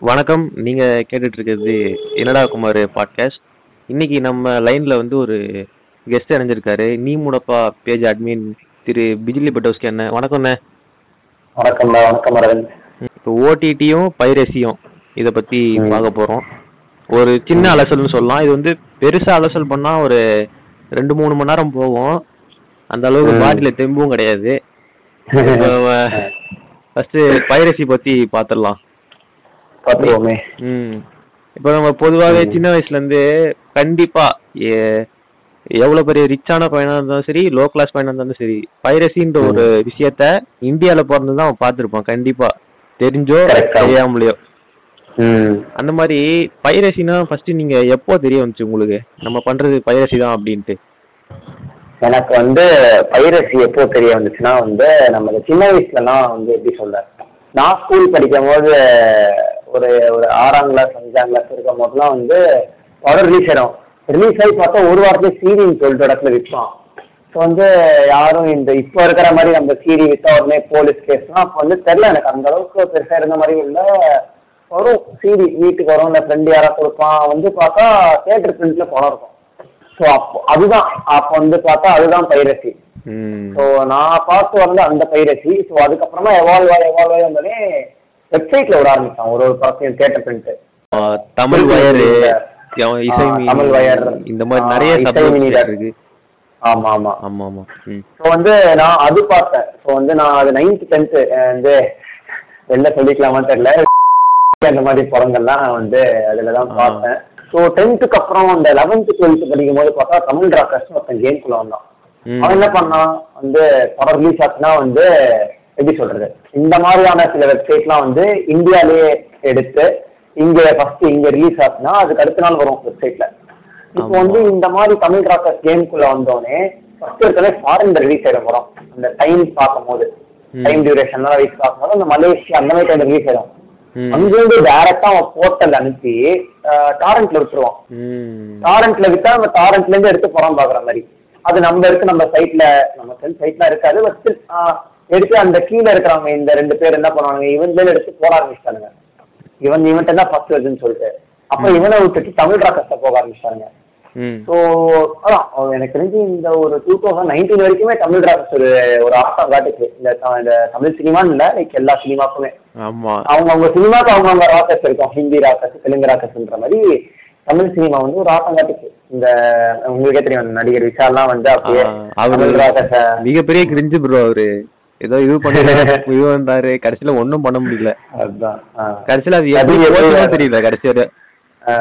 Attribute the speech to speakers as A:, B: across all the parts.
A: வணக்கம். நீங்க கேட்டுட்டு இருக்கிறது என்னடா குமார் பாட்காஸ்ட் இன்னைக்கு நம்ம லைன்ல வந்து ஒரு கெஸ்ட் இணைஞ்சிருக்காரு. நீ முடப்பா பேஜ் அட்மின் திரு பிஜிலி பட்டோஸ்கி அண்ணன். வணக்கம்ண்ணே
B: வணக்கம் அரவிந்த்.
A: இப்போ ஓடிடியும் பைரசியும் இதை பத்தி. பார்க்க போறோம். ஒரு சின்ன அலசல்னு சொல்லலாம். இது வந்து பெருசா அலசல் பண்ணா ஒரு ரெண்டு மூணு மணி நேரம் போகும். அந்த அளவுக்கு. பாட்டில தெம்பும் கிடையாது. ஃபர்ஸ்ட் பைரசி பத்தி பார்த்துடலாம்
B: பார்த்துருவோமே.
A: ம். இப்போ நம்ம பொதுவாகவே. சின்ன வயசுல இருந்து கண்டிப்பா எவ்வளவு பெரிய ரிச்சான பையனா இருந்தாலும் சரி லோ கிளாஸ் பையனா இருந்தாலும் சரி பைரசின்ற ஒரு விஷயத்த இந்தியால பிறந்து தான் அவன் பார்த்திருப்பான் கண்டிப்பா. தெரிஞ்சோ. தெரியாமலையோ. அந்த மாதிரி பைரசினா ஃபர்ஸ்ட் நீங்க எப்போ தெரிய வந்துச்சு உங்களுக்கு? நம்ம பண்றது பைரசி தான் அப்படின்ட்டு.
B: எனக்கு வந்து பைரசி எப்போ தெரிய வந்துச்சுன்னா வந்து நம்ம சின்ன வயசுலலாம் வந்து எப்படி சொல்ற நான் ஸ்கூல் படிக்கும் போது ஒரு ஒரு ஆறாம் கிளாஸ் அஞ்சாம் கிளாஸ் இருக்கும் போதுலாம் வந்து படம் ரிலீஸ் ஆயிடும் ரிலீஸ் ஆகி பார்த்தா ஒரு வாரத்தையே சீரின்னு சொல்லிட்டு இடத்துல விற்பான் ஸோ வந்து யாரும் இந்த இப்போ இருக்கிற மாதிரி நம்ம சீரி வித்தா உடனே போலீஸ் கேஸ்லாம் அப்போ வந்து தெரில எனக்கு. அந்த அளவுக்கு பெருசாக இருந்த மாதிரி இல்லை. வரும். சீடி வீட்டுக்கு வரும். இல்லை ஃப்ரெண்டு யாரா கொடுப்பான். வந்து பார்த்தா தேட்டர் பிரிண்ட்ல படம் இருக்கும். ஸோ அப்போ அதுதான். அப்போ வந்து பார்த்தா அதுதான் பைரசி ஸோ நான் பார்த்து வந்து அந்த பைரசி ஸோ அதுக்கப்புறமா எவால்வ் ஆகி எவால்வ் ஆகி வந்தோடனே வெப்சைட்ல விட ஆரம்பிச்சான். ஒரு ஒரு படத்தையும் theatre print
A: Tamil wire
B: Tamil wire.
A: இந்த மாதிரி நிறைய
B: இசை ஆமா ஆமா.
A: ஆமா ஆமா
B: ஸோ வந்து நான் அது பார்த்தேன். ஸோ வந்து நான் அது நைன்த் டென்த்து வந்து வெளில சொல்லிக்கலாமான்னு தெரியல. அந்த மாதிரி படங்கள்லாம் வந்து அதில் தான். பார்த்தேன். ஸோ டென்த்துக்கு அப்புறம் அந்த லெவன்த்து டுவெல்த்து படிக்கும் போது பார்த்தா தமிழ் ராக்கர்ஸ் ஒருத்தன் கேம்குள்ள வந்தான். அவன் என்ன பண்ணான் வந்து படம் ரிலீஸ் ஆச்சுன்னா வந்து எப்படி சொல்றது இந்த மாதிரியான சில வெப்சைட்லாம் வந்து இந்தியாலேயே எடுத்து இங்க ஃபர்ஸ்ட் இங்க ரிலீஸ் ஆச்சுன்னா அதுக்கு அடுத்த நாள் வரும் வெப்சைட்ல இப்போ. வந்து இந்த மாதிரி தமிழ் ராக்கர்ஸ் கேம்குள்ள வந்தோடனே ஃபர்ஸ்ட் இருக்கவே ஃபாரின்ல ரிலீஸ் ஆயிடும் படம் அந்த டைம் பார்க்கும்போது. டைம் டியூரேஷன்லாம் வைஸ் பார்க்கும்போது அந்த மலேசியா அந்த மாதிரி டைம் ரிலீஸ் ஆயிடும். அங்கிருந்து டேரக்டா அவன் போர்ட்டல் அனுப்பி டாரண்ட்ல விட்டுருவான். டாரண்ட்ல விட்டா நம்ம டாரண்ட்ல இருந்து எடுத்து படம் பாக்குற மாதிரி அது நம்ம இருக்கு நம்ம சைட்ல நம்ம சைட்ல இருக்காது பட் எடுத்து அந்த கீழே இருக்கிறவங்க இந்த ரெண்டு பேர் என்ன பண்ணுவாங்க இவன்ல எடுத்து போட ஆரம்பிச்சிட்டானுங்க. இவன் இவன்ட்ட தான் ஃபர்ஸ்ட் வருதுன்னு சொல்லிட்டு. அப்ப. இவனை விட்டுட்டு தமிழ் ராக்கர்ஸ்ல போக ஆரம்பிச்சிட்டாங்க. ஸோ அதான் எனக்கு தெரிஞ்சு இந்த ஒரு டூ தௌசண்ட் நைன்டீன் வரைக்குமே தமிழ் ராக்கர்ஸ் ஒரு ஒரு ஆட்டம் காட்டுச்சு. இந்த தமிழ் சினிமான்னு இல்லை லைக் எல்லா சினிமாக்குமே. அவங்க அவங்க சினிமாக்கு அவங்க அவங்க ராக்கர்ஸ் இருக்கும். ஹிந்தி ராக்கர்ஸ் தெலுங்கு ராக்கர்ஸ்ன்ற மாதிரி. தமிழ் சினிமா வந்து ஒரு ஆட்டம் காட்டுச்சு. இந்த உங்களுக்கே தெரியும் நடிகர் விஷால்லாம் வந்து அப்படியே
A: மிகப்பெரிய கிரிஞ்சு ப்ரோ அவரு. ஏதோ இது பண்ணி இது வந்தாரு. கடைசியில ஒண்ணும் பண்ண முடியல.
B: அதுதான்.
A: கடைசியில அது எப்படி? தெரியல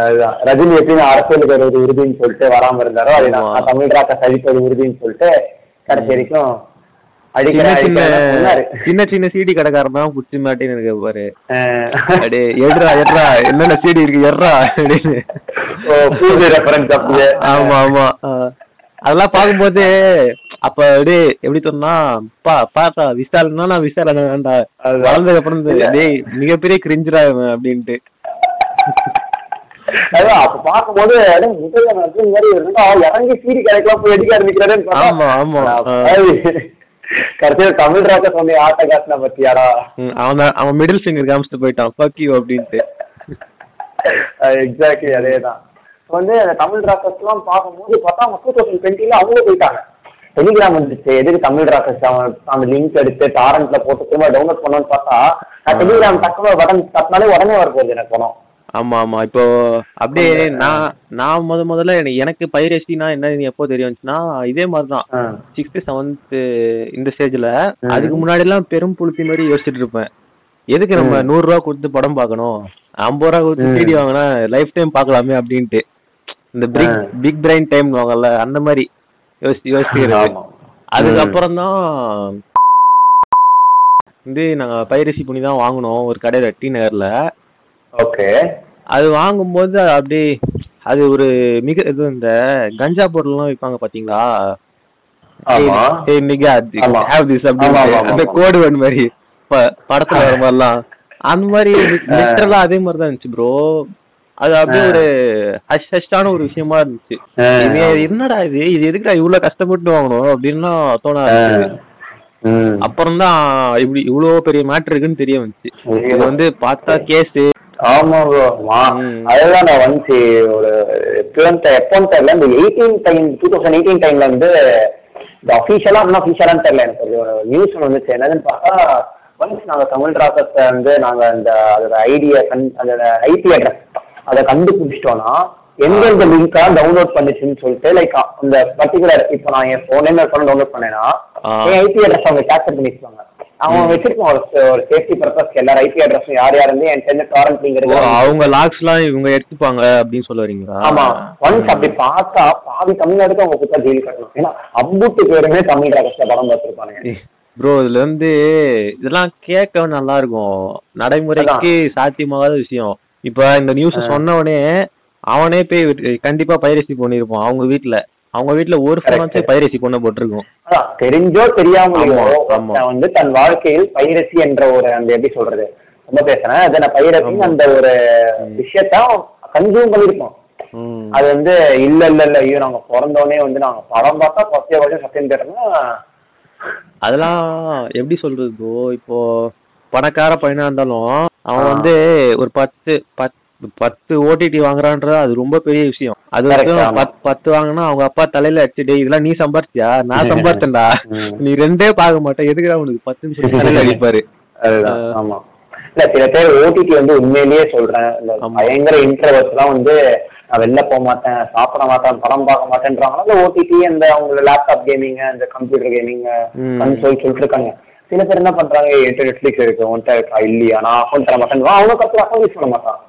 B: அதுதான். ரஜினி எப்படி அரசியலுக்கு ஒரு உறுதின்னு சொல்லிட்டு வராம இருந்தாரோ அதே தமிழ் அழிப்பு ஒரு உறுதின்னு சொல்லிட்டு கடைசி வரைக்கும்
A: சின்ன சின்ன சிடி கடைக்காரன் தான் மாட்டேன்னு இருக்கு பாரு. அடே எட்ரா எட்ரா என்னென்ன சிடி இருக்கு எட்ரா அப்படின்னு ஆமா ஆமா. அதெல்லாம் பார்க்கும்போது அப்ப அப்படியே எப்படி சொன்னா பா பாத்தா விசால்னா நான் விசால் வேண்டா. வளர்ந்ததுக்கு அப்புறம். டேய் மிகப்பெரிய கிரிஞ்சிரா அப்படின்ட்டு
B: அப்ப முதல்ல இறங்கி சீடி போய் அடிக்க
A: ஆமா, ஆமா.
B: கடைசியில தமிழ் ராக்க சொன்ன ஆட்ட காட்டின பத்தியாடா?
A: அவன் அவன் மிடில் ஃபிங்கர் காமிச்சிட்டு போயிட்டான். ஃபக் யூ அப்படின்ட்டு.
B: எக்ஸாக்ட்லி அதேதான். வந்து அந்த தமிழ் ராக்கர்ஸ் எல்லாம் பார்க்கும்போது பார்த்தா அவங்க டூ தௌசண்ட் டுவெண்ட்டில அவங்களும் போயிட்டாங்க. டெலிகிராம் வந்துச்சு. எதுக்கு தமிழ் ராக்கர்ஸ் அவன் அந்த லிங்க் எடுத்து டாரண்ட்ல போட்டு திரும்ப டவுன்லோட் பண்ணணும்னு பார்த்தா நான் டெலிகிராம் டக்குனு பட்டன் தட்டினாலே உடனே வர போகுது எனக்கு பணம்
A: ஆமா ஆமா இப்போ அப்படியே நான் நான் முத முதல்ல எனக்கு பைரசினா என்ன எப்போ தெரிய வந்துச்சுன்னா இதே மாதிரி தான்
B: ஆ.
A: சிக்ஸ்த் செவன்த் இந்த ஸ்டேஜ்ல. அதுக்கு முன்னாடி எல்லாம் பெரும் புளுத்தி மாதிரி யோசிச்சுட்டு இருப்பேன் எதுக்கு நம்ம. நூறு ரூபா கொடுத்து படம் பார்க்கணும் ஐம்பது ரூபா கொடுத்து. சிடி வாங்கினா லைஃப் டைம் பார்க்கலாமே அப்படின்ட்டு இந்த பிக். பிக் பிரைன் டைம் வாங்கல அந்த மாதிரி யோசிச்சு யோசிக்கிறது. அதுக்கப்புறம் தான் வந்து நாங்க பைரசி பண்ணி தான் வாங்கினோம் ஒரு கடையில டி நகர்ல
B: ஓகே
A: அது வாங்கும்போது அது அப்படியே அது ஒரு மிக இது இந்த கஞ்சா பொருள்லாம் விற்பாங்க பாத்தீங்களா? அந்த. கோடு மாதிரி படத்துல வர மாதிரிலாம். அந்த மாதிரி லிட்டரலா அதே மாதிரி தான் இருந்துச்சு ப்ரோ அது அப்படியே. ஒரு ஹஷ் ஹஷ்டான ஒரு விஷயமா இருந்துச்சு. என்னடா இது? இது எதுக்குடா இவ்வளவு கஷ்டப்பட்டு வாங்கணும் அப்படின்னு தோண. அப்புறம் தான் இப்படி இவ்வளவு பெரிய மேட்டர் இருக்குன்னு தெரிய வந்துச்சு. இது வந்து பார்த்தா கேஸ்
B: ஆமா ப்ரோ
A: ம்.
B: அதுதான் நான் வந்து ஒரு டுவெல்த் எப்போன்னு தெரியல இந்த eighteen time two thousand eighteen டைம்ல வந்து இந்த அஃபீஷியலா இன்னும் அஃபீஷியலான்னு தெரியல எனக்கு ஒரு நியூஸ் ஒன்று வந்துச்சு என்னதுன்னு பார்த்தா ஒன்ஸ் நாங்க தமிழ் ராக்கர்ஸ் வந்து நாங்க அந்த அதோட ஐடியா கண் அதோட ஐபி அட்ரஸ் அதை கண்டுபிடிச்சிட்டோம்னா எந்தெந்த லிங்கா டவுன்லோட் பண்ணுச்சுன்னு சொல்லிட்டு லைக் அந்த பர்டிகுலர் இப்போ நான் என் ஃபோனே ஃபோன் டவுன்லோட் பண்ணேன்னா. என் ஐபி அட்ரஸ் அவங்க கேப்சர் பண்ணிருப்பாங்க அவன் வச்சிருப்பான் ஒரு சேஃப்டி பர்பஸ்க்கு எல்லா ஐபி அட்ரஸும் யார் யார் இருந்து என் டென் டாரண்ட்
A: ஓ,
B: லிங்க்
A: அவங்க லாக்ஸ் எல்லாம் இவங்க எடுத்துப்பாங்க அப்படின்னு சொல்ல வரீங்களா?
B: ஆமா. ஒன்ஸ் அப்படி பார்த்தா பாதி தமிழ்நாட்டுக்கு அவங்க புத்தா ஜெயில் கட்டணும். ஏன்னா அம்புட்டு பேருமே தமிழ் ரகசிய படம் பார்த்துருப்பானுங்க.
A: ப்ரோ இதுல வந்து இதெல்லாம் கேட்க நல்லா இருக்கும் நடைமுறைக்கு சாத்தியமாகாத விஷயம். இப்ப இந்த நியூஸ். சொன்னவனே அவனே போய் கண்டிப்பா பைரசி பண்ணிருப்பான் அவங்க வீட்ல. அவங்க வீட்ல ஒரு. ஃபோனாச்சும் பைரசி பண்ண போட்டிருக்கும்
B: தெரிஞ்சோ. ஒருத்தன் வந்து தன் வாழ்க்கையில் பைரசி என்ற ஒரு அந்த எப்படி சொல்றது ரொம்ப பேசுறேன் அது நான் பைரசி. அந்த ஒரு விஷயத்த கன்சியூம் பண்ணிருக்கோம். அது வந்து இல்ல இல்ல இல்ல ஐயோ நாங்க பிறந்தோடனே வந்து நாங்க படம் பார்த்தா பத்திய வருஷம் சத்தியம் கேட்டோம்னா
A: அதெல்லாம் எப்படி சொல்றது இப்போ பணக்கார பையனா இருந்தாலும் அவன். வந்து ஒரு பத்து பத்து பத்து ஓடிடி வாங்குறான்றது அது ரொம்ப பெரிய விஷயம். அது
B: ஆமா.
A: பத்து பத்து வாங்கினா அவங்க அப்பா தலையில அடிச்சுட்டு இதெல்லாம் நீ சம்பாரிச்சியா? நான் சம்பாரிச்சேன்டா. நீ ரெண்டே பார்க்க மாட்டேன். எதுக்குடா உனக்கு பத்துன்னு சொல்லி தலையில அடிப்பாரு.
B: ஆமா. இல்ல சில பேர் ஓடிடி வந்து உண்மையிலேயே சொல்றேன். பயங்கர இன்ட்ரவர்ஸ் எல்லாம் வந்து நான் வெளில போக மாட்டேன் சாப்பிட மாட்டேன் படம் பார்க்க மாட்டேன்றாங்க. அந்த ஓடிடி அந்த அவங்க லேப்டாப் கேமிங் அந்த கம்ப்யூட்டர் கேமிங். கன்சோல் சொல்லிட்டு இருக்காங்க சில பேர் என்ன பண்றாங்க என்கிட்ட நெட்ஃபிளிக்ஸ் இருக்கு உன்கிட்ட இல்லையா? நான் அக்கௌண்ட் தர மாட்டேன் அவங்க கத்து அக்கௌண்ட் யூஸ் பண்ண மாட்டான்.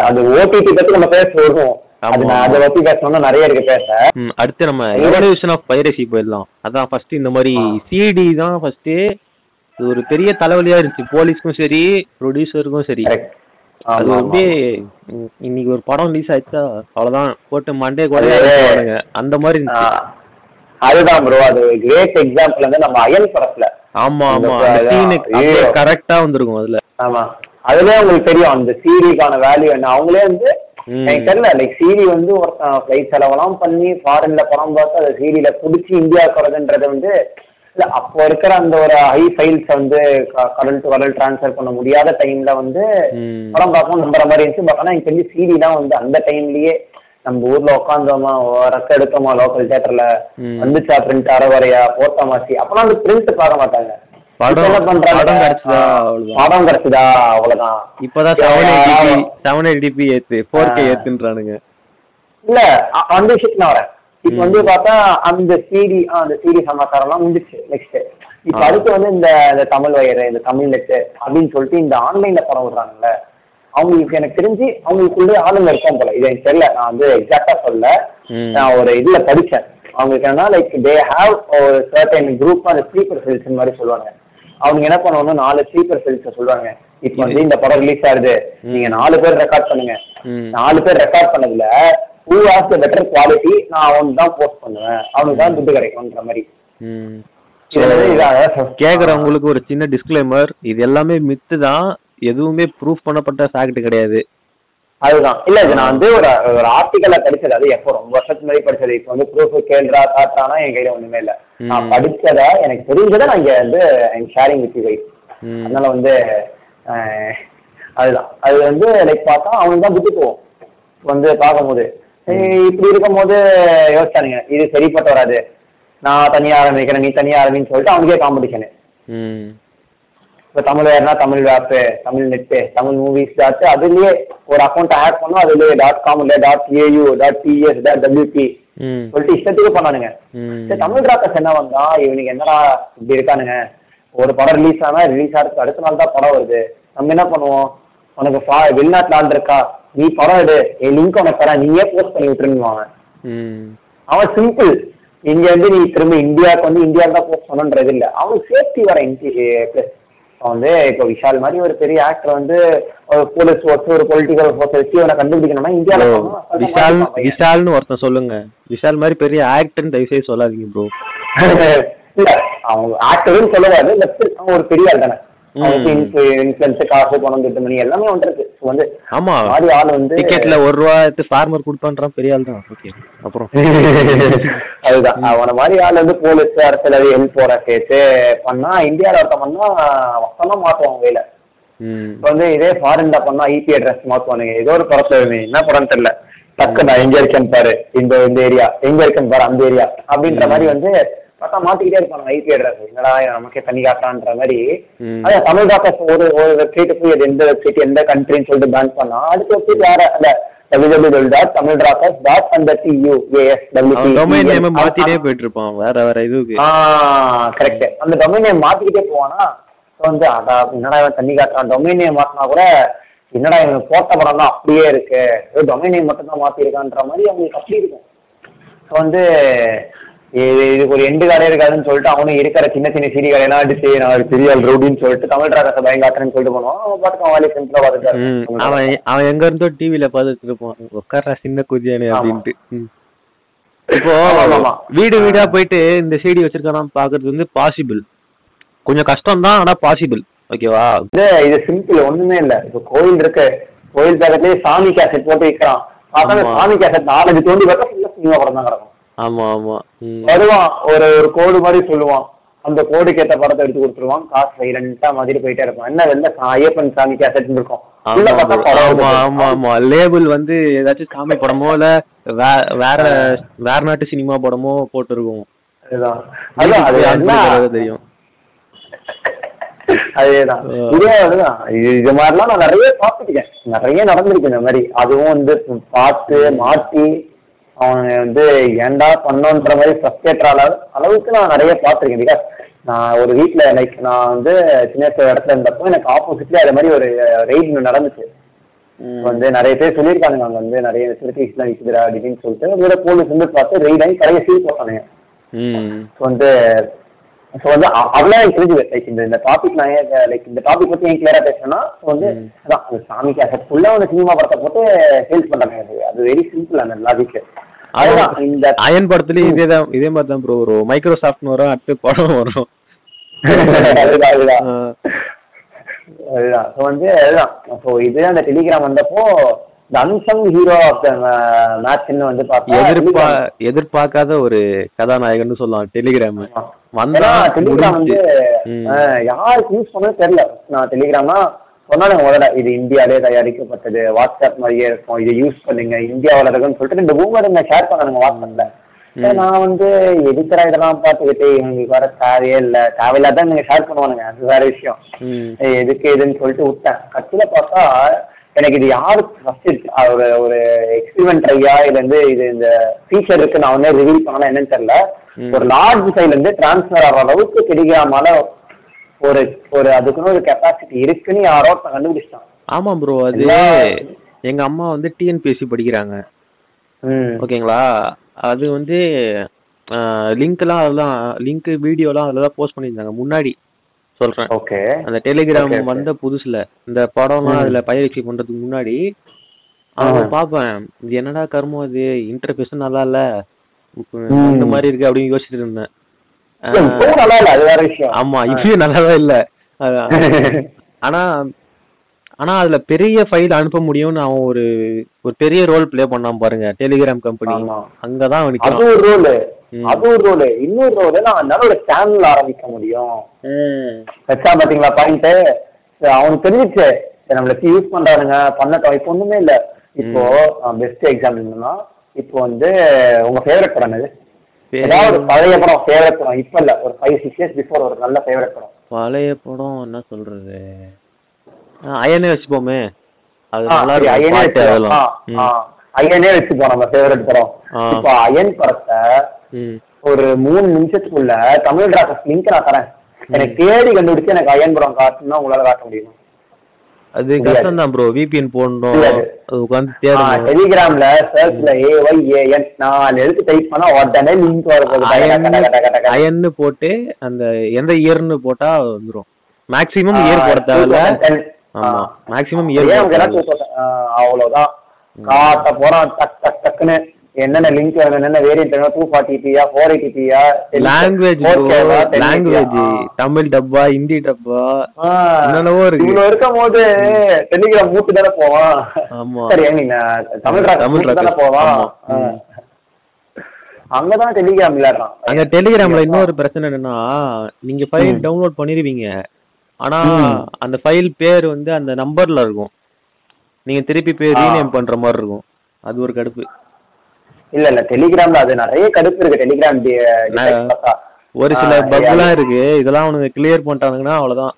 B: அது ஓடிடி பத்தி நம்ம பேச வருவோம் அது பத்தி பேசணும்னா நிறைய இருக்கு பேச.
A: ம், அடுத்து நம்ம எவல்யூஷன் ஆஃப் பைரசி போயிடலாம். அதான் ஃபர்ஸ்ட் இந்த மாதிரி. சிடி தான் ஃபர்ஸ்ட் இது ஒரு பெரிய தலைவலியா இருந்துச்சு. போலீஸ்க்கும் சரி ப்ரொடியூசருக்கும் சரி. அது வந்து இன்னைக்கு ஒரு படம் ரிலீஸ் ஆயிடுச்சா? அவ்வளவுதான். போட்டு மண்டே கூட அந்த மாதிரி
B: அதுதான் ப்ரோ அது கிரேட் எக்ஸாம்பிள் வந்து நம்ம அயன் படத்துல.
A: ஆமா ஆமா. கரெக்டா வந்திருக்கும் அதுல.
B: ஆமா. அதுலயே உங்களுக்கு தெரியும் அந்த சீரிக்கான வேல்யூ என்ன அவங்களே வந்து. எனக்கு தெரியல லைக் சீரி வந்து ஒருத்தன் ஃபிளைட் செலவெல்லாம் பண்ணி ஃபாரின்ல படம் பார்த்து அதை சீரியில புடிச்சு இந்தியா வரதுன்றது வந்து இல்ல அப்போ இருக்கிற அந்த ஒரு ஹை ஃபைல்ஸ் வந்து கடல் டு கடல் டிரான்ஸ்ஃபர் பண்ண முடியாத டைம்ல வந்து. படம் பார்க்கணும் நம்புற மாதிரி இருந்துச்சு பட் ஆனா எனக்கு தெரிஞ்சு சீரி தான் வந்து அந்த டைம்லயே நம்ம ஊர்ல உட்காந்தோமா ரெக்க எடுத்தோமா லோக்கல் தியேட்டர்ல. வந்துச்சா பிரிண்ட் அறவரையா போட்டோமாசி அப்பெல்லாம் அந்த பிரிண்ட் பார்க்க மாட்டாங்க
A: படம்
B: என்ன?
A: படம் கிடைச்சதா
B: படம் கிடைச்சதா அவ்வளவுதான்
A: இப்பதான் செவன். செவன் எயிட்டி ஏத்து ஃபோர் கே. ஏத்துன்றானுங்க
B: இல்ல அந்த விஷயத்துக்கு நான் வரேன் இப்ப. வந்து பார்த்தா அந்த சீடி அந்த சீடி சமாச்சாரம் எல்லாம் முடிச்சு நெக்ஸ்ட் இப்ப. அடுத்து வந்து இந்த இந்த தமிழ் வயர் இந்த தமிழ் அப்படின்னு சொல்லிட்டு இந்த ஆன்லைன்ல படம் விடுறாங்கல்ல அவங்களுக்கு எனக்கு தெரிஞ்சு அவங்களுக்குள்ளே ஆளுங்க இருக்கும் போல இது எனக்கு தெரியல நான் வந்து எக்ஸாக்டா சொல்ல. நான் ஒரு இதுல படிச்சேன் அவங்களுக்கு என்னன்னா லைக் தே ஹாவ் ஒரு சர்டன் குரூப் அந்த ஸ்லீப்பர் செல்ஸ் மாதிரி சொல்லுவாங்க அவங்க என்ன பண்ணுவாங்க நாலு ஸ்லீப்பர் செல்ஸ் சொல்லுவாங்க இப்போ வந்து இந்த படம் ரிலீஸ் ஆகுது. நீங்க நாலு பேர் ரெக்கார்ட் பண்ணுங்க. நாலு பேர் ரெக்கார்ட் பண்ணதுல who has the better quality நான் அவனுக்கு தான் போஸ்ட் பண்ணுவேன். அவனுக்கு தான் துட்டு கிடைக்கும்ன்ற மாதிரி.
A: கேக்குறவங்களுக்கு ஒரு சின்ன டிஸ்க்ளைமர் இது எல்லாமே மித்து தான். எதுவுமே ப்ரூஃப் பண்ணப்பட்ட ஃபேக்ட் கிடையாது.
B: அதுதான். இல்ல இது நான் வந்து ஒரு ஒரு ஆர்டிக்கல்ல படிச்சது. அது எப்போ ரொம்ப வருஷத்துக்கு முன்னாடி படிச்சது. இப்போ வந்து ப்ரூஃப் கேள்றா காட்டானா என் கையில ஒண்ணுமே இல்ல. நான். படிச்சத எனக்கு தெரிஞ்சதை நான் இங்க வந்து ஷேரிங் வித்
A: ம்.
B: அதனால வந்து அதுதான். அது வந்து லைக் பார்த்தா அவனுக்கு தான் புத்தி போவோம் வந்து பார்க்கும்போது. இப்படி இருக்கும்போது யோசிச்சானுங்க இது சரிப்பட்டு வராது. நான் தனியா ஆரம்பிக்கிறேன் நீ தனியா ஆரம்பின்னு சொல்லிட்டு அவனுக்கே காம்படிஷனு. இப்போ Tamil வேறுனா Tamil web Tamil net Tamil movies dot அதுலயே ஒரு அக்கௌண்ட் ஹேக் பண்ணோம் அதுலயே டாட் காம் இல்லை dot AU dot TS dot WB. சொல்லிட்டு இஷ்டத்துக்கு பண்ணானுங்க. சரி தமிழ் ராக்கர்ஸ் என்ன வந்தா? இவனுக்கு என்னடா இப்படி இருக்கானுங்க? ஒரு படம் ரிலீஸ் ஆனா ரிலீஸ் ஆகிறதுக்கு அடுத்த நாள் தான் படம் வருது. நம்ம என்ன பண்ணுவோம்? உனக்கு வெளிநாட்டுல ஆள் இருக்கா? நீ படம் எடு. என் லிங்க் உனக்கு தரேன். நீயே போஸ்ட் பண்ணி விட்டுருவாங்க. அவன் சிம்பிள் இங்க வந்து நீ திரும்ப இந்தியாவுக்கு வந்து இந்தியாவுக்கு தான் போஸ்ட் பண்ணன்றது இல்ல. அவனுக்கு சேஃப்டி வர பிளஸ் அவன் வந்து இப்போ விஷால் மாதிரி ஒரு பெரிய ஆக்டர் வந்து ஒரு போலீஸ் ஃபோர்ஸ் ஒரு பொலிட்டிக்கல் ஃபோர்ஸ் வச்சு அவனை கண்டுபிடிக்கணும்னா அசால்ட்டா
A: விஷால். விஷால்னு ஒருத்தன் சொல்லுங்க. விஷால் மாதிரி பெரிய ஆக்டர்னு தயவு செய்து சொல்லாதீங்க ப்ரோ
B: இல்ல அவங்க ஆக்டர்னு சொல்லக்கூடாது ஒரு பெரிய ஆள் தானே.
A: டிக்கெட்ல ஒரு ரூபா எடுத்து ஃபார்மர் கொடுப்பான்றான் பெரிய ஆள் தான். ஓகே அப்புறம்.
B: அதுதான். அவன மாதிரி ஆள் வந்து போலீஸ் அரசியல் ஹெல்ப் போற கேட்டு பண்ணா இந்தியால ஒருத்தன் பண்ணா வசமா மாட்டுவாங்க கையில.
A: ம்.
B: இப்போ வந்து இதே ஃபாரின்ல பண்ணா ஐபி அட்ரஸ் மாத்துவானுங்க. ஏதோ ஒரு படத்துல என்ன படம் தெரியல. டக்கு நான் எங்க இருக்கேன்னு பாரு. இந்த இந்த ஏரியா எங்க இருக்கேன்னு பாரு அந்த ஏரியா அப்படின்ற மாதிரி வந்து பார்த்தா மாத்திக்கிட்டே இருப்பாங்க ஐபி அட்ரஸ் என்னடா நமக்கே தண்ணி காட்டுறான்ற மாதிரி. அதான் தமிழ் டாக்கர்ஸ் ஒரு ஒரு வெப்சைட் போய் அது எந்த வெப்சைட் எந்த கண்ட்ரின்னு சொல்லிட்டு பேன் பண்ணா அடுத்த வெப்சைட் வேற அந்த டாட் தமிழ் டாக்கர்ஸ் டாட் அந்த டியூ ஏஎஸ்
A: அவன் டொமைன் நேம் மாத்திட்டே போயிட்டு இருப்பான் வேற வேற இதுக்கு
B: ஆ கரெக்ட் அந்த டொமைன் நேம் மாத்திக்கிட்டே போவானா? வந்து அடா என்னடா இவன் தண்ணி காட்டுறான் டொமைன் நேம் மாத்தினா கூட என்னடா இவன் போட்ட படம் தான் அப்படியே இருக்கு. டொமைன் நேம் மட்டும் தான் மாத்திருக்கான்ற மாதிரி அவங்களுக்கு அப்படி இருக்கும். ஸோ வந்து இது இதுக்கு ஒரு எண்டு கடை இருக்காதுன்னு சொல்லிட்டு அவனும் இருக்கிற சின்ன சின்ன சிடி கடையெல்லாம் அடிச்சு நான் ஒரு பெரிய ரவுடின்னு சொல்லிட்டு தமிழ் ராகத்தை பயங்காட்டுறேன்னு சொல்லிட்டு போனோம். அவன் அவன் வேலையை சிம்பிளா
A: ம்,
B: பார்த்துட்டு
A: அவன் அவன் எங்க இருந்தோ டிவில பார்த்துட்டு இருப்பான். உட்கார்ற சின்ன குதியானு. அப்படின்ட்டு. இப்போ. வீடு வீடா போயிட்டு இந்த சீடி வச்சிருக்கானா பாக்குறது வந்து பாசிபிள் கொஞ்சம் கஷ்டம் தான் ஆனா பாசிபிள் ஓகேவா
B: இது இது சிம்பிள் ஒண்ணுமே இல்ல. இப்போ கோயில் இருக்கு. கோயில் பக்கத்துலயே சாமி கேசட் போட்டு வைக்கிறான். சாமி கேசட் நாலஞ்சு தோண்டி பார்த்தா சினிமா படம் தான் கிடக்கும்.
A: ஆமா ஆமா.
B: வருவான். ஒரு ஒரு கோடு மாதிரி சொல்லுவான். அந்த கோடுக்கு ஏத்த படத்தை எடுத்து கொடுத்துருவான். காசு சைலண்டா மாதிரி போயிட்டே இருப்பான் என்ன வெளில சா- ஐயப்பன் சாமி கேசட் இருக்கும்.
A: லேபிள் வந்து ஏதாச்சும் சாமி படமோ இல்ல வேற வேற நாட்டு சினிமா படமோ போட்டிருக்கும். தெரியும்.
B: அதேதான். இதே மாதிரிலாம் நான் நிறைய பார்த்துருக்கேன். நிறைய நடந்திருக்கு இந்த மாதிரி. அதுவும் வந்து பார்த்து மாட்டி அவன் வந்து ஏன்டா பண்ணோன்ற மாதிரி ஃப்ரஸ்ட்ரேட்டர் அளவு அளவுக்கு நான் நிறைய பார்த்துருக்கேன் பிகாஸ் நான் ஒரு வீட்ல லைக் நான் வந்து சின்ன இடத்துல இருந்தப்போ எனக்கு ஆப்போசிட்ல அது மாதிரி ஒரு ரெய்ட் நடந்துச்சு. வந்து நிறைய பேர் சொல்லியிருக்காங்க அங்க வந்து நிறைய திருப்பீஸ்லாம் விற்குதுடா அப்படின்னு சொல்லிட்டு அதோட போலீஸ் வந்து பார்த்து ரெய்ட் ஆகி கடையை சீல் போட்டானுங்க. வந்து ஸோ வந்து அவ்வளோ தெரிஞ்சுது லைக் இந்த இந்த டாபிக் நான் ஏன் லைக் இந்த டாபிக் பத்தி ஏன் கிளியரா பேசுறேன்னா வந்து அதான் அந்த சாமி கேசட் ஃபுல்லா வந்து சினிமா படத்தை போட்டு சேல்ஸ் பண்றாங்க அது அது வெரி சிம்பிள் அந்த லாஜிக் அதுதான் இந்த
A: அயன் படத்துலயும் இதே தான் இதே மாதிரி தான் ப்ரோ வரும் மைக்ரோசாஃப்ட் வரும் அடுத்து படம் வரும்.
B: அதுதான் வந்து அதுதான். ஸோ இது அந்த டெலிகிராம் வந்தப்போ இந்த அன்சங் ஹீரோ ஆஃப் த மேட்ச்னு வந்து பார்த்தா
A: எதிர்பா எதிர்பார்க்காத ஒரு கதாநாயகன்னு சொல்லலாம் டெலிகிராம் வந்தா
B: டெலிகிராம் வந்து யாருக்கு யூஸ் பண்ணவே தெரியல. நான் டெலிகிராம்னா சொன்னாங்க முதல்ல இது இந்தியாவிலே தயாரிக்கப்பட்டது வாட்ஸ்அப் மாதிரியே இருக்கும் இதை யூஸ் பண்ணுங்க இந்தியாவில் இருக்குன்னு சொல்லிட்டு இந்த பூமருங்க ஷேர் பண்ணானுங்க வாட்ஸ்அப்ல. நான் வந்து எதுக்குறா இதெல்லாம் பார்த்துக்கிட்டு இவங்களுக்கு வர தேவையே இல்லை தேவையில்லாத நீங்க ஷேர் பண்ணுவானுங்க அது வேற விஷயம். எதுக்கு எதுன்னு சொல்லிட்டு விட்டேன். கட்சியில பார்த்தா எனக்கு இது யாரு ஃபர்ஸ்ட் ஒரு ஒரு எக்ஸ்பிரிமெண்ட் ஐயா இதுல இருந்து இது இந்த ஃபீச்சர் இருக்கு நான் வந்து ரிவீல் பண்ணலாம் என்னன்னு தெரியல. ஒரு லார்ஜ் சைட்ல இருந்து டிரான்ஸ்ஃபர் ஆகிற அளவுக்கு டெலிகிராமால ஒரு ஒரு அதுக்குன்னு ஒரு கெப்பாசிட்டி இருக்குன்னு யாரோ ஒருத்தன் கண்டுபிடிச்சிட்டான்.
A: ஆமா ப்ரோ அது எங்க அம்மா வந்து டிஎன்பிஎஸ்சி படிக்கிறாங்க. ஓகேங்களா? அது வந்து லிங்க்லாம் அதெல்லாம் லிங்க் வீடியோலாம் அதில் தான் போஸ்ட் பண்ணியிருந்தாங்க. முன்னாடி சொல்றேன்.
B: ஓகே.
A: அந்த டெலிகிராம். வந்த புதுசுல இந்த படம்லாம். அதுல பயிற்சி பண்றதுக்கு முன்னாடி அவன் பார்ப்பேன். இது என்னடா கர்மம் இது இன்டர்ஃபேஸும் நல்லா இல்ல. இந்த மாதிரி இருக்கு அப்படின்னு யோசிச்சுட்டு இருந்தேன்.
B: நல்லா இல்ல அது வேற விஷயம்.
A: ஆமா இப்பயும் நல்லாதான் இல்ல. ஆனா ஆனா அதுல பெரிய ஃபைல் அனுப்ப முடியும்னு அவன் ஒரு ஒரு பெரிய ரோல் ப்ளே பண்ணான் பாருங்க டெலிகிராம் கம்பெனி. அங்கதான் அவன்
B: அது ஒரு ரோல். அது ஒரு ரோல் இன்னொரு ரோல் நான் அதனால ஒரு சேனல் ஆரம்பிக்க முடியும். வச்சா பாத்தீங்களா பாயிண்ட் அவனுக்கு தெரிஞ்சிச்சு. சரி, நம்மள யூஸ் பண்றானுங்க. பண்ணட்டும் இப்போ ஒண்ணுமே இல்ல. இப்போ பெஸ்ட் எக்ஸாம்பிள் என்னன்னா இப்போ வந்து உங்க ஃபேவரட் படம் என்னது ஏதாவது ஒரு பழைய படம் ஃபேவரட் படம். இப்ப இல்ல. ஒரு ஃபைவ் சிக்ஸ் இயர்ஸ் பிஃபோர் ஒரு நல்ல ஃபேவரட் படம்.
A: பழைய படம் என்ன சொல்றது? அயனே வச்சுப்போமே. அது நல்லா
B: சரி,
A: இருக்கும்.
B: அயனே.
A: அதெல்லாம்.
B: அயனே வச்சுப்போம் நம்ம ஃபேவரட் படம். இப்போ அயன் படத்தை. ஒரு மூணு நிமிஷத்துக்குள்ள தமிழ் டிராஃபர்ஸ் லிங்க் நான் தரேன். எனக்கு தேடி கண்டுபிடிச்சு எனக்கு அயன் படம் காட்டணும்னா உங்களால காட்ட முடியுமா?
A: அது. கஷ்டம் தான் ப்ரோ விபிஎன் போடணும். அது உட்காந்து தேடணும்
B: டெலிகிராம்ல சர்ச்ல ஏ ஒய் ஏஎன் நாலு எழுத்து டைப் பண்ணா உடனே லிங்க் டக.
A: அயன்னு போட்டு அந்த எந்த இயர்னு போட்டா வந்துரும் மேக்ஸிமம் இயர் போட தேவையில்ல
B: 2010.
A: ஆமா. மேக்ஸிமம் இயர்
B: ஏன்
A: போட
B: உங்க எல்லாம்
A: தேவையில்ல.
B: 2000, ஆ, அவ்வளவுதான் காட்ட போறான் டக் டக் டக்குன்னு என்னென்ன லிங்க் வேணும் என்னென்ன வேரியன்ட் வேணும் two forty P four eighty P
A: language language Tamil டப்பா ஹிந்தி டப்பா என்னென்னவோ இருக்கு.
B: இவ்வளவு இருக்கும் போது டெலிகிராம் மூட்டு தானே போவான்?
A: ஆமா.
B: சரி நீங்க தமிழ்
A: தமிழ்
B: தானே. போவான். அங்கதான் டெலிகிராம் விளையாடுறான்.
A: அங்க டெலிகிராம்ல இன்னொரு பிரச்சனை என்னன்னா நீங்க ஃபைல். டவுன்லோட் பண்ணிருவீங்க. ஆனா. அந்த ஃபைல் பேர் வந்து அந்த நம்பர்ல இருக்கும். நீங்க திருப்பி போய். ரீநேம் பண்ற மாதிரி இருக்கும். அது ஒரு கடுப்பு.
B: இல்ல இல்ல டெலிகிராம்ல அது நிறைய கடுப்பு இருக்கு. டெலிகிராம்.
A: ஒரு சில பக்லாம் இருக்கு. இதெல்லாம் அவனுக்கு கிளியர் பண்ணிட்டானுங்கன்னா அவ்வளவுதான்.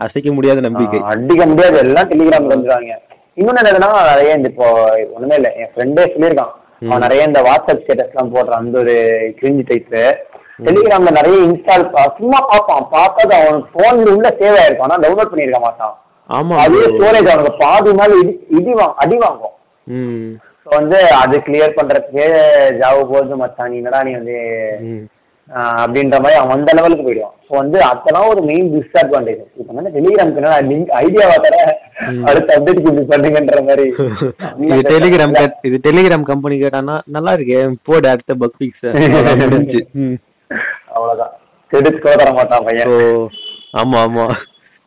A: அசைக்க முடியாத நம்பிக்கை.
B: அடிக்க முடியாது. எல்லாம் டெலிகிராம்ல வந்துருவாங்க. இன்னொன்னு என்னதுன்னா நிறைய இந்த இப்போ ஒண்ணுமே இல்ல. என் ஃப்ரெண்டே சொல்லியிருக்கான். அவன் நிறைய இந்த வாட்ஸ்அப் ஸ்டேட்டஸ் எல்லாம் போடுறான் அந்த ஒரு கிரிஞ்சு டைப் டெலிகிராம்ல நிறைய இன்ஸ்டால் சும்மா பார்ப்பான். பார்த்தது அவன் போன்ல உள்ள சேவ் ஆயிருக்கும் ஆனா டவுன்லோட் பண்ணிருக்க மாட்டான்.
A: ஆமா
B: அதே. ஸ்டோரேஜ் அவனுக்கு பாதி நாள் இடி இடி அடி வாங்கும். ஸோ வந்து அது கிளியர் பண்றதுக்கு ஜாவு போகுது மச்சான். நீ என்னடா நீ வந்து அப்படின்ற மாதிரி அவன் அந்த லெவலுக்கு போயிடுவான். ஸோ வந்து அதெல்லாம் ஒரு மெயின் டிஸ்அட்வான்டேஜ் இப்போ வந்து டெலிகிராம்க்கு என்ன லிங்க் ஐடியாவா தர? அடுத்த அப்டேட் இப்படி பண்ணுங்கன்ற மாதிரி.
A: இது டெலிகிராம் இது டெலிகிராம் கம்பெனி கேட்டானா நல்லா இருக்கே போடு அடுத்த பக் பிக்ஸ் முடிஞ்சு ம்.
B: அவ்வளவுதான். கெடுத்து கூட தர மாட்டான் பையன்.
A: So, ஆமா ஆமா.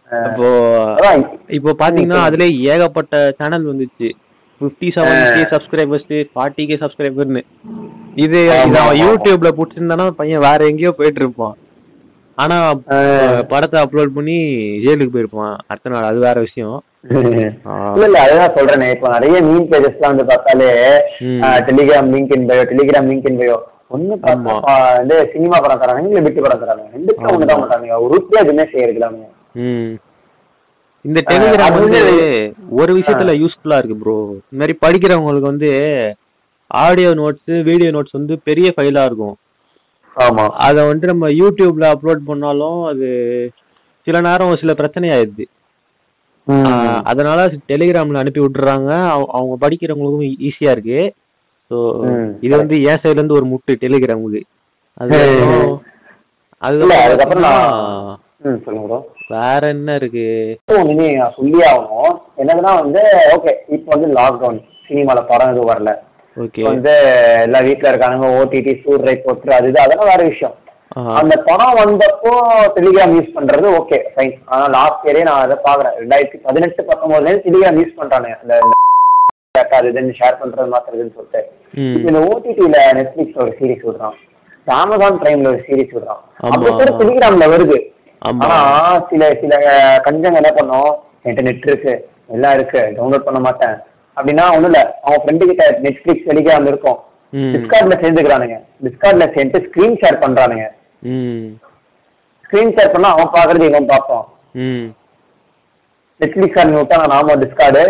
A: இப்போ
B: அதான்
A: இப்போ பாத்தீங்கன்னா அதுல ஏகப்பட்ட சேனல் வந்துச்சு. Fifty seven K subscribers forty K சப்ஸ்கிரைபர்னு இது அவன். யூடியூப்ல புடிச்சிருந்தானா பையன் வேற எங்கேயோ போயிட்டு இருப்பான் ஆனா படத்தை அப்லோட் பண்ணி ஜெயிலுக்கு போயிருப்பான். அடுத்த நாள் அது வேற விஷயம்.
B: இல்ல இல்ல அதுதான் சொல்றேனே. இப்போ நிறைய மீன் பேஜஸ்லாம் வந்து பார்த்தாலே. Telegram link in bio Telegram link in bio ஒண்ணு வந்து சினிமா படம் தராங்க இல்ல விட்டு படம் தராங்க ரெண்டுக்கும் ஒண்ணு தான் மாட்டாங்க ஒரு ரூபாய் எதுவுமே செய்யறதுலாமே
A: ம். இந்த டெலிகிராம் வந்து
B: வந்து-
A: ஒரு விஷயத்துல யூஸ்ஃபுல்லா இருக்கு ப்ரோ இந்த மாதிரி படிக்கிறவங்களுக்கு வந்து ஆடியோ நோட்ஸ் வீடியோ நோட்ஸ் வந்து பெரிய ஃபைலா இருக்கும்.
B: ஆமா.
A: அதை வந்துட்டு நம்ம யூடியூப்ல அப்லோட் பண்ணாலும் அது சில நேரம் சில பிரச்சனை ஆயிடுது அதனால டெலிகிராம்ல அனுப்பி விட்டுறாங்க. அவ- அவங்க படிக்கிறவங்களுக்கும் ஈஸியா இருக்கு. ஸோ. இது வந்து என் சைடுல இருந்து ஒரு முட்டு டெலிகிராமுக்கு. அது அதுக்கப்புறம் வேற என்ன இருக்கு?
B: நான் சொல்லி ஆகணும். என்னதுன்னா வந்து ஓகே இப்போ வந்து லாக்டவுன் சினிமால படம் எதுவும் வரல.
A: ஓகே
B: வந்து எல்லா வீட்ல இருக்கானுங்க ஓடிடி சூர் ரைட் போட்டு அது இது அதெல்லாம் வேற விஷயம். அந்த படம் வந்தப்போ டெலிகிராம் யூஸ் பண்றது ஓகே ஃபைன் ஆனா லாஸ்ட் இயரே நான் அதை பாக்குறேன் ரெண்டாயிரத்தி பதினெட்டு பத்தொன்பதுல டெலிகிராம் யூஸ் பண்றானுங்க. இந்த இந்த அது இதுன்னு ஷேர் பண்றது மாத்துறதுன்னு சொல்லிட்டு. இந்த ஓடிடில நெட்ஃபிளிக்ஸ் ஒரு சீரிஸ் விடுறான். அமேசான் பிரைம்ல ஒரு சீரிஸ் விடுறான். கூட டெலிகிராம்ல வருது. ஆனா சில சில கஞ்சங்க என்ன பண்ணோம்? என்கிட்ட நெட் இருக்கு எல்லாம் இருக்கு டவுன்லோட் பண்ண மாட்டேன். அப்படின்னா ஒண்ணும் இல்ல. அவன் ஃப்ரெண்டு கிட்ட நெட்ஃபிளிக்ஸ் டெலிகிராம் இருக்கும். டிஸ்கார்ட்ல சேர்ந்துக்கிறானுங்க. டிஸ்கார்ட்ல சேர்ந்து ஸ்கிரீன் ஷேர் பண்றானுங்க. ஸ்கிரீன் ஷேர் பண்ணா அவன் பாக்குறது இவன் பார்ப்பான்
A: ம்.
B: நெட்ஃபிளிக்ஸ் ஆர்மி விட்டா நான் நாம டிஸ்கார்டு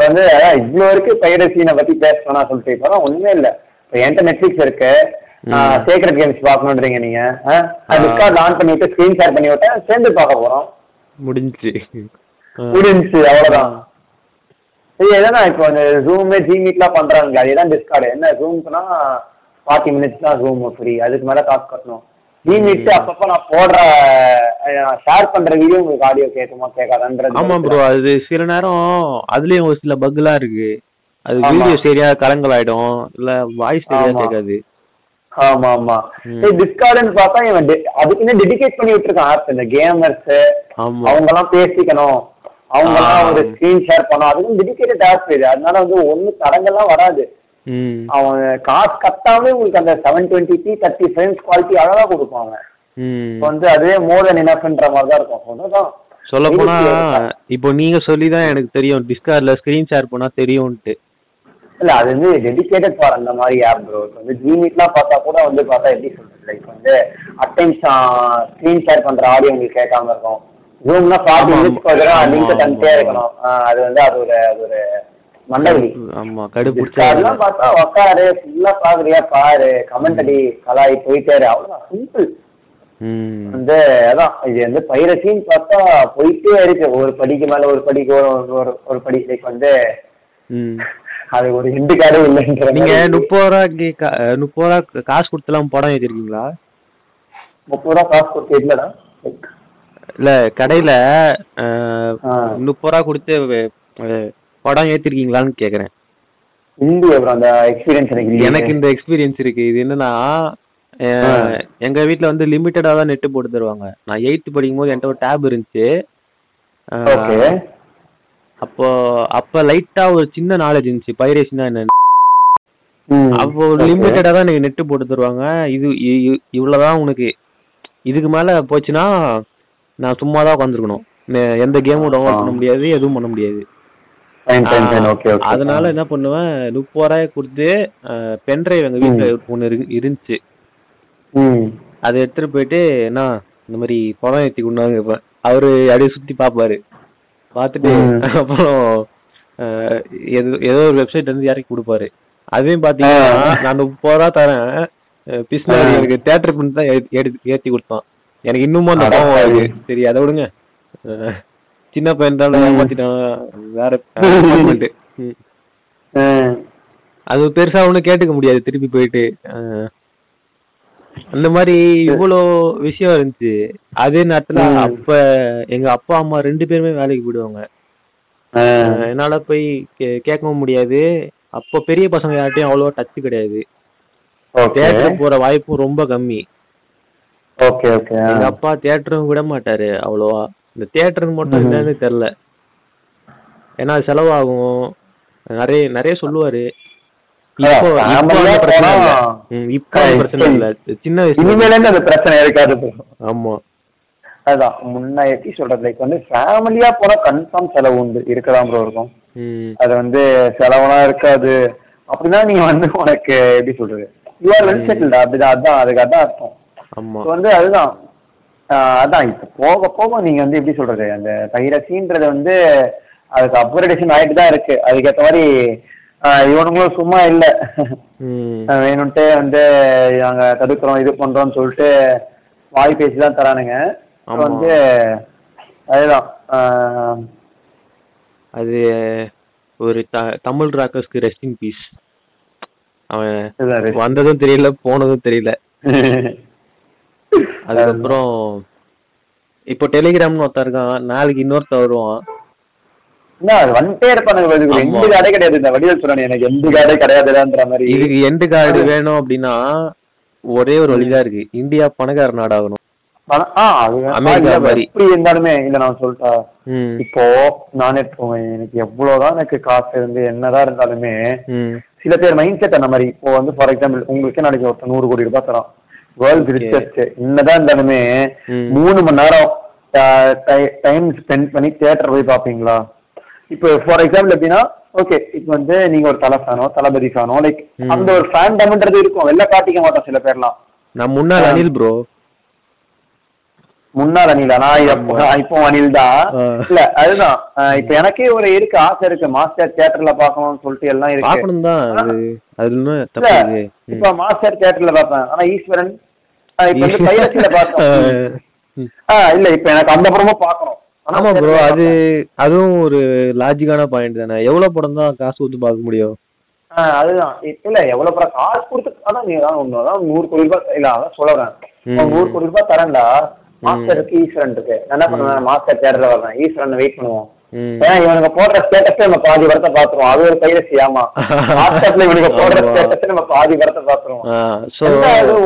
B: வந்து அதான் இவ்வளவு இருக்கு பைரசினை பத்தி பேசணும்னா சொல்லிட்டு இப்போ ஒண்ணுமே இல்ல. இப்போ என்கிட்ட நெட்ஃபிளிக்ஸ் இருக்கு. சீக்ரெட் கேம்ஸ் பார்க்கணுன்றீங்க நீங்க. டிஸ்கார்ட் ஆன் பண்ணிட்டு ஸ்கிரீன் ஷேர் பண்ணி விட்டா சேர்ந்து பார்க்க போறோம்.
A: முடிஞ்சுச்சு. ஆ.
B: முடிஞ்சுச்சு அவ்வளவுதான். இது எதனா இப்போ இந்த ஜூமே ஜிமீட்லாம் பண்றாங்க அதுதான் டிஸ்கார்டு என்ன ஜூம்க்குனா ஃபார்ட்டி மினிட்ஸ் தான் ஜூம் ஃப்ரீ அதுக்கு மேல காசு கட்டணும். ஜிமீட் அப்பப்போ நான் போடுற ஷேர் பண்ற வீடியோ உங்களுக்கு ஆடியோ கேட்குமா கேட்காதான்றது
A: ஆமா ப்ரோ அது சில நேரம் அதுலயும் ஒரு சில பக்லாம் இருக்கு. அது. வீடியோ சரியா கலங்கலாயிடும். இல்ல வாய்ஸ் சரியா. கேட்காது.
B: ஆமா ஆமா
A: ம்.
B: டிஸ்கார்டுன்னு பார்த்தா இவன் அதுக்குன்னு டெடிகேட் பண்ணி விட்டுருக்கான். ஆப் இந்த கேமர்ஸ் அவங்க எல்லாம் பேசிக்கணும். அவங்க எல்லாம். ஒரு ஸ்கிரீன் ஷேர் பண்ணணும். அதுக்கும் டெடிகேட்டட் ஆப் இது அதனால வந்து ஒண்ணு தடங்கள்லாம் வராது. அவன் காசு கட்டாமலே உங்களுக்கு அந்த seven twenty P thirty frames quality அழகா இப்போ வந்து அதுவே மோர் தென் இனஃப்ன்ற மாதிரி தான் இருக்கும். ஒண்ணுதான்
A: சொல்ல போனா இப்போ நீங்க சொல்லி தான் எனக்கு தெரியும். டிஸ்கார்ட்ல ஸ்கிரீன் ஷேர் பண்ணா தெரியும்ட்டு
B: இல்ல அது வந்து டெடிகேட்டட் ஃபார் அந்த மாதிரி ஆப் ப்ரோ இப்போ வந்து ஜிமீட்லாம் பார்த்தா கூட வந்து பார்த்தா எப்படி சொல்றது? லைக் வந்து அட்டைம்ஸ் ஸ்க்ரீன் ஷேர் பண்ற ஆடியோ உங்களுக்கு கேட்காம இருக்கும். ஜூம்னா ஃபார்ட்டி
A: ஆமா,
B: மினிட்ஸ் ஒரு
A: ஆமா,
B: லிங்க் தந்துட்டே. இருக்கணும். அது வந்து அது ஒரு அது ஒரு மண்டவலி
A: ஆமா கடுபிடிச்சா
B: அதெல்லாம் பார்த்தா உக்காரு ஃபுல்லா பாக்குறியா பாரு கமெண்ட் அடி கலாய் போயிட்டே அவ்வளவுதான் சிம்பிள் வந்து அதான் இது வந்து பைரசின்னு பார்த்தா போயிட்டே இருக்கு. ஒரு படிக்கு மேல ஒரு படிக்கு ஒரு ஒரு- படி லைக் வந்து அது ஒரு ஹிண்டு கார்டு இல்லைன்ற
A: நீங்க. முப்பது ரூபாய்க்கு முப்பது ரூபா காசு கொடுத்துலாம் படம் ஏத்திருக்கீங்களா
B: முப்பது ரூபா காசு கொடுத்து இல்லடா
A: இல்ல கடையில. முப்பது ரூபா கொடுத்து படம் ஏத்திருக்கீங்களான்னு கேக்குறேன்
B: இந்தி அப்புறம் அந்த எக்ஸ்பீரியன்ஸ் எனக்கு.
A: எனக்கு இந்த எக்ஸ்பீரியன்ஸ் இருக்கு இது என்னன்னா. எங்க வீட்ல வந்து லிமிட்டடா தான் நெட் போட்டு தருவாங்க நான் எயித்து படிக்கும் போது என்கிட்ட ஒரு டேப் இருந்துச்சு அப்போ அப்ப லைட்டா ஒரு சின்ன நாலேஜ் இருந்துச்சு. பைரேஷனா என்ன. அப்போ. லிமிட்டடா தான் எனக்கு நெட் போட்டு தருவாங்க. இது இவ்வளவுதான் உனக்கு. இதுக்கு மேல போச்சுன்னா நான் சும்மா தான் உட்காந்துருக்கணும் எந்த கேமும் டவுன்லோட் பண்ண முடியாது எதுவும் பண்ண முடியாது. அதனால என்ன பண்ணுவேன்? முப்பது ரூபாய் கொடுத்து பென்ட்ரைவ் எங்க வீட்டுல ஒண்ணு இரு- இருந்துச்சு. அதை எடுத்துட்டு போயிட்டு என்ன இந்த மாதிரி படம் ஏத்தி கொண்டாங்க அவரு அப்படியே சுத்தி பாப்பாரு பார்த்துட்டு. அப்புறம் ஏதோ ஒரு வெப்சைட் வந்து இறக்கி கொடுப்பாரு. அதையும் பாத்தீங்கன்னா நான் முப்பது ரூபா தரேன் பிஸ்னாரி. எனக்கு தேட்டர் பண்ணி தான் ஏத்தி- கொடுத்தான். எனக்கு இன்னமும் அந்த கோவம் வருது. சரி அதை விடுங்க. சின்ன பையன் தான். ஏமாத்திட்டான். வேற அது பெருசா ஒண்ணும் கேட்டுக்க முடியாது. திருப்பி போயிட்டு அந்த மாதிரி இவ்வளோ விஷயம் இருந்துச்சு. அதே நேரத்துல. அப்ப எங்க அப்பா அம்மா ரெண்டு பேருமே வேலைக்கு போயிடுவாங்க. என்னால போய் கேட்கவும் முடியாது. அப்போ பெரிய பசங்க யார்ட்டையும் அவ்வளவா டச் கிடையாது.
B: ஓகே.
A: தியேட்டர் போற வாய்ப்பும் ரொம்ப கம்மி.
B: Okay okay.
A: எங்க அப்பா தியேட்டரும் விட மாட்டாரு அவ்வளவா. இந்த தியேட்டருக்கு மட்டும். என்னன்னு தெரியல. ஏன்னா செலவாகும். நிறைய நிறைய சொல்லுவாரு.
B: அதான்,
A: இப்போ இப்போ
B: family
A: அந்த
B: ஆ
A: பிரச்சனை இல்ல.
B: போனா-
A: ம், இப்போ
B: ஆ,
A: அந்த பிரச்சனை
B: இப்போ-
A: இல்ல சின்ன வயசுல
B: இனிமேல இருந்து அந்த பிரச்சனை இருக்காது bro.
A: ஆமா.
B: அதான் முன்ன எப்படி சொல்றது லைக் வந்து ஃபேமிலியா போனா கன்ஃபார்ம் செலவு உண்டு. இருக்கதான் ப்ரோ இருக்கும். அது வந்து செலவெல்லாம் இருக்காது. அப்படின்னா நீங்க வந்து உனக்கு எப்படி சொல்றது யூ ஆர் வெல் செட்டில்டா அப்படிதான் அதான் அதுக்கு அதான் அர்த்தம். வந்து அதுதான். அதான் இப்போ போக போக நீங்க வந்து எப்படி சொல்றது அந்த பைரசின்றது வந்து அதுக்கு அப்கிரேடேஷன் ஆயிட்டு தான் இருக்கு. அதுக்கேற்ற மாதிரி இவனுங்களும் சும்மா இல்லை. வேணும்ட்டே வந்து நாங்க தடுக்கிறோம் இது பண்றோம்னு சொல்லிட்டு வாய் பேசி தான் தரானுங்க. வந்து அதுதான்.
A: அது ஒரு தமிழ் ராக்கர்ஸ்க்கு ரெஸ்ட் இன் பீஸ் அவன். வந்ததும் தெரியல போனதும் தெரியல. அதுக்கப்புறம் இப்போ டெலிகிராம்னு ஒருத்தன் இருக்கான் நாளைக்கு இன்னொருத்தன் வருவான்.
B: வந்துட்டே இருப்பானுங்க
A: ஆமா.
B: எந்த கார்டே கிடையாது. இந்த வடிவல் சொல்றானு எனக்கு எந்த கார்டே கிடையாதுன்ற மாதிரி.
A: இதுக்கு எண்டு கார்டு வேணும் அப்படின்னா ஒரே ஒரு வழிதான் இருக்கு. இந்தியா பணக்கார நாடாகணும்.
B: எப்படி இருந்தாலுமே இல்ல நான் சொல்லிட்டா. இப்போ நானே எனக்கு எவ்வளவுதான் எனக்கு காசு இருந்து என்னதான் இருந்தாலுமே சில பேர் மைண்ட் செட் அந்த மாதிரி. இப்போ வந்து ஃபார் எக்ஸாம்பிள் உங்களுக்கே நாளைக்கு ஒருத்தன் நூறு கோடி ரூபாய் தரான். வேர்ல்ட். ரிச்சஸ்ட் என்னதான் இருந்தாலுமே. மூணு மணி நேரம் டைம் ஸ்பெண்ட் பண்ணி தியேட்டர் போய் பாப்பீங்களா இப்போ ஃபார் எக்ஸாம்பிள் எப்படின்னா ஓகே இப்போ வந்து நீங்க ஒரு தலை ஃபேனோ தளபதி ஃபேனோ லைக். அந்த ஒரு ஃபேண்டம்ன்றது இருக்கும். வெளில காட்டிக்க மாட்டோம் சில பேர்லாம்.
A: நான் முன்னாள். அனில் ப்ரோ
B: முன்னாள் அனில் நான் இப்போ அனில் தான். இல்ல அதுதான். இப்போ எனக்கே ஒரு இருக்கு ஆசை இருக்கு. மாஸ்டர் தியேட்டர்ல பார்க்கணும்னு சொல்லிட்டு எல்லாம் இருக்கு. இப்ப மாஸ்டர் தியேட்டர்ல பார்ப்பேன். ஆனா ஈஸ்வரன் இப்ப வந்து பைரசியில பார்த்தோம்
A: ம்.
B: ஆ இல்ல இப்ப எனக்கு அந்த படமும் பார்க்கணும். ஆனா
A: ஆமா ப்ரோ அது. அதுவும் ஒரு லாஜிக்கான பாயிண்ட் தானே. எவ்வளவு படம் தான் காசு ஊத்து பார்க்க முடியும்?
B: அதுதான். இல்ல எவ்வளவு படம் காசு கொடுத்து அதான் நீ அதான் ஒண்ணு அதான் நூறு கோடி ரூபாய் இல்ல அதான் சொல்றேன். நூறு கோடி ரூபாய் தரேன்டா. மாஸ்டர் இருக்கு ஈஸ்வரன் இருக்கு நான் என்ன பண்ணுவேன்? மாஸ்டர் தியேட்டர்ல வரேன் ஈஸ்வரன் வெயிட் பண்ணுவோம். ஏன்னா இவனுக்கு போடுற ஸ்டேட்டஸ் நம்ம பாதி வரத்தை பாத்துருவோம் அது ஒரு பைரசி ஆமா. வாட்ஸ்அப்ல இவனுக்கு போடுற. ஸ்டேட்டஸ் நம்ம பாதி வரத்தை பாத்துருவோம்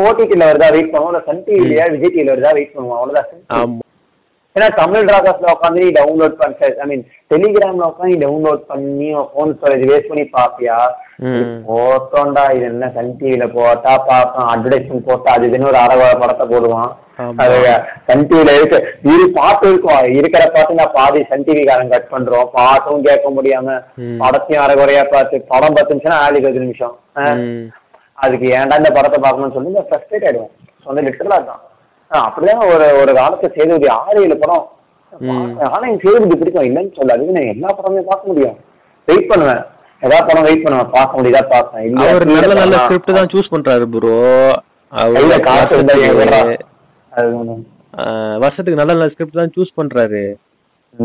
B: ஓடிடில வருதா? வெயிட் பண்ணுவோம். இல்ல சன் டிவிலயா விஜய் டிவில வருதா? வெயிட் பண்ணுவோம். அவ்வளவுதான். ஏன்னா தமிழ் ராகாஸ்ல உட்காந்து நீ டவுன்லோட் பண்ண ஐ மீன் டெலிகிராம்ல உட்காந்து நீ டவுன்லோட் பண்ணி ஃபோன் ஸ்டோரேஜ் வேஸ்ட் பண்ணி பாப்பியா. போட்டோண்டா இது என்ன சன் டிவில போட்டா பார்ப்போம் அட்வர்டைஸ்மெண்ட் போட்டா அது இதுன்னு ஒரு அரை படத்தை போடுவான். அது சன் டிவில இருக்கு. இரு பாட்டு இருக்கும். இருக்கிற பாட்டு நான் பாதி சன் டிவி காரன் கட் பண்றோம். பாட்டும் கேட்க முடியாம. படத்தையும் அரை குறையா பார்த்து படம் பத்து நிமிஷம். ஆளு இருபது நிமிஷம். அதுக்கு ஏன்டா இந்த படத்தை பார்க்கணும்னு சொல்லி ஃப்ரஸ்ட்ரேட் ஆயிடுவோம் சொந்த லிட்டரலா தான் அப்படிதான் ஒரு ஒரு காலத்துல சேதுபதி ஆறு ஏழு படம். ஆனா எனக்கு சேதுபதி பிடிக்கும். இல்லைன்னு சொல்லாது நான் எல்லா படமே பார்க்க முடியும். வெயிட் பண்ணுவேன். ஏதாவது படம் வெயிட் பண்ணுவேன். பார்க்க முடியுதா பார்ப்பேன். இல்ல
A: அவர் நல்ல நல்ல ஸ்கிரிப்ட் தான் சூஸ் பண்றாரு ப்ரோ
B: கையில காசு இருந்தா.
A: வருஷத்துக்கு நல்ல நல்ல ஸ்கிரிப்ட் தான் சூஸ் பண்றாரு.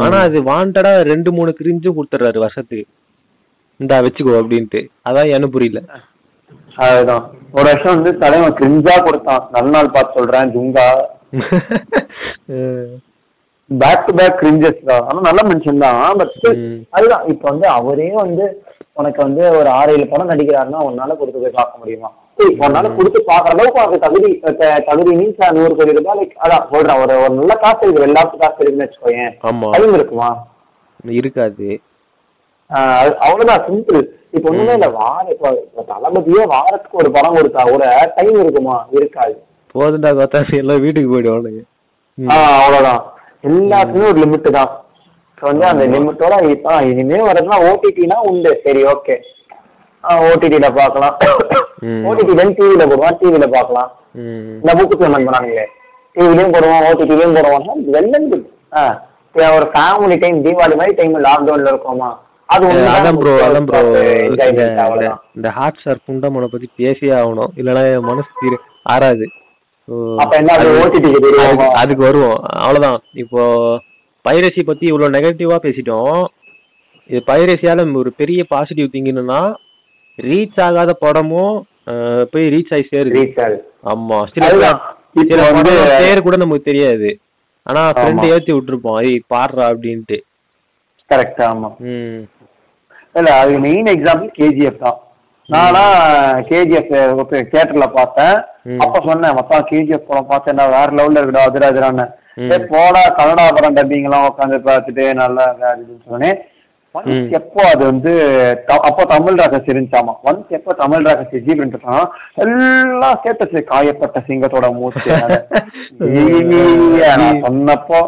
A: ஆனா அது வாண்டடா ரெண்டு மூணு கிரிஞ்சும் கொடுத்துறாரு வருஷத்துக்கு. இந்தா வச்சுக்கோ அப்படின்ட்டு. அதான் எனக்கு புரியல.
B: அதுதான் ஒரு வருஷம் வந்து தலைவன் கிரிஞ்சா கொடுத்தான். நல்ல நாள் பார்த்து சொல்றேன் Junga back to back cringes தான். ஆனா நல்ல மனுஷன் தான். பட். அதுதான். இப்போ வந்து அவரே வந்து உனக்கு வந்து ஒரு ஆறு ஏழு படம் நடிக்கிறாருன்னா உன்னால கொடுத்து போய் பார்க்க முடியுமா? சரி உன்னால கொடுத்து பார்க்குற அளவுக்கு உனக்கு தகுதி தகுதி மீன்ஸ் நூறு கோடி ரூபாய் like அதான் சொல்றேன். ஒரு ஒரு நல்ல காசு இருக்கு. எல்லாத்துக்கும் காசு இருக்குன்னு வச்சுக்கோயேன்.
A: ஆமா.
B: டைம் இருக்குமா?
A: இருக்காது.
B: அவ்வளவுதான். சிம்பிள் இப்போ ஒண்ணுமே இல்ல வார இப்போ தளபதியே வாரத்துக்கு ஒரு படம் கொடுத்தா கூட டைம் இருக்குமா? இருக்காது.
A: போதுண்டா கொத்தாசி எல்லாம் வீட்டுக்கு போயிடுவானுங்க ம்.
B: ஆ அவ்வளவுதான். எல்லாத்துக்குமே ஒரு லிமிட் தான். வந்து அந்த லிமிட்டோட இப்போ இனிமே வரதுனா ஓடிடினா உண்டு. சரி ஓகே ஓடிடியில பார்க்கலாம்
A: ம்.
B: ஓடிடில டிவில போடுவான். டிவில பார்க்கலாம்
A: ம்.
B: இந்த புக்கு சொன்னாங்க போறாங்களே டிவிலையும் போடுவோம் ஓடிடிலையும் போடுவோம் வெள்ளம் ஒரு ஃபேமிலி டைம் தீபாவளி மாதிரி டைம் லாக்டவுன்ல இருக்கோமா? அது
A: அதான் ப்ரோ அதான் ப்ரோ. இந்த ஹாட் ஸ்டார் குண்டமனை பத்தி பேசியே ஆகணும். இல்லைன்னா என் மனசு தீர ஆறாது. அதுக்கு- வருவோம். அவ்வளவுதான். இப்போ பைரசி பத்தி இவ்வளவு நெகட்டிவா பேசிட்டோம். இது பைரசியால ஒரு பெரிய பாசிட்டிவ் திங் என்னன்னா ரீச் ஆகாத படமும் போய் ரீச் ஆகி சேருது. ஆமா. சில பேர் கூட நமக்கு தெரியாது. ஆனா ஃப்ரெண்ட். ஏத்தி விட்டுருப்போம். ஐய் பாடுறா அப்படின்ட்டு.
B: கரெக்ட் ஆமா.
A: ம்.
B: இல்ல அது மெயின் எக்ஸாம்பிள் கேஜிஎஃப் தான். நானா கேஜிஎஃப் தியேட்டர்ல பார்த்தேன். அப்ப சொன்னேன் மொத்தம் கேஜிஎஃப் படம் பார்த்தேன் வேற லெவல்ல இருக்குடா
A: ம்.
B: சரி போடா கன்னடா படம் டப்பிங் எல்லாம் உட்காந்து பார்த்துட்டு நல்லா சொன்னேன். ஒன்ஸ். எப்போ அது வந்து அப்போ தமிழ் ராக்கஸ் இருந்துச்சாமா? ஒன்ஸ் எப்போ தமிழ் ராக்கஸ் ஜி பண்ணிட்டு எல்லாம் ஸ்டேட்டஸ் காயப்பட்ட சிங்கத்தோட மூச்சு நான் சொன்னப்போ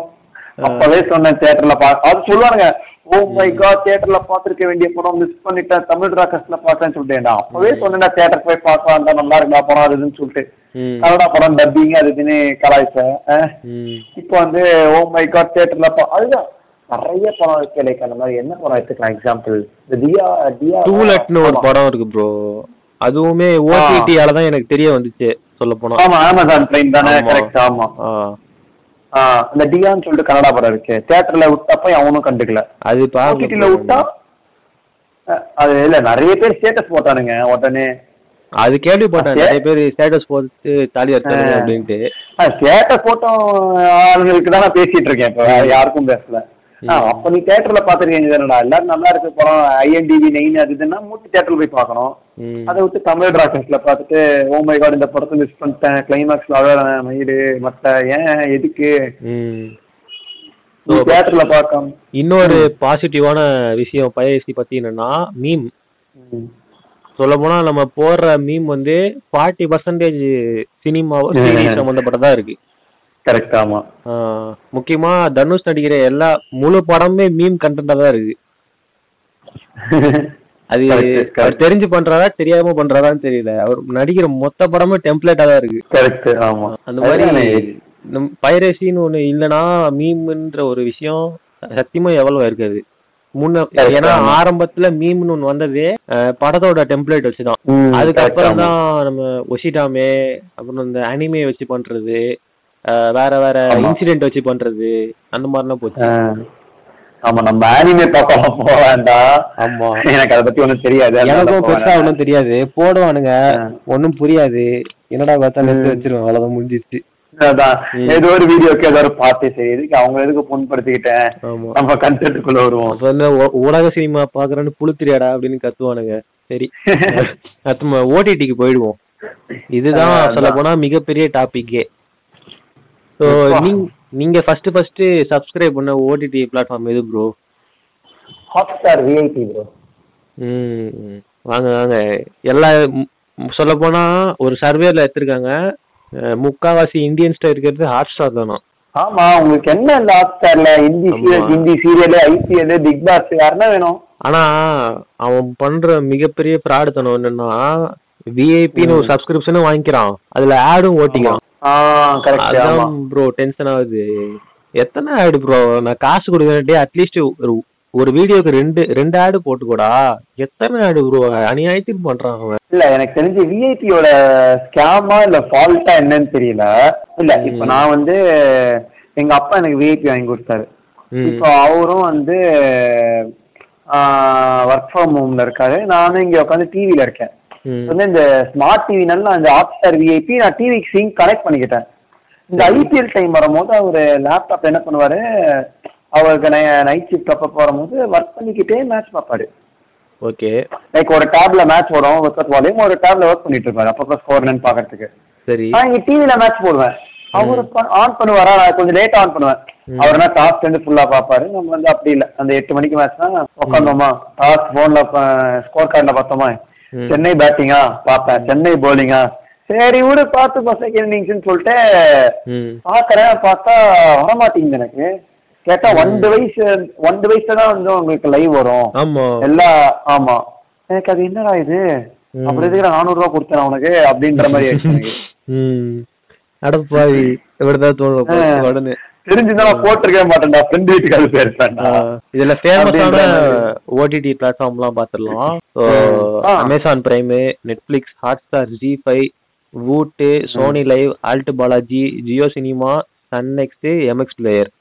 B: அப்பவே சொன்னேன் தியேட்டர்ல பா அது சொல்லுவானுங்க ஓ மை. காட் தியேட்டர்ல பாத்திருக்க வேண்டிய படம் மிஸ் பண்ணிட்டேன். தமிழ் ராக்கஸ்ல பார்த்தேன்னு சொல்லிட்டேன் அப்பவே சொன்னேன் தியேட்டர் போய் பார்க்கலாம் நல்லா இருக்கா படம் இதுன்னு சொல்லிட்டு.
A: ம்.
B: கன்னடா படம் டப்பிங் அது இதுன்னு.
A: ம்.
B: இப்போ வந்து ஓ மை காட் தியேட்டர்ல பா அதுதான். நிறைய படம் இருக்கு லைக் அந்த மாதிரி என்ன படம் எடுத்துக்கலாம் எக்ஸாம்பிள் தியா தியா
A: டூலெட்னு ஒரு
B: ஆமா.
A: படம் இருக்கு ப்ரோ அதுவுமே ஓடிடியால தான் எனக்கு தெரிய வந்துச்சு சொல்ல போனா.
B: ஆமா அமேசான் பிரைம் தானே. கரெக்ட் ஆமா. இந்த டியான்னு சொல்லிட்டு கன்னடா படம் இருக்கு தியேட்டர்ல விட்டப்ப அவனும் கண்டுக்கல
A: அது
B: ஓடிடில விட்டா அது இல்ல நிறைய பேர் ஸ்டேட்டஸ் போட்டானுங்க உடனே
A: அது கேள்விப்பட்டேன்
B: Okay.
A: நிறைய பேர் ஸ்டேட்டஸ் போட்டு தாலி. அப்படின்ட்டு
B: ஸ்டேட்டஸ் போட்டோ ஆளுங்களுக்கு தான் நான் பேசிட்டு இருக்கேன் இப்போ யாருக்கும் பேசல. அப்ப நீ தியேட்டர்ல பாத்துருக்கீங்க தானடா. எல்லாரும் நல்லா இருக்கு. படம் ஐஎன்டிவி நெயின் அது இதுன்னா மூட்டு தியேட்டர்ல போய் பார்க்கணும்.
A: ம்.
B: அதை விட்டு தமிழ் டிராகன்ஸ்ல பார்த்துட்டு ஓ மை காட் இந்த படத்தை மிஸ் பண்ணிட்டேன். கிளைமேக்ஸ்ல அழகான மயிடு மத்த ஏன் எதுக்கு? தியேட்டர்ல பார்க்காம.
A: இன்னொரு பாசிட்டிவான விஷயம் பைரசி பத்தி என்னன்னா மீம். சொல்ல போனா நம்ம போடுற மீம் வந்து ஃபார்ட்டி பர்சன்டேஜ் சினிமா சீரிஸ் சம்பந்தப்பட்டதா இருக்கு.
B: கரெக்ட் ஆமா.
A: முக்கியமா தனுஷ் நடிக்கிற எல்லா முழு படமுமே மீம் கண்டென்ட்டா தான் இருக்கு. அது. அவர் தெரிஞ்சு பண்றாரா தெரியாம பண்றாரான்னு தெரியல. அவர் நடிக்கிற மொத்த படமும் டெம்ப்ளேட்டா தான் இருக்கு.
B: கரெக்ட் ஆமா.
A: அந்த மாதிரி பைரசின்னு ஒண்ணு இல்லனா மீம்ன்ற ஒரு விஷயம் சத்தியமா எவ்வளவு இருக்காது. முன்ன ஏன்னா. ஆரம்பத்துல மீம்னு ஒண்ணு வந்ததே படத்தோட டெம்ப்ளேட் வச்சுதான். அதுக்கப்புறம். தான் நம்ம ஒசிடாமே அப்புறம் இந்த அனிமே வச்சு பண்றது வேற வேற. இன்சிடென்ட் வச்சு பண்றது அந்த மாதிரிலாம் போச்சு.
B: ஆமா நம்ம ஆனிமே பார்க்கலாம் போக வேண்டாம்.
A: ஆமா.
B: எனக்கு அதை பத்தி ஒண்ணும் தெரியாது.
A: எனக்கும் பெருசா. ஒன்றும் தெரியாது. போடுவானுங்க. ஒன்றும் புரியாது. என்னடா பார்த்தா. எடுத்து வச்சிருவேன் அவ்வளவுதான் முடிஞ்சிச்சு.
B: ஏதோ ஒரு வீடியோக்கு ஏதோ ஒரு பார்த்து சரி எதுக்கு அவங்க எதுக்கு புண்படுத்திக்கிட்டேன்? நம்ம கண்டென்ட்டுக்குள்ள வருவோம்.
A: ஊடக சினிமா பாக்குறேன்னு புளுத்திரியாடா அப்படின்னு கத்துவானுங்க. சரி. ஓடிடிக்கு போயிடுவோம். இதுதான். சொல்ல போனா மிகப்பெரிய டாபிக்கே ஸோ. நீங்க ஃபர்ஸ்ட் ஃபர்ஸ்ட் சப்ஸ்கிரைப் பண்ண ஓடிடி பிளாட்ஃபார்ம் எது bro
B: Hotstar VIP bro
A: ம் வாங்க வாங்க. எல்லா சொல்ல போனா ஒரு சர்வேல எடுத்திருக்காங்க. முக்காவாசி இந்தியன்ஸ்ட இருக்கிறது ஹாட் ஸ்டார் தானா?
B: ஆமா உங்களுக்கு என்ன இந்த ஹாட் ஸ்டார்ல Hindi. Serial Hindi serial IPL Bigg Boss யாருன்னா வேணும்?
A: ஆனா அவன் பண்ற மிகப்பெரிய ஃப்ராடுத்தனம் என்னன்னா விஐபின்னு ஒரு சப்ஸ்கிரிப்ஷனும் வாங்கிக்கிறான். அதுல ஆடும் ஓட்டிக்கிறான். அதான் ப்ரோ டென்ஷன் ஆகுது. எத்தனை ஆடு ப்ரோ நான் காசு கொடுக்கறதே அட்லீஸ்ட் ஒரு ஒரு வீடியோக்கு ரெண்டு ரெண்டு ஆடு போட்டுக்கூடா. எத்தனை ஆடு ப்ரோ அநியாயத்துக்கு பண்றான் அவன்.
B: இல்ல எனக்கு தெரிஞ்சு விஐபியோட ஸ்கேமா இல்ல ஃபால்ட்டா என்னன்னு தெரியல. இல்ல இப்ப. நான் வந்து எங்க அப்பா எனக்கு விஐபி வாங்கி கொடுத்தாரு. இப்போ அவரும் வந்து ஒர்க் ஃப்ரம் ஹோம்ல இருக்காரு. நானும் இங்க உட்காந்து டிவில இருக்கேன். வந்து இந்த ஸ்மார்ட் டிவினால அந்த ஹாட் ஸ்டார் விஐபி நான் டிவிக்கு சிங் கனெக்ட் பண்ணிக்கிட்டேன். இந்த ஐபிஎல் டைம் வரும்போது அவரு லேப்டாப் என்ன பண்ணுவாரு? அவருக்கு நைட் ஷிஃப்ட் அப்ப போகும்போது ஒர்க் பண்ணிக்கிட்டே மேட்ச் பார்ப்பாரு.
A: ஓகே.
B: லைக் ஒரு டேப்ல மேட்ச் ஓடும் ஒர்க் வாலையும் ஒரு டேப்ல ஒர்க் பண்ணிட்டு இருப்பாரு. அப்பப்ப ஸ்கோர் என்னன்னு பாக்குறதுக்கு
A: சரி.
B: நான் இங்க டிவில மேட்ச் போடுவேன். அவரு ஆன் பண்ணுவாரா? நான் கொஞ்சம் லேட்டா ஆன் பண்ணுவேன். அவர் என்ன டாஸ் வந்து ஃபுல்லா பாப்பாரு நம்ம வந்து அப்படி இல்ல. அந்த எட்டு மணிக்கு மேட்ச்னா உட்காந்தோமா டாஸ் போன்ல ஸ்கோர் கார்டுல பார்த்தோமா. சென்னை பேட்டிங்கா பார்ப்பேன் சென்னை போலிங்கா சரி விடு பார்த்து இன்னிங்ஸ்னு சொல்லிட்டு பாக்குறேன். பார்த்தா வரமாட்டேங்குது எனக்கு. கேட்டா ஒன் டிவைஸ் ஒன் டிவைஸ்ல தான் வந்து உங்களுக்கு லைவ் வரும். எல்லா ஆமா. எனக்கு அது என்னடா இது. அப்படி எதுக்கு நானூறு ரூபா கொடுத்தேன் உனக்கு அப்படின்ற மாதிரி ஆயிடுச்சு
A: அடப்பாவி. இப்படிதான் தோணும். உடனே.
B: தெரிஞ்சுதான் நான் போட்டிருக்கவே மாட்டேன்டா. ஃப்ரெண்ட் வீட்டுக்கு அது பேசுறேன்டா
A: இதுல ஃபேமஸான. ஓடிடி பிளாட்ஃபார்ம்லாம் பார்த்துடலாம்
B: ஆ.
A: Amazon Prime Netflix Hotstar Zee five Voot Sony Liv Alt Balaji Jio Cinema Sun NXT MX Player.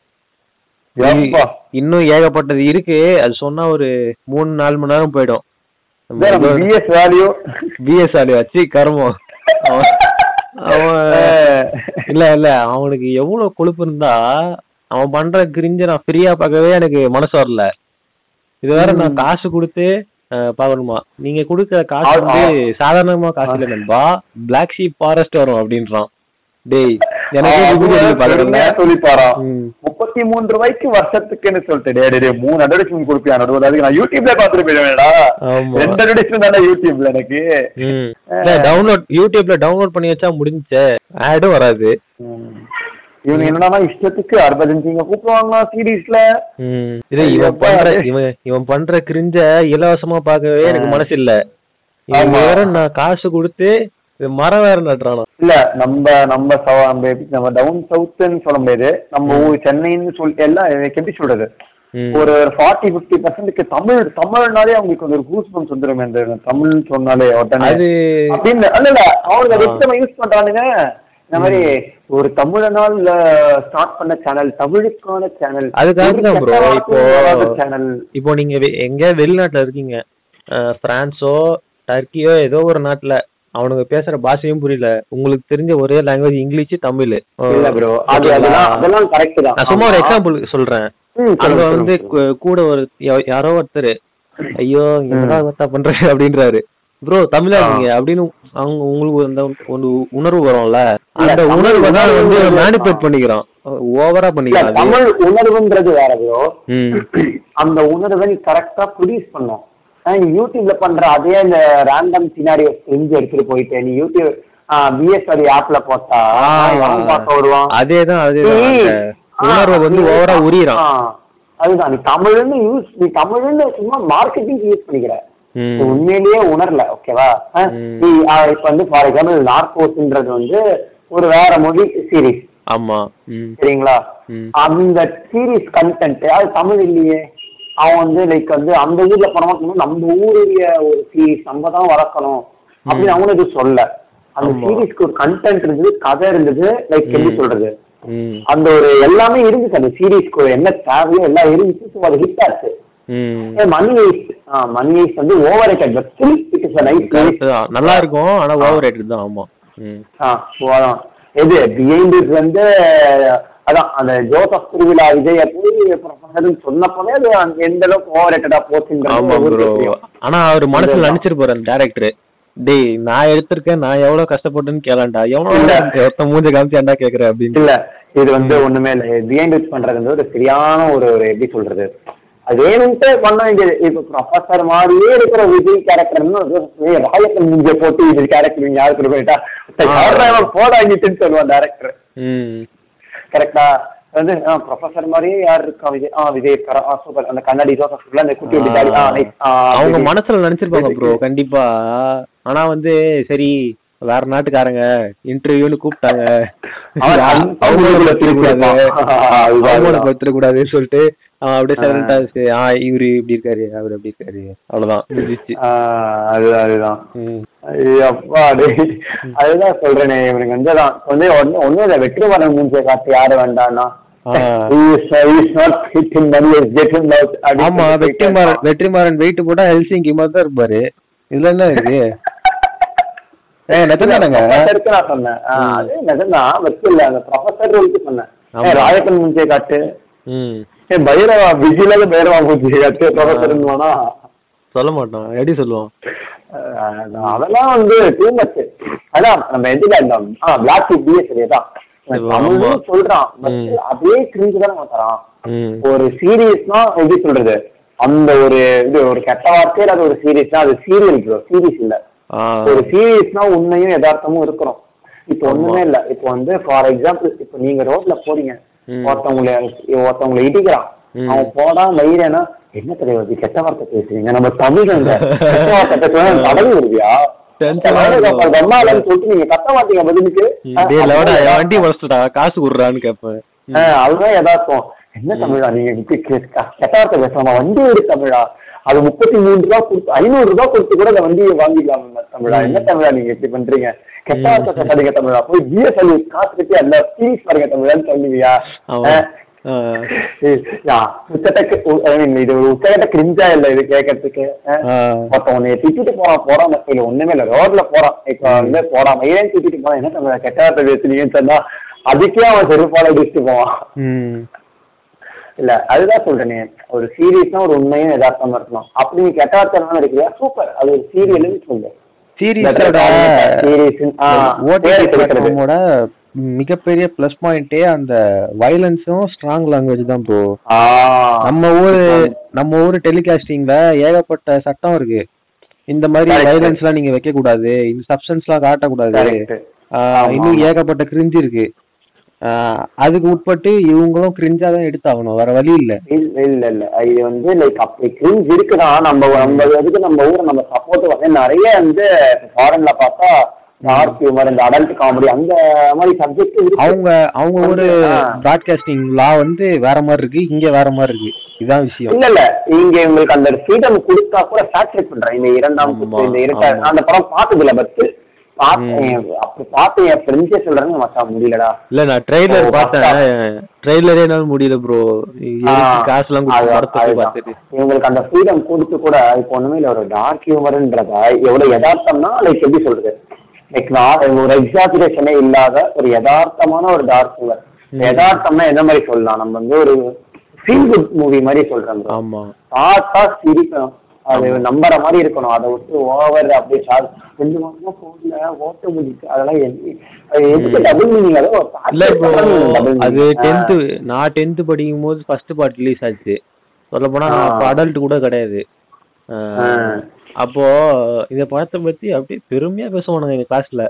A: இன்னும் ஏகப்பட்டது இருக்கு. அது சொன்னா ஒரு மூணு நாலு மணி நேரம் போயிடும்.
B: பிஎஸ் வேல்யூ
A: பிஎஸ் ஆலி வச்சு கருமம். இல்ல இல்ல அவனுக்கு எவ்வளவு கொழுப்பு இருந்தா அவன் பண்ற கிரிஞ்ச நான் ஃப்ரீயா பார்க்கவே எனக்கு மனசு வரல. இது வேற நான் காசு கொடுத்து பார்க்கணுமா? நீங்க கொடுக்குற காசு வந்து சாதாரணமா காசு இல்ல நண்பா. பிளாக் ஷீப் ஃபாரஸ்ட் வரும் அப்படின்றான். டேய்
B: முப்பத்தி மூன்று ரூபாய்க்கு வருஷத்துக்குன்னு சொல்லிட்டு மூணு அட்வர்டைஸ்மெண்ட் கொடுப்பியா? நடுவில் அதுக்கு நான் யூடியூப்ல பாத்துட்டு போயிடுவேன்டா.
A: ஆமா.
B: ரெண்டு அட்வர்டைஸ்மெண்ட் தானே யூடியூப்ல எனக்கு.
A: டவுன்லோட் யூடியூப்ல டவுன்லோட் பண்ணி வச்சா முடிஞ்சே. ஆடும் வராது.
B: இவங்க என்னன்னா இஷ்டத்துக்கு அறுபத்தஞ்சுங்க கூப்பிடுவாங்களா சீரீஸ்ல.
A: இது இவன் பண்ற? இவன் இவன் பண்ற கிரிஞ்ச இலவசமா பார்க்கவே எனக்கு மனசு இல்ல. இவன். வேற நான் காசு கொடுத்து மரம் வேற நட்டுறானா.
B: இல்ல நம்ம நம்ம நம்ம நம்ம டவுன் சவுத்னு சொல்ல முடியாது. நம்ம ஊர் சென்னைன்னு சொல்லிட்டு எல்லாம் எனக்கு எப்படி சொல்றது. ஒரு ஃபார்ட்டி பிப்டி பர்சன்ட்க்கு தமிழ் தமிழ்னாலே அவங்களுக்கு வந்து ஒரு கூஸ் பம்ஸ் வந்துரும் இந்த தமிழ்னு சொன்னாலே உடனே. அப்படின்னு அல்ல இல்ல அவனுக்கு. இஷ்டமா யூஸ் பண்றானுங்க? இந்த மாதிரி ஒரு தமிழனால் ஸ்டார்ட் பண்ண சேனல் தமிழுக்கான சேனல்
A: அதுக்காக bro, இப்போ-
B: சேனல்
A: இப்போ நீங்க எங்க வெளிநாட்டுல இருக்கீங்க பிரான்ஸோ டர்க்கியோ ஏதோ ஒரு நாட்டுல அவனுங்க பேசுற பாஷையும் புரியல. உங்களுக்கு தெரிஞ்ச ஒரே லாங்குவேஜ் இங்கிலீஷ் தமிழ். நான் சும்மா ஒரு. எக்ஸாம்பிள் சொல்றேன். அங்க வந்து கூட ஒரு யாரோ ஒருத்தர் ஐயோ என்னடா வத்தா பண்ற? அப்படின்றாரு. ப்ரோ தமிழா. நீங்க? அப்படின்னு அவங்க உங்களுக்கு அந்த ஒரு உணர்வு வரும்ல. அந்த உணர்வை தான் வந்து மேனிபுலேட்
B: ஆ.
A: பண்ணிக்கிறான் ஓவரா அது.
B: தமிழ் உணர்வுன்றது வேற ப்ரோ அந்த உணர்வை நீ கரெக்டா ப்ரொடியூஸ் பண்ணும். நீ யூடியூப்ல பண்ற அதே இந்த ரேண்டம் சினாரியோ செஞ்சு எடுத்துட்டு போயிட்டு நீ யூடியூப் பிஎஸ்ஆர் ஆப்ல போட்டா பார்க்க வருவான்.
A: அதேதான் அதேதான். வந்து ஓவரா உரியறான்
B: அதுதான். நீ தமிழ்னு யூஸ் நீ தமிழ்னு சும்மா மார்க்கெட்டிங் யூஸ் பண்ணிக்கிற. உண்மையிலேயே உணரல ஓகேவா. நீ இப்ப வந்து ஃபார் எக்ஸாம்பிள் நார்கோஸ்ன்றது வந்து ஒரு வேற மொழி சீரிஸ்
A: ஆமா.
B: சரிங்களா. அந்த சீரிஸ் கண்டென்ட் அது தமிழ் இல்லையே. அவன் வந்து லைக் வந்து அந்த ஊர்ல பணம் நம்ம ஊருடைய ஒரு சீரிஸ் நம்ம தான் வளர்க்கணும் அப்படின்னு அவனுக்கு சொல்ல அந்த. சீரிஸ்க்கு ஒரு கண்டென்ட் இருந்தது கதை இருந்தது லைக் எப்படி. சொல்றது? அந்த ஒரு எல்லாமே இருந்துச்சு. அந்த சீரிஸ்க்கு என்ன தேவையோ எல்லாம் இருந்துச்சு. அது ஹிட் ஆச்சு. மணி ஐஸ் மணி ஐஸ் வந்து over rated but still it is.
A: நல்லா இருக்கும் ஆனா ஓவர் ரேட்டட் தான். ஆமா.
B: ஆ எது? பிஹைண்ட் இட் வந்து அதான் அந்த ஜோசப் திருவிழா விஜய போய் ப்ரொஃபசர்னு சொன்னப்பவே அது எந்த அளவுக்கு ஓவர் ரேட்டடா போச்சுன்றது.
A: ஆனா அவர் மனசுல. நினைச்சிருப்பாரு அந்த டேரக்டர் டேய் நான் எடுத்திருக்கேன் நான் எவ்வளவு கஷ்டப்பட்டேன்னு கேளாண்டா எவ்வளவு மூஞ்ச காமிச்சு ஏன்டா கேக்குற அப்படின்னு.
B: இல்ல இது வந்து ஒண்ணுமே இல்ல. பிஹைண்ட் இட் பண்றது ஒரு சரியான ஒரு ஒரு எப்படி சொல்றது? அது வேணும்ட்டு பண்ண வேண்டியது. இப்ப ப்ரொஃபசர் மாதிரியே இருக்கிற விஜய் கேரக்டர்னு ராயக்கன் முஞ்ச போட்டு விஜய் கேரக்டர் யாருக்கு போயிட்டா
A: ஆ.
B: போடாங்கிட்டுன்னு சொல்லுவான் டேரக்டர் கரெக்டா வந்து ப்ரொஃபசர் மாதிரியே யார் இருக்கா? விஜய் ஆ விஜய் இருக்காரா ஆ சூப்பர். அந்த கண்ணாடி ஜோசப் அந்த குட்டி ஆ. ஆ,
A: அவங்க. மனசுல நினைச்சிருப்பாங்க ப்ரோ கண்டிப்பா. ஆனா வந்து சரி வேற நாட்டுக்காரங்க இன்டர்வியூன்னு கூப்பிட்டாங்க.
B: அதுதான்.
A: அவமானப்படுத்தக்கூடாதுன்னு சொல்லிட்டு அவன் அப்படியே சைலண்டா ஆ இவரு இப்படி இருக்காரு அவர் அப்படி இருக்காரு. அவ்வளவுதான்.
B: அதுதான் அதுதான். சொல்றேனே இவனுக்கு வந்து அதான். வந்து ஒண்ணும் இல்ல வெற்றிமாறன் மூஞ்சிய காட்டு யாரு வேண்டாம்னா
A: வெற்றிமாறன் வெயிட் போட்டா ஹெல்சிங்கி மாதிரி தான் இருப்பாரு. இதுல என்ன இருக்கு?
B: ப்ரொஃபஸருக்கு நான் சொன்னேன். ஆ, அது நிஜம்தான். வெற்றி இல்ல அந்த ப்ரொஃபஸர் ரோலுக்கு சொன்னேன். ராயக்கன் மூஞ்சிய காட்டு. ஏ பைரவா விஜில பைரவா மூஞ்சிய காட்டு ப்ரொஃபஸர் வேணா
A: சொல்ல மாட்டான் எப்படி சொல்லுவான்
B: அஹ் அதெல்லாம் வந்து டூ மச் அதான் நம்ம எதுல இந்த பிளாக் பிஎஸ் தான்
A: ஆமா.
B: தமிழ்னு சொல்றான். அதே கிரிஞ்சு தான் நம்ம தரான். ஒரு சீரியஸ்னா எப்படி சொல்றது? அந்த ஒரு இது ஒரு கெட்ட வார்த்தையில அது ஒரு சீரியஸ்னா அது சீரியல் சீரியஸ் இல்ல.
A: ஆ,
B: ஒரு சீரியஸ்னா உண்மையும் யதார்த்தமும் இருக்கிறோம் இப்போ ஒண்ணுமே இல்ல. இப்போ வந்து ஃபார் எக்ஸாம்பிள் இப்போ நீங்க ரோட்ல போறீங்க. ஒருத்தவங்களை ஒருத்தவங்களை இடிக்கிறான். அவன் போடா மயிரனா என்ன தெரியாது கெட்ட வார்த்தை பேசுறீங்க. நம்ம தமிழங்க கெட்ட வார்த்தை கடல் வருவியா? சொல்லிட்டு நீங்க கத்த மாட்டீங்க பதிலுக்கு.
A: காசு கொடுறான்னு கேட்பேன்.
B: அஹ் அதுதான் யதார்த்தம். என்ன தமிழா நீங்க கெட்ட வார்த்தை பேசலாமா வண்டி எடு தமிழா. அது முப்பத்தி மூணு ரூபாய் கொடுத்து ஐநூறு ரூபாய் கொடுத்து கூட அந்த வண்டியை வாங்கிக்கலாம் தமிழா. என்ன தமிழா நீங்க இப்படி பண்றீங்க? கெட்ட வார்த்தை தமிழா. போய் ஜிஎஸ்எல் காசு கட்டி அந்த ஃபீஸ் பாருங்க தமிழான்னு சொல்லுவியா?
A: ஆமா.
B: அஹ்
A: ஆ.
B: ஏய், யா, உச்சக்கட்ட உ- I mean, இது ஒரு உச்சக்கட்ட கிரிஞ்சா இல்ல இது. ஒருத்தன் உன்னை திட்டிட்டு போறான் போறான் இல்ல ஒண்ணுமே இல்ல ரோட்ல போறான். இப்ப வந்து போறான் ஏன் திட்டிட்டு போறான்? என்ன தமிழா கெட்ட வார்த்தை பேசுனீங்கன்னு சொன்னா அதுக்கே அவன் செருப்பால அடிச்சுட்டு போவான். இல்ல அதுதான் சொல்றேனே. ஒரு சீரியஸ்னா ஒரு உண்மையும் யதார்த்தமா இருக்கணும். அப்படி நீ கெட்ட வார்த்தை இருக்கிறியா சூப்பர் அது ஒரு சீரியல்னு சொல்லு.
A: சீரியஸோட மிகப்பெரிய ப்ளஸ் பாயிண்டே அந்த வயலன்ஸும் ஸ்ட்ராங் லாங்குவேஜ் தான் ப்ரோ நம்ம ஊரு நம்ம ஊரு டெலிகாஸ்டிங்ல ஏகப்பட்ட சட்டம் இருக்கு. இந்த மாதிரி. வயலன்ஸ் எல்லாம் நீங்க வைக்க கூடாது இந்த சப்ஸ்டன்ஸ் எல்லாம் காட்டக்கூடாது இன்னும். ஏகப்பட்ட கிரிஞ்சு இருக்கு. அதுக்கு உட்பட்டு இவங்களும் கிரிஞ்சா தான் எடுத்தாகணும். வேற வழி இல்ல.
B: இல்ல இல்ல இல்ல. இது வந்து லைக் அப்படி கிரிஞ்ச் இருக்குதான் நம்ம நம்ம இதுக்கு நம்ம ஊரை நம்ம சப்போர்ட் வந்து நிறைய வந்து ஃபாரின்ல பார்த்தா டார்க் ஹியூமர் இந்த அடல்ட் காமெடி அந்த மாதிரி சப்ஜெக்ட்
A: அவங்க அவங்க ஒரு. பிராட்காஸ்டிங் லா வந்து வேற மாதிரி இருக்கு இங்க வேற மாதிரி இருக்கு. இதான் விஷயம்.
B: இல்ல இல்ல. இங்க உங்களுக்கு அந்த ஃப்ரீடம் கொடுத்தா கூட சாட்டிஸ்ஃபை பண்றேன். இந்த இரண்டாம் இந்த
A: ஆமா.
B: அந்த படம் பார்த்தது இல்ல பட் அப்படி பார்த்து என் ஃப்ரெண்ட்ஸே சொல்றாங்க மச்சான் முடியலடா.
A: இல்ல நான் ட்ரெய்லர் பார்த்தேன். ட்ரெய்லரே என்னால முடியல ப்ரோ காசு எல்லாம்
B: இவங்களுக்கு அந்த ஃப்ரீடம் கொடுத்து கூட இப்போ ஒண்ணுமே இல்ல ஒரு டார்க் ஹியூமர்ன்றத எவ்வளவு யதார்த்தம்னா லைக் எப்படி சொல்றது? லைக் நான் ஒரு எக்ஸாஜுரேஷனே இல்லாத ஒரு யதார்த்தமான ஒரு டார்க் ஹியூமர் யதார்த்தம்னா எந்த மாதிரி சொல்லலாம்? நம்ம வந்து ஒரு ஃபீல் குட் மூவி மாதிரி.
A: ஆமா.
B: பார்த்தா சிரிக்கணும் அது நம்புற மாதிரி இருக்கணும். அதை விட்டு ஓவர் அப்படியே சார் ரெண்டு மாசமா போகல ஓட்ட முடிச்சு அதெல்லாம் எது- அது எதுக்கு டபுள் மீனிங் அதோ?
A: அது டென்த் நான் டென்த் படிக்கும் போது ஃபர்ஸ்ட் பார்ட் ரிலீஸ் ஆச்சு. சொல்ல போனா நான் அடல்ட் கூட கிடையாது. அப்போ இந்த படத்தை பத்தி அப்படியே பெருமையா பேசுவானுங்க எங்க கிளாஸ்ல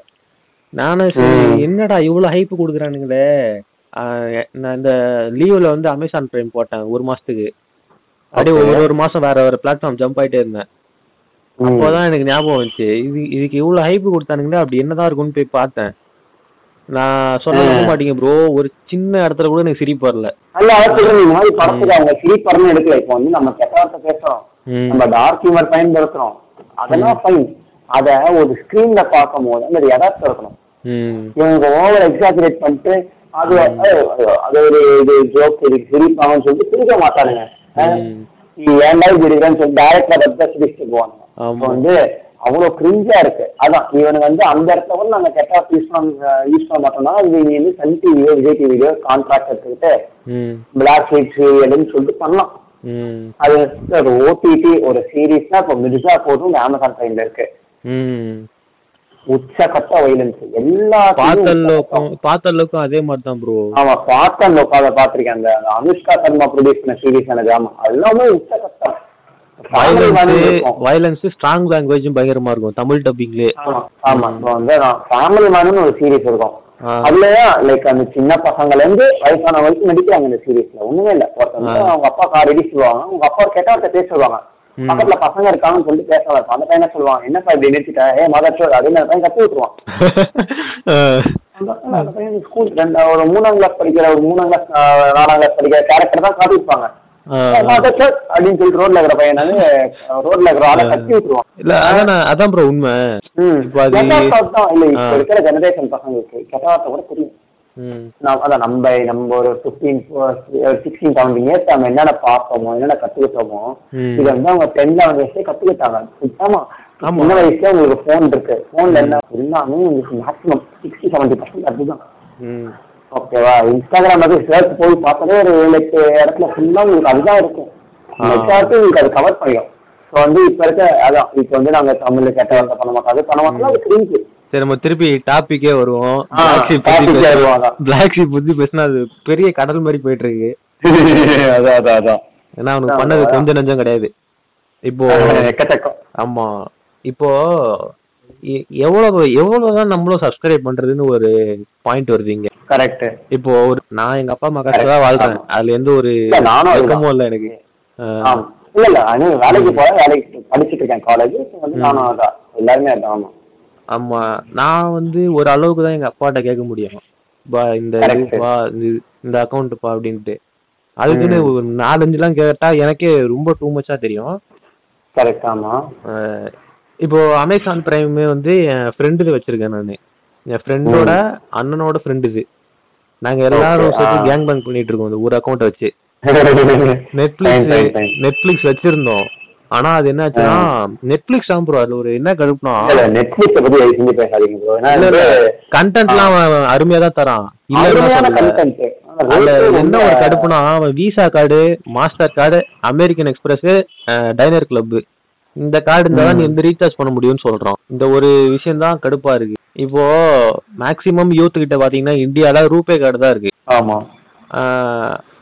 A: நானும். என்னடா இவ்வளவு ஹைப் கொடுக்குறானுங்களே? நான் இந்த லீவ்ல வந்து அமேசான் பிரைம் போட்டேன் ஒரு மாசத்துக்கு. அப்படியே. ஒரு ஒரு மாசம் வேற வேற பிளாட்ஃபார்ம் ஜம்ப் ஆயிட்டே இருந்தேன். அப்போதான் எனக்கு ஞாபகம் வந்துச்சு. இது இதுக்கு இவ்வளவு ஹைப் கொடுத்தானுங்களே அப்படி என்னதான் இருக்கும்னு போய் பார்த்தேன். நான் சொல்ல மாட்டீங்க ப்ரோ ஒரு சின்ன இடத்துல கூட எனக்கு சிரிப்பு வரல.
B: அல்ல அதை சொல்றேன் இந்த மாதிரி படத்துக்கு அவங்க சிரிப்பறன்னு எடுக்கல. இப்போ வந்து நம்ம கெட்ட வார்த்தை பேசுறோம். நம்ம டார்க் ஹியூமர் பயன்படுத்துறோம். அதெல்லாம் ஃபைன் அத ஒரு ஸ்கிரீன்ல பார்க்கும் போது அந்த யதார்த்தம் இருக்கணும். இவங்க ஓவர் எக்ஸாஜரேட் பண்ணிட்டு அது அது ஒரு இது ஜோக் சிரிப்பாங்கன்னு சொல்லிட்டு சிரிக்க மாட்டானுங்க. ஏன்டா இப்படி இருக்கன்னு சொல்லி டேரக்டா பத்தி சிரிச்சுட்டு போவாங்க வந்து அவ்வளவு கிரிஞ்சா இருக்கு. அதான் இவனுக்கு வந்து அந்த இடத்துல கூட நாங்க கெட்டா யூஸ் பண்ண யூஸ் பண்ண மாட்டோம்னா இது நீ வந்து சன் டிவியோ விஜய் டிவியோ கான்ட்ராக்ட் எடுத்துக்கிட்டு பிளாக் ஷீட்ஸ் எதுன்னு சொல்லிட்டு பண்ணலாம். அது ஒரு ஓடிடி ஒரு சீரீஸ்னா இப்போ மிர்சா போதும் அமேசான் பிரைம்ல இருக்கு. உச்சகட்ட வைலன்ஸ். எல்லா
A: பார்த்த லோக்கம் பார்த்த லோக்கம் அதே மாதிரி தான் ப்ரோ
B: ஆமா அந்த உட்காத பாத்திருக்கேன் அந்த அனுஷ்கா சர்மா ப்ரொடியூஸ் பண்ண சீரீஸ் எனக்கு ஆமா எல்லாமே உச்சகட்டம்.
A: வயலன்ஸ் ஸ்ட்ராங் லாங்குவேஜும் பயங்கரமா இருக்கும். தமிழ் டப்பிங்லேயே
B: ஆமா வந்து ஃபேமிலி மேனு ஒரு சீரீஸ் இருக்கும். அதுலயே லைக் அந்த சின்ன பசங்கள்ல இருந்து வயசான வரைக்கும் நடிக்கிறாங்க இந்த சீரீஸ்ல ஒண்ணுமே இல்ல. ஒருத்தவங்க. அவங்க அப்பா கார் அடி சொல்லுவாங்க. அவங்க அப்பா கெட்ட பேச சொல்லுவாங்க.
A: ம்.
B: பக்கத்துல பசங்க இருக்காங்கன்னு சொல்லிட்டு பேசலாம் இருக்கும் அந்த பையன் என்ன சொல்லுவாங்க என்னப்பா இப்படி நிறுத்திட்ட ஏ மதர் சோர் அப்படின்னு அந்த பையன் கத்தி விட்டுருவான். அந்த பையன் ஸ்கூல் ரெண்டு ஒரு மூணாம் கிளாஸ் படிக்கிற ஒரு மூணாம் கிளாஸ் நாலாம் கிளாஸ் படிக்கிற கேரக்டர் தான் காட்டிருப்பாங்க அப்படின்னு சொல்லிட்டு ரோட்ல இருக்கிற பையன் ரோட்ல இருக்கிற ஆளை கத்தி விட்டுருவான்.
A: இல்ல அதான் ப்ரோ உண்மை.
B: கெட்ட இல்ல இப்ப. இருக்கிற ஜெனரேஷன் பசங்களுக்கு கெட்ட வார்த்தை கூட தெரியும். அதான் நம்ம நம்ம ஒரு ஃபிஃப்டீன் சிக்ஸ்டீன் செவன்டீன் இயர்ஸ் நம்ம என்னென்ன பார்த்தோமோ என்னென்ன கத்துக்கிட்டோமோ. இதை வந்து அவங்க டென் லெவன் வயசுலேயே கத்துக்கிட்டாங்க. ஆமா. சின்ன வயசுல உங்களுக்கு ஃபோன் இருக்கு. ஃபோன்ல என்ன எல்லாமே உங்களுக்கு மேக்ஸிமம் சிக்ஸ்டி செவன்டி பர்சன்ட் அதுதான் ஓகேவா இன்ஸ்டாகிராம் வந்து சர்ச் போய் பார்த்தாலே ஒரு ஏழு எட்டு இடத்துல ஃபுல்லா உங்களுக்கு அதுதான் இருக்கும். நெட்டாட்டு உங்களுக்கு அது கவர் பண்ணிடும். ஸோ வந்து இப்ப இருக்க அதான் இப்போ வந்து நாங்க தமிழ்ல கெட்ட வார்த்தை பண்ண மாட்டோம். அது பண்ண மாட்டோம் அது
A: சரி நம்ம திருப்பி டாபிக்கே வருவோம். பிளாக் ஷீப் பத்தி பேசினா அது பெரிய கடல் மாதிரி போயிட்டு இருக்கு
B: அதான் அதான் அதான்.
A: ஏன்னா அவனுக்கு. பண்ணது கொஞ்சம் நஞ்சம் கிடையாது. இப்போ ஆமா. இப்போ எவ்வளவு எவ்வளவுதான் நம்மளும் சப்ஸ்கிரைப் பண்றதுன்னு ஒரு பாயிண்ட் வருது இங்க.
B: கரெக்ட்
A: இப்போ ஒரு நான் எங்க அப்பா அம்மா கஷ்டம் வாழ்றேன். அதுல எந்த ஒரு
B: நானும்
A: இல்ல எனக்கு.
B: இல்ல இல்ல வேலைக்கு போற வேலைக்கு படிச்சுட்டு இருக்கேன். காலேஜ் நானும் எல்லாருமே ஆமா.
A: ஆமா நான் வந்து ஒரு அளவுக்கு தான் எங்க அப்பாட்ட கேட்க முடியும். பா இந்த. இதுப்பா இது- இந்த அக்கௌண்ட்ப்பா அப்படின்ட்டு. அதுக்குன்னு ஒரு நாலஞ்சுலாம் கேட்டா எனக்கே ரொம்ப டூ மச்சா தெரியும்.
B: கரெக்ட் ஆமா.
A: இப்போ அமேசான் பிரைமே வந்து என் ஃப்ரெண்டு வச்சிருக்கேன் நான். என் ஃப்ரெண்டோட அண்ணனோட ஃப்ரெண்டு இது நாங்க எல்லாரும் சேர்த்து. கேங் பேங்க் பண்ணிட்டு இருக்கோம் இந்த ஒரு அக்கௌண்ட் வச்சு. நெட்ஃபிளிக்ஸ். நெட்ஃபிளிக்ஸ் வச்சிருந்தோம். ஆனா அது என்னாச்சுன்னா நெட்ஃபிளிக்ஸ் தான் ப்ரோ அதுல ஒரு என்ன கடுப்புனா
B: இல்ல நெட்ஃபிளிக்ஸ் பத்தி செஞ்சு பேசாதீங்க ப்ரோ ஏன்னா. வந்து
A: கண்டென்ட்லாம் அவன் அருமையா தான் தரான். என்ன ஒரு கடுப்புனா அவன் Visa card Mastercard American Express Diner Club இந்த கார்டு இருந்தா நீ எந்த ரீசார்ஜ் பண்ண முடியும்னு சொல்றான். இந்த ஒரு விஷயம் தான் கடுப்பா இருக்கு. இப்போ மேக்சிமம் யூத் கிட்ட பாத்தீங்கன்னா இந்தியால ரூபே கார்டு தான் இருக்கு.
B: ஆமா.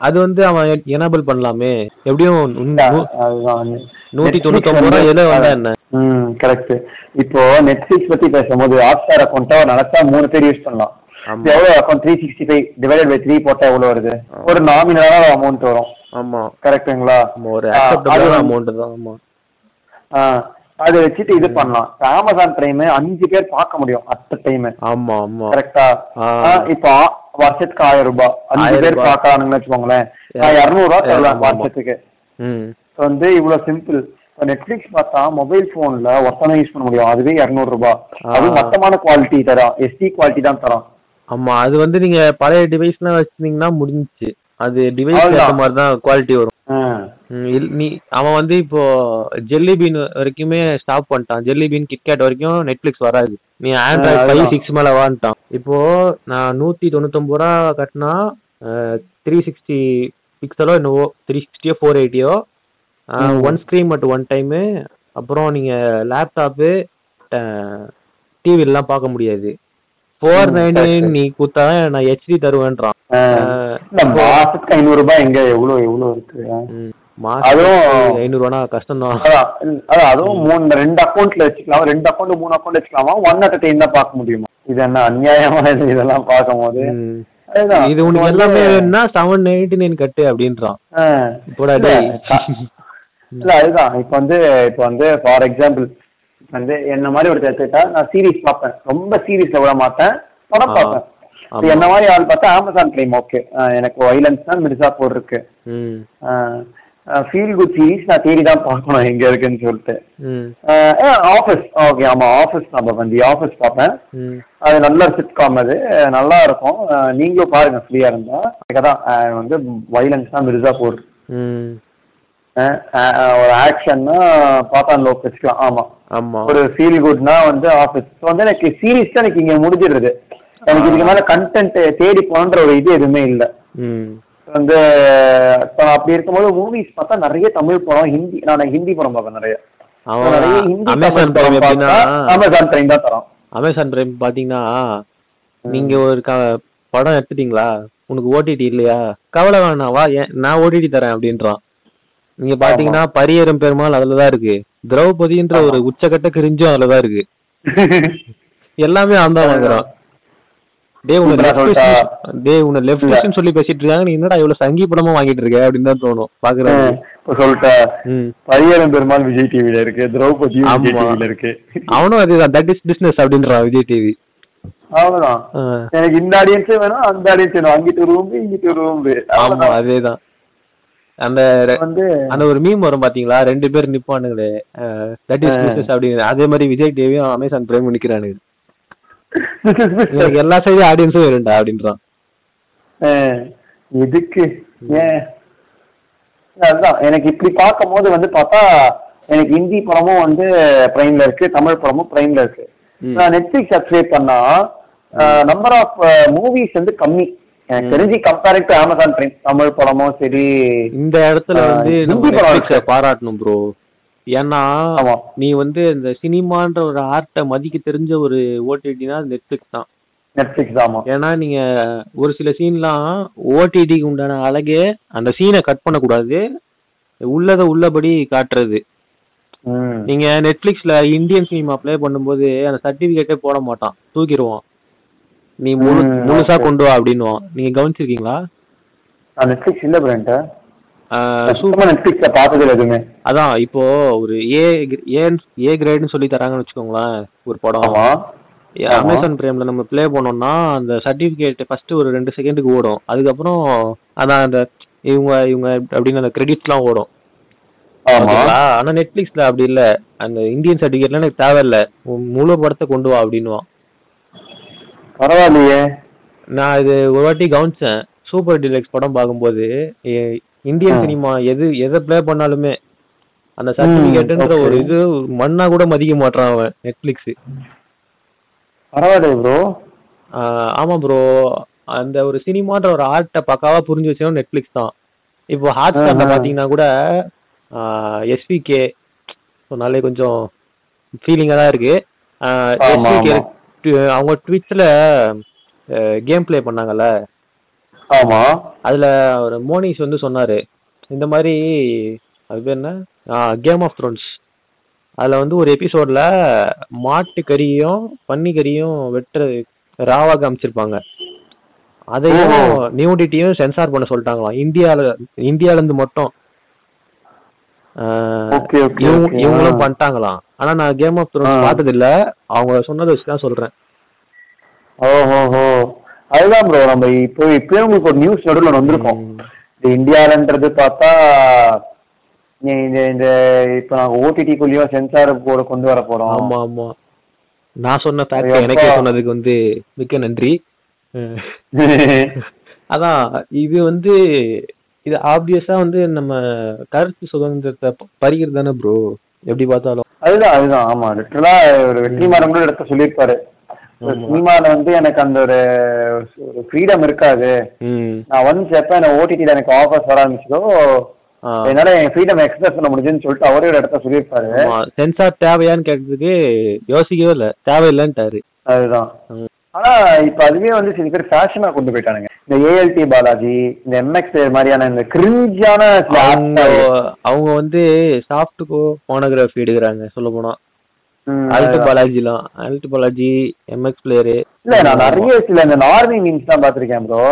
A: அது வந்து அவன் எனபிள் பண்ணலாமே. எப்படியும் நூத்தி தொண்ணூத்தி ஒன்பது ரூபா
B: வந்து-
A: எதுல வந்தா என்ன?
B: ம் கரெக்ட் இப்போ நெட்ஃபிளிக்ஸ் பத்தி பேசும்போது ஹாட்ஸ்டார் அக்கௌண்ட்டை நினைச்சா மூணு பேர் யூஸ் பண்ணலாம். எவ்வளவு account three sixty five divided by three போட்டா எவ்வளவு வருது? ஒரு நாமினலான அமௌண்ட் வரும்.
A: ஆமா.
B: கரெக்டுங்களா
A: ஆமா, ஒரு அமௌண்ட் தான் ஆமா.
B: அதை வச்சுட்டு இது பண்ணலாம். அமேசான் பிரைம் அஞ்சு பேர் பார்க்க முடியும் அட் டைம்
A: ஆமா ஆமா.
B: கரெக்டா. இப்போ வருஷத்துக்கு ஆயிரம் ரூபாய். அஞ்சு பேர். பார்க்கறானுங்கன்னு வச்சுக்கோங்களேன். நான் இருநூறு ரூபாய் தரலாம். வருஷத்துக்கு. வந்து இவ்வளவு சிம்பிள் நெட்ஃபிளிக்ஸ் பார்த்தா மொபைல் போன்ல ஒருத்தனை யூஸ் பண்ண முடியும். அதுவே இருநூறு ரூபாய் அது. மொத்தமான குவாலிட்டி தரான். எஸ்டி குவாலிட்டி தான் தரான்.
A: ஆமா அது வந்து நீங்க பழைய டிவைஸ்லாம் வச்சிருந்தீங்கன்னா முடிஞ்சுச்சு. அது டிவைஸ்
B: அவ்வளவுதான்.
A: மாதிரி தான் குவாலிட்டி வரும். நீ அவன் வந்து இப்போ ஜெல்லி பீன் வரைக்குமே ஸ்டாப் பண்ணிட்டான். ஜெல்லி பீன் கிட்கேட் வரைக்கும் நெட்ஃபிளிக்ஸ் வராது. நீ ஆண்ட்ராய்ட் ஃபைவ். சிக்ஸ் மேல வான்ட்டான் இப்போ நான் நூத்தி தொண்ணூத்தொன்பது ரூபா கட்டினா த்ரீ சிக்ஸ்டி பிக்சலோ என்னவோ த்ரீ சிக்ஸ்டியோ ஃபோர் எயிட்டியோ. ஒன் ஸ்க்ரீன் மட்டும் ஒன் டைமு அப்புறம் நீங்க லேப்டாப்பு டிவிலாம் பார்க்க முடியாது. Four ninety
B: correct.
A: நீ கொடுத்தா நான் ஹெச்டி தருவேன்றான்.
B: மாசத்துக்கு ஐநூறு ரூபாய் எங்க எவ்வளவு எவ்வளவு இருக்கு? அதுவும்
A: ஐநூறுவானா கஷ்டம் தான்
B: அதான் அதுவும் மூணு ரெண்டு அக்கௌண்ட்ல வச்சுக்கலாம். ரெண்டு அக்கௌண்ட் மூணு அக்கௌண்ட் வச்சுக்கலாமா. ஒன் அட் டைம் தான் பார்க்க முடியுமா? இது என்ன அநியாயமா இது? இதெல்லாம் பார்க்கும்போது. அதுதான்.
A: இது உனக்கு எல்லாமே வேணும்னா செவன் எயிட்டி நைன் கட்டு அப்படின்றான்.
B: இல்ல, அதுதான். இப்ப வந்து இப்ப வந்து ஃபார் எக்ஸாம்பிள் வந்து என்ன மாதிரி ஒரு எடுத்துக்கிட்டா நான் சீரிஸ் பார்ப்பேன். ரொம்ப சீரிஸ்ல விட மாட்டேன். படம். பார்ப்பேன். என்ன மாதிரி ஆள் பார்த்தா அமேசான் பிரைம் ஓகே எனக்கு வைலன்ஸ் தான் மிர்சாப்பூர் இருக்கு. ஃபீல் குட் சீரிஸ் நான் தேடி தான் பார்க்கணும் எங்க இருக்குன்னு சொல்லிட்டு. ஆஃபீஸ் ஓகே ஆமா ஆஃபீஸ் நம்ம வந்து ஆஃபீஸ் பார்ப்பேன். அது நல்ல சிட்காம் அது. நல்லா இருக்கும். நீங்களும் பாருங்க ஃப்ரீயா இருந்தா. தான் அஹ் வந்து வைலன்ஸ் தான் மிர்சாப்பூர்
A: ம்.
B: அஹ் அஹ் ஒரு ஆக்ஷன்னா பாத்தான் லோக் வச்சுக்கலாம். ஆமா.
A: ஆமா.
B: ஒரு ஃபீல் குட்னா வந்து ஆஃபீஸ் வந்து எனக்கு சீரிஸ் தான் எனக்கு இங்க முடிஞ்சிடுது எனக்கு இதுக்கு மேல கண்டென்ட் தேடி போன்ற ஒரு இது எதுவுமே இல்லை.
A: ம்.
B: வந்து இப்ப அப்படி இருக்கும்போது மூவிஸ் பார்த்தா நிறைய தமிழ் படம் ஹிந்தி நான் ஹிந்தி படம் பார்ப்பேன் நிறைய.
A: அமேசான் பிரைம் எப்படின்னா
B: அமேசான் பிரைம் தான் தரோம்.
A: அமேசான் பிரைம் பாத்தீங்கன்னா நீங்க ஒரு படம் எடுத்துட்டீங்களா? உனக்கு ஓடிடி இல்லையா? கவலை வேணாம் வா ஏன் நான் ஓடிடி தரேன் அப்படின்றான். நீங்க பாத்தீங்கன்னா பரியரும் பெருமாள் அதுலதான் இருக்கு. திரௌபதின்ற ஒரு உச்சக்கட்ட கிரிஞ்சும் அதுலதான் இருக்கு. எல்லாமே தான் வாங்குறான். டே உன்னை
B: சொல்லிட்டா.
A: டே உன்னை லெஃப்ட் சொல்லி பேசிட்டு இருக்காங்க. நீ என்னடா இவ்வளவு சங்கி படமா வாங்கிட்டு இருக்க? அப்படின்னு தான் தோணும். பாக்குறாங்க
B: இப்ப பரியரும் பெருமாள் விஜய் டிவில இருக்கு விஜய். டிவில இருக்கு.
A: அவனும் அதுதான். தட் இஸ் பிசினஸ் அப்படின்றான் விஜய் டிவி
B: அவ்வளவுதான் எனக்கு இந்த ஆடியன்ஸே வேணும் அந்த ஆடியன்ஸ் வேணும். அங்கிட்டு ரூம் இங்கிட்டு ரூம்
A: ஆமா அதேதான். அந்த
B: வந்து
A: அந்த ஒரு மீம் வரும் பாத்தீங்களா? ரெண்டு பேர் நிப்பானுங்களே. தட் இஸ் பிசினஸ் அப்படிங்கிற அதே மாதிரி விஜய் டிவியும் அமேசான் பிரைம் நிக்கிறானுங்க. எனக்கு எல்லா சைடு ஆடியன்ஸும் வேணும்டா அப்படின்றான்.
B: அஹ், எதுக்கு ஏன் அதுதான் எனக்கு இப்படி பார்க்கும்போது வந்து பார்த்தா எனக்கு ஹிந்தி படமும் வந்து பிரைம்ல இருக்கு தமிழ் படமும் பிரைம்ல இருக்கு. நான் நெட்ஃபிளிக்ஸ் சப்ஸ்கிரைப் பண்ணா நம்பர் ஆஃப் மூவிஸ் வந்து கம்மி. எனக்கு தெரிஞ்சு comparing to Amazon Prime Tamil படமும் சரி
A: இந்த இடத்துல வந்து. பாராட்டணும் ப்ரோ ஏன்னா நீ வந்து இந்த சினிமான்ற ஒரு ஆர்ட்டை மதிக்க தெரிஞ்ச ஒரு ஓடிடினா நெட்ஃபிளிக்ஸ் தான்.
B: நெட்ஃபிளிக்ஸ் ஆமா.
A: ஏன்னா நீங்க ஒரு சில சீன்லாம் ஓடிடிக்கு உண்டான அழகே அந்த சீனை கட் பண்ணக்கூடாது. உள்ளத உள்ளபடி காட்டுறது. நீங்க நெட்ஃபிளிக்ஸ்ல இந்தியன் சினிமா ப்ளே பண்ணும்போது அந்த சர்டிபிகேட்டே போட மாட்டான். தூக்கிடுவான். நீ முழு முழுசா. கொண்டு வா அப்படின்னுவான். நீங்க கவனிச்சிருக்கீங்களா?
B: நெட்ஃபிளிக்ஸ் இல்ல பிரண்ட் பார்த்தது
A: அதான் இப்போ ஒரு ஏ ஏ கிரேட்னு சொல்லி தராங்கன்னு வச்சுக்கோங்களேன் ஒரு படம். அமேசான் பிரேம்ல நம்ம ப்ளே பண்ணோம்னா அந்த சர்டிபிகேட் ஃபர்ஸ்ட் ஒரு ரெண்டு செகண்டுக்கு ஓடும். அதுக்கப்புறம் அதான் அந்த இவங்க இவங்க அப்படின்னு அந்த கிரெடிட்ஸ்லாம் ஓடும். ஆனா நெட்ஃபிளிக்ஸ்ல அப்படி இல்ல. அந்த இந்தியன் சர்டிபிகேட்லாம் எனக்கு தேவையில்ல. முழு படத்தை கொண்டு வா அப்படின்னுவான்.
B: பரவாயில்லையே.
A: நான் இது ஒரு வாட்டி கவனிச்சேன். சூப்பர் டிலக்ஸ் படம் பார்க்கும்போது இந்தியன். சினிமா எது எதை ப்ளே பண்ணாலுமே அந்த சர்டிபிகேட்ன்ற. ஒரு இது மண்ணா கூட மதிக்க மாட்டான் அவன் நெட்ஃபிளிக்ஸ்
B: பரவாயில்லையே ப்ரோ
A: ஆமா ப்ரோ அந்த ஒரு சினிமான்ற ஒரு ஆர்ட்டை பக்காவா புரிஞ்சு வச்சவன் நெட்ஃபிளிக்ஸ் தான் இப்போ ஹாட் ஸ்டார்ல. பாத்தீங்கன்னா கூட எஸ்பிகே சொன்னாலே கொஞ்சம் ஃபீலிங்கா தான் இருக்கு எஸ்பிகே. அவங்க ட்விட்ச்ல கேம் ப்ளே பண்ணாங்கல்ல
B: ஆமா.
A: அதுல ஒரு மோனிஷ் வந்து சொன்னாரு. இந்த மாதிரி அது பேர் என்ன? கேம் ஆஃப் த்ரோன்ஸ் அதுல வந்து ஒரு எபிசோட்ல மாட்டு கறியும் பன்னி கறியும் வெட்டுற ராவா காமிச்சிருப்பாங்க அதையும். நியூடிட்டியும் சென்சார் பண்ண சொல்லிட்டாங்களாம். இந்தியால இந்தியால இருந்து மட்டும். இவங்களும் பண்ணிட்டாங்களாம். ஆனா நான் கேம் ஆஃப் த்ரோன்ஸ். பார்த்தது இல்ல அவங்க சொன்னதை வச்சு தான் சொல்றேன்.
B: ஓஹோஹோ. அதுதான் ப்ரோ நம்ம இப்போ இப்பயே உங்களுக்கு ஒரு நியூஸ் நடுவில் வந்திருக்கோம். இந்த இந்தியாலன்றது பார்த்தா இந்த இந்த இப்போ நாங்கள் ஓடிடிக்குள்ளேயும் சென்சார் போட கொண்டு வர போறோம்.
A: ஆமா ஆமா. நான் சொன்ன ஃபேக்ட். எனக்கே சொன்னதுக்கு வந்து மிக்க நன்றி. அதான் இது வந்து இது ஆப்வியஸா வந்து நம்ம கருத்து சுதந்திரத்தை பறிக்கிறது தானே ப்ரோ எப்படி பார்த்தாலும்.
B: அதுதான் அதுதான். ஆமா லிட்டரலா ஒரு வெற்றிமாறன் கூட இடத்த சொல்லியிருப்பாரு. சினிமால வந்து எனக்கு அந்த ஒரு ஃப்ரீடம் இருக்காது. நான் வந்து எப்ப எனக்கு ஓடிடில எனக்கு ஆஃபர்ஸ் வர ஆரம்பிச்சதோ. என்னால என் ஃப்ரீடம் எக்ஸ்பிரஸ் பண்ண முடியுதுன்னு சொல்லிட்டு அவரே ஒரு இடத்த சொல்லியிருப்பாரு.
A: சென்சார் தேவையான்னு கேட்டதுக்கு யோசிக்கவே இல்ல. தேவையில்லைன்ட்டாரு.
B: அதுதான். ஆனா இப்ப அதுவே வந்து சில பேர் ஃபேஷனா கொண்டு போயிட்டானுங்க. இந்த ஏஎல்டி பாலாஜி இந்த எம்எக்ஸ் மாதிரியான இந்த கிரிஞ்சான
A: அவங்க வந்து சாஃப்ட்டுக்கோ போனோகிராஃபி எடுக்கிறாங்க சொல்ல போனா. அல்ட். பாலாஜிலாம் அல்ட் பாலாஜி எம்எக்ஸ் பிளேயரு
B: இல்ல நான் நிறைய சில இந்த நார்மி மீன்ஸ் தான் பாத்திருக்கேன் ப்ரோ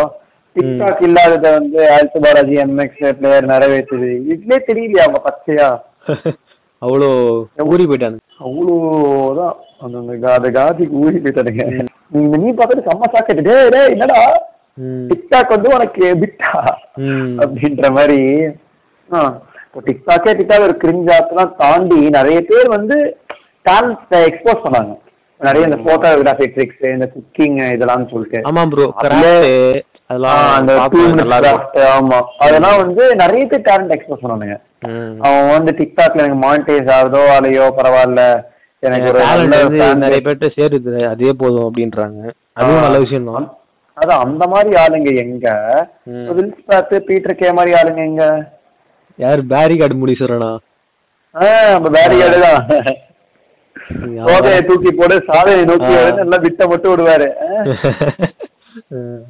B: டிக்டாக் இல்லாதத வந்து பாலாஜி எம்எக்ஸ் பிளேயர் நிறைவேற்றுது. இதுலயே தெரியலையா அவங்க பச்சையா?
A: அவ்வளோ ஊறி போயிட்டாங்க
B: அவ்வளோதான் அந்த அந்த காதிக்கு ஊறி போயிட்டானுங்க. நீங்க நீ பார்த்துட்டு செம்ம சாக்கெட்டு என்னடா. டிக்டாக் வந்து உனக்கு பிட்டா. அப்படின்ற மாதிரி. ஆ, இப்போ டிக்டாக்கே டிக்டாக் ஒரு கிரிஞ்சாப்லாம் தாண்டி நிறைய பேர் வந்து டேலண்ட் எக்ஸ்போஸ் பண்ணாங்க. நிறைய இந்த போட்டோகிராஃபி ட்ரிக்ஸ் இந்த குக்கிங் இதெல்லாம் சொல்லிட்டு.
A: ஆமா ப்ரோ
B: ஆமா. அதெல்லாம் வந்து நிறைய பேர் டேலண்ட் எக்ஸ்போஸ் பண்ணானுங்க. அவன் வந்து டிக்டாக்ல எனக்கு மானிட்டைஸ் ஆகுதோ அலையோ பரவாயில்ல. எனக்கு ஒரு
A: நிறைய. பேர்ட்ட சேருது. அதே போதும் அப்படின்றாங்க. அதுவும் நல்ல விஷயம் தான்.
B: அதான் அந்த மாதிரி ஆளுங்க எங்க?
A: ம்.
B: வில் ஸ்பாத் பீட்டர் கே மாதிரி ஆளுங்க எங்க?
A: யார்? பேரி கார்டு முடிச்சுறனா
B: ஆஹ் பேரிகார்டு தான். சோதையை தூக்கி போடு சாதையை நோக்கி எல்லாம் விட்ட மட்டும் விடுவாரு.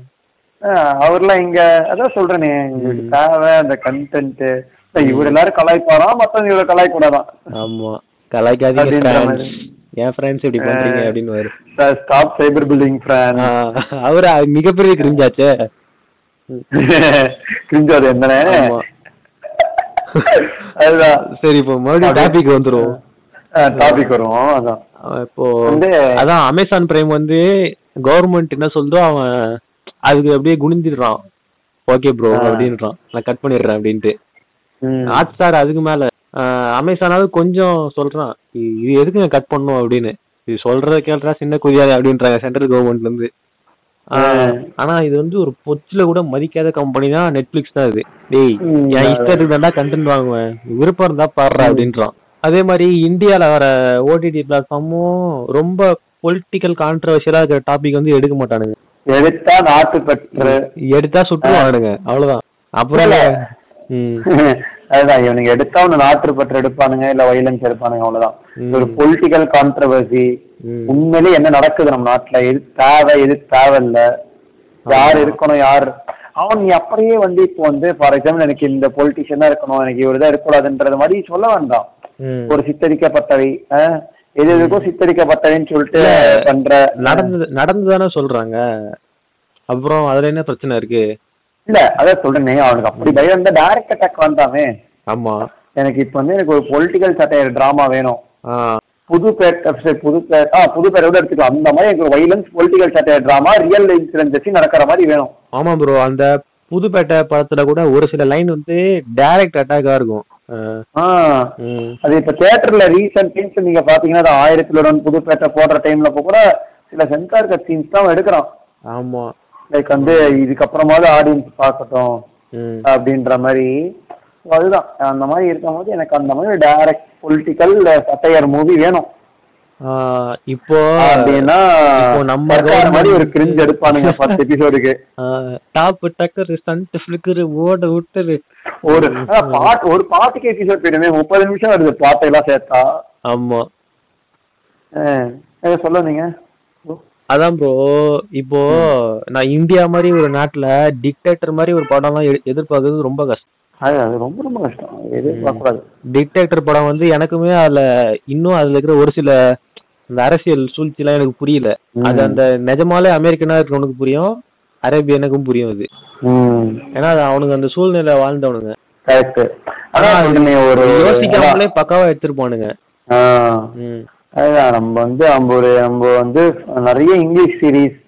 B: அவர்லாம் இங்க அதான் சொல்றேனே உங்களுக்கு தேவை அந்த கண்டென்ட் இவர் எல்லாரும் கலாய்ப்பாராம் மத்தவங்க இவரை கலாய்க்க கூடாதான்
A: ஆமா. கலாய்க்காதீங்க. என் ஃப்ரெண்ட்ஸ் இப்படி பண்றீங்க அப்படின்னு
B: ஸ்டாப் சைபர் பில்டிங் ஃப்ரான்
A: அவரு மிகப்பெரிய கிரிஞ்சாச்சே.
B: கிரிஞ்சோது என்னனே.
A: ஆமா.
B: அதுதான்.
A: சரி இப்போ மறுபடியும் டாபிக் வந்துரும்.
B: டாபிக் வரும் அதான்.
A: இப்போ அதான் அமேசான் பிரைம் வந்து கவர்மெண்ட் என்ன சொல்றதோ அவன் அதுக்கு அப்படியே குனிஞ்சிடுறான். Okay bro. அப்படின்றான். நான் கட் பண்ணிடுறேன் அப்படின்ட்டு. ஹாட் ஸ்டார் அதுக்கு மேல. அமேசானாவது கொஞ்சம் சொல்றான். இது எதுக்கு கட் பண்ணும் அப்படின்னு. இது சொல்றத கேள்றா சின்ன குதியாது அப்படின்றாங்க சென்ட்ரல் கவர்மெண்ட்ல இருந்து. ஆனா இது வந்து ஒரு பொச்சில கூட மதிக்காத கம்பெனி தான் நெட்ஃபிளிக்ஸ் தான் இது. டேய் என் இஷ்டத்துக்கு தான்டா கண்டென்ட் வாங்குவேன். விருப்பம் இருந்தா பாடுறா அப்படின்றான். அதே மாதிரி இந்தியால வர ஓடிடி பிளாட்ஃபார்மும் ரொம்ப பொலிட்டிக்கல் கான்ட்ரவர்ஷியலா இருக்கிற டாபிக் வந்து எடுக்க மாட்டானுங்க.
B: எடுத்தா நாட்டு பற்று.
A: எடுத்தா சுட்டுவானுங்க அவ்வளவுதான். அப்புறம்
B: அதுதான் இவனுங்க எடுத்தா ஒண்ணு நாட்டு பற்று எடுப்பானுங்க இல்ல வைலன்ஸ் எடுப்பானுங்க அவ்வளவுதான்.
A: ம்.
B: ஒரு பொலிட்டிக்கல் கான்ட்ரவர்சி. உண்மையிலே என்ன நடக்குது நம்ம நாட்டுல? எது தேவை எது தேவையில்ல? யார் இருக்கணும் யார்? அவன் நீ அப்படியே வந்து இப்போ வந்து ஃபார் எக்ஸாம்பிள் எனக்கு இந்த பொலிட்டிஷியன் தான் இருக்கணும் எனக்கு இவர் தான் இருக்கக்கூடாதுன்றது மாதிரி சொல்ல வேண்டாம். ஒரு சித்தரிக்கப்பட்டவை எது எதுக்கும் சித்தரிக்கப்பட்டவைன்னு சொல்லிட்டு பண்ற
A: நடந்து நடந்து தானே சொல்றாங்க. அப்புறம் அதுல என்ன பிரச்சனை இருக்கு?
B: இல்ல அதான் சொல்றேனே அவனுக்கு அப்படி பயம் இருந்தா டைரக்ட் அட்டாக் வந்தாமே.
A: ஆமா.
B: எனக்கு இப்ப வந்து எனக்கு ஒரு பொலிட்டிக்கல் சட்டையர் டிராமா வேணும். புது பேர் சரி, புது பேர் ஆ புது பேரை எடுத்துக்கலாம். அந்த மாதிரி எனக்கு violence political satire drama real incident வச்சு நடக்கிற மாதிரி வேணும்.
A: ஆமா ப்ரோ அந்த புதுப்பேட்டை படத்துல கூட ஒரு சில லைன் வந்து டைரக்ட் அட்டாக்கா இருக்கும்.
B: அது இப்ப தியேட்டர்ல ரீசன்ட் சீன்ஸ் நீங்க பாத்தீங்கன்னா அது ஆயிரத்திலுடன் புதுப்பேட்டை போடுற டைம்ல கூட சில சென்சார் கட் சீன்ஸ் தான் அவன் எடுக்கிறான்
A: ஆமா.
B: லைக் வந்து இதுக்கப்புறமாவது ஆடியன்ஸ் பார்க்கட்டும் அப்படின்ற மாதிரி. அதுதான். அந்த மாதிரி இருக்கும்போது எனக்கு அந்த மாதிரி டைரக்ட் பொலிட்டிக்கல் சட்டையர் மூவி வேணும்.
A: இப்போ
B: அப்படின்னா
A: நம்ம
B: மாதிரி ஒரு கிரிஞ்சு எடுப்பானுங்க பத்து எபிசோடுக்கு
A: டாப் டக்கர் ஸ்டண்ட் ஃபிளிக்கர் ஓட விட்டுரு.
B: ஒரு பாட்டு பாட்டுக்கு எபிசோட் போயிடுமே முப்பது நிமிஷம் வருது பாட்டெல்லாம் சேர்த்தா.
A: ஆமா.
B: சொல்ல நீங்க.
A: அதான் ப்ரோ இப்போ நான் இந்தியா மாதிரி ஒரு நாட்டுல டிக்டேட்டர் மாதிரி ஒரு படம்லாம் எ- எதிர்பார்க்கறது ரொம்ப கஷ்டம்.
B: அது அது ரொம்ப ரொம்ப கஷ்டம். எதிர்பார்க்க கூடாது.
A: டிக்டேட்டர் படம் வந்து எனக்குமே அதுல இன்னும் அதுல இருக்கிற ஒரு சில அந்த அரசியல் சூழ்ச்சிலாம் எனக்கு புரியல. அது அந்த நிஜமாலே அமெரிக்கனா இருக்கிறவனுக்கு புரியும் அரேபியனுக்கும் புரியும் அது. ஏன்னா அது அவனுக்கு அந்த சூழ்நிலை வாழ்ந்தவனுங்க.
B: கரெக்ட் ஒரு
A: யோசிக்காமலே பக்காவா எடுத்திருப்பானுங்க.
B: அதுதான் நம்ம வந்து நம்ம ஒரு நம்ம வந்து நிறைய இங்கிலீஷ் சீரீஸ்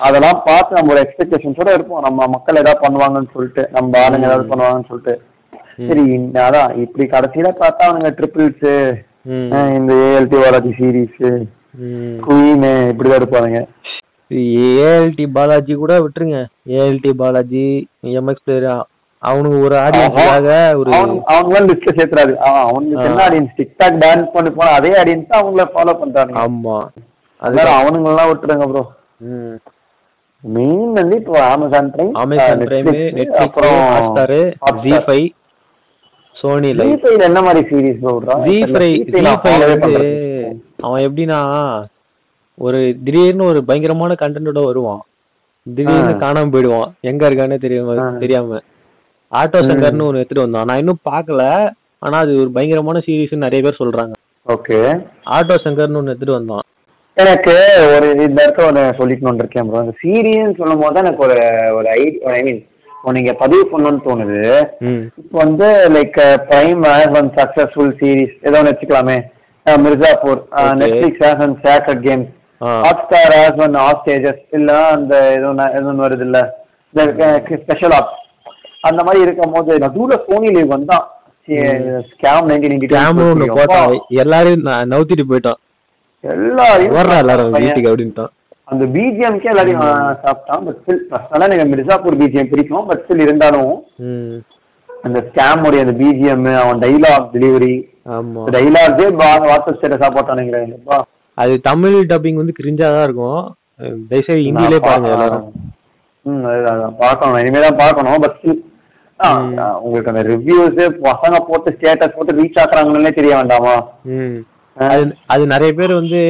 B: அதெல்லாம் பார்த்து நம்ம ஒரு எக்ஸ்பெக்டேஷன்ஸோட இருப்போம். நம்ம மக்கள் ஏதாவது பண்ணுவாங்கன்னு சொல்லிட்டு நம்ம ஆளுங்க ஏதாவது பண்ணுவாங்கன்னு சொல்லிட்டு. சரி இந்த- அதான் இப்படி கடைசியில பார்த்தா அவனுங்க ட்ரிபிள்ஸ். இந்த ஏஎல்டி வாலாஜி சீரீஸ். குயின் இப்படிதான் இருப்பானுங்க
A: ஏஎல்டி பாலாஜி கூட விட்டுருங்க. ஏஎல்டி பாலாஜி எம்எக்ஸ் பிளேயர் அவனுக்கு ஒரு ஆடியன்ஸுக்காக ஒரு
B: அவங்கள லிஸ்ட்ல சேர்த்துறாரு அவன் அவனுக்கு என்ன ஆடியன்ஸ் டிக்டாக் டான்ஸ் பண்ணி போனா அதே ஆடியன்ஸ் தான் அவங்கள ஃபாலோ பண்றாங்க
A: ஆமா.
B: அதனால அவனுங்க எல்லாம் விட்டுருங்க ப்ரோ. மெயின் வந்து இப்போ Amazon Prime
A: Amazon Prime Netflix
B: அப்புறம்
A: ஹாட்ஸ்டார் ஜி ஃபைவ் சோனி
B: என்ன மாதிரி சீரிஸ்
A: ஜி ஜி வந்து அவன் எப்படின்னா ஒரு திடீர்னு ஒரு பயங்கரமான கண்டென்ட்டோட வருவான். திடீர்னு காணாம போயிடுவான். எங்க இருக்கானே தெரியாம தெரியாம. ஆட்டோ சங்கர்னு ஒன்று எடுத்துட்டு வந்தான். நான் இன்னும் பார்க்கல ஆனா அது ஒரு பயங்கரமான சீரிஸ் நிறைய பேர் சொல்றாங்க.
B: ஓகே.
A: ஆட்டோ சங்கர்னு ஒன்று எடுத்துட்டு வந்தான்.
B: எனக்கு ஒரு இந்த இடத்துல ஒன்று சொல்லிக்கணும்னு இருக்கேன் ப்ரோ அந்த சீரியல்னு சொல்லும் போது தான் எனக்கு ஒரு ஒரு ஐ ஐ மீன் இப்போ நீங்க பதிவு பண்ணணும்னு தோணுது. இப்போ வந்து like Prime has one successful series ஏதோ ஒன்று வச்சுக்கலாமே. அஹ் Mirzapur Netflix has one Sacred Games Hotstar has one Hostages இல்ல அந்த ஏதோ ஏதோ ஒன்று வருது இல்ல. ஸ்பெஷல் ஆப்ஸ் அந்த மாதிரி இருக்கும் போது நடுவில் சோனி லீவ் வந்தான். ஸ்கேம் நைன்டீன்
A: கேமரா ஒன்று போட்டான். எல்லாரையும் நான் நவுத்திட்டு போயிட்டான்.
B: எல்லாரையும்
A: வர்றா எல்லாரும். வீட்டுக்கு அப்படின்ட்டான்.
B: அந்த பிஜிஎம்கே எல்லாரையும் சாப்பிட்டான். பட் ஸ்டில் பர்சனலாக எனக்கு மிர்சாப்பூர் பிஜிஎம் பிடிக்கும். பட் ஸ்டில் இருந்தாலும் அந்த ஸ்கேம் உடைய அந்த பிஜிஎம் அவன் டைலாக் டெலிவரி
A: ஆமா.
B: டைலாக்ஸே வாட்ஸ்அப் ஸ்டேட்டஸாக போட்டானுங்களேப்பா
A: அது தமிழ் டப்பிங் வந்து கிரிஞ்சா தான் இருக்கும். தயவுசெய்து ஹிந்திலே பாருங்க எல்லாரும்.
B: ம் அதுதான். பார்க்கணும். இனிமே தான் பார்க்கணும். பட் ஸ்டில் உங்களுக்கு அந்த ரிவ்யூஸ் பசங்க போட்டு ஸ்டேட்டஸ் போட்டு ரீச் ஆக்குறாங்கன்னே தெரிய வேண்டாமா?
A: அது நிறைய பேர் வந்து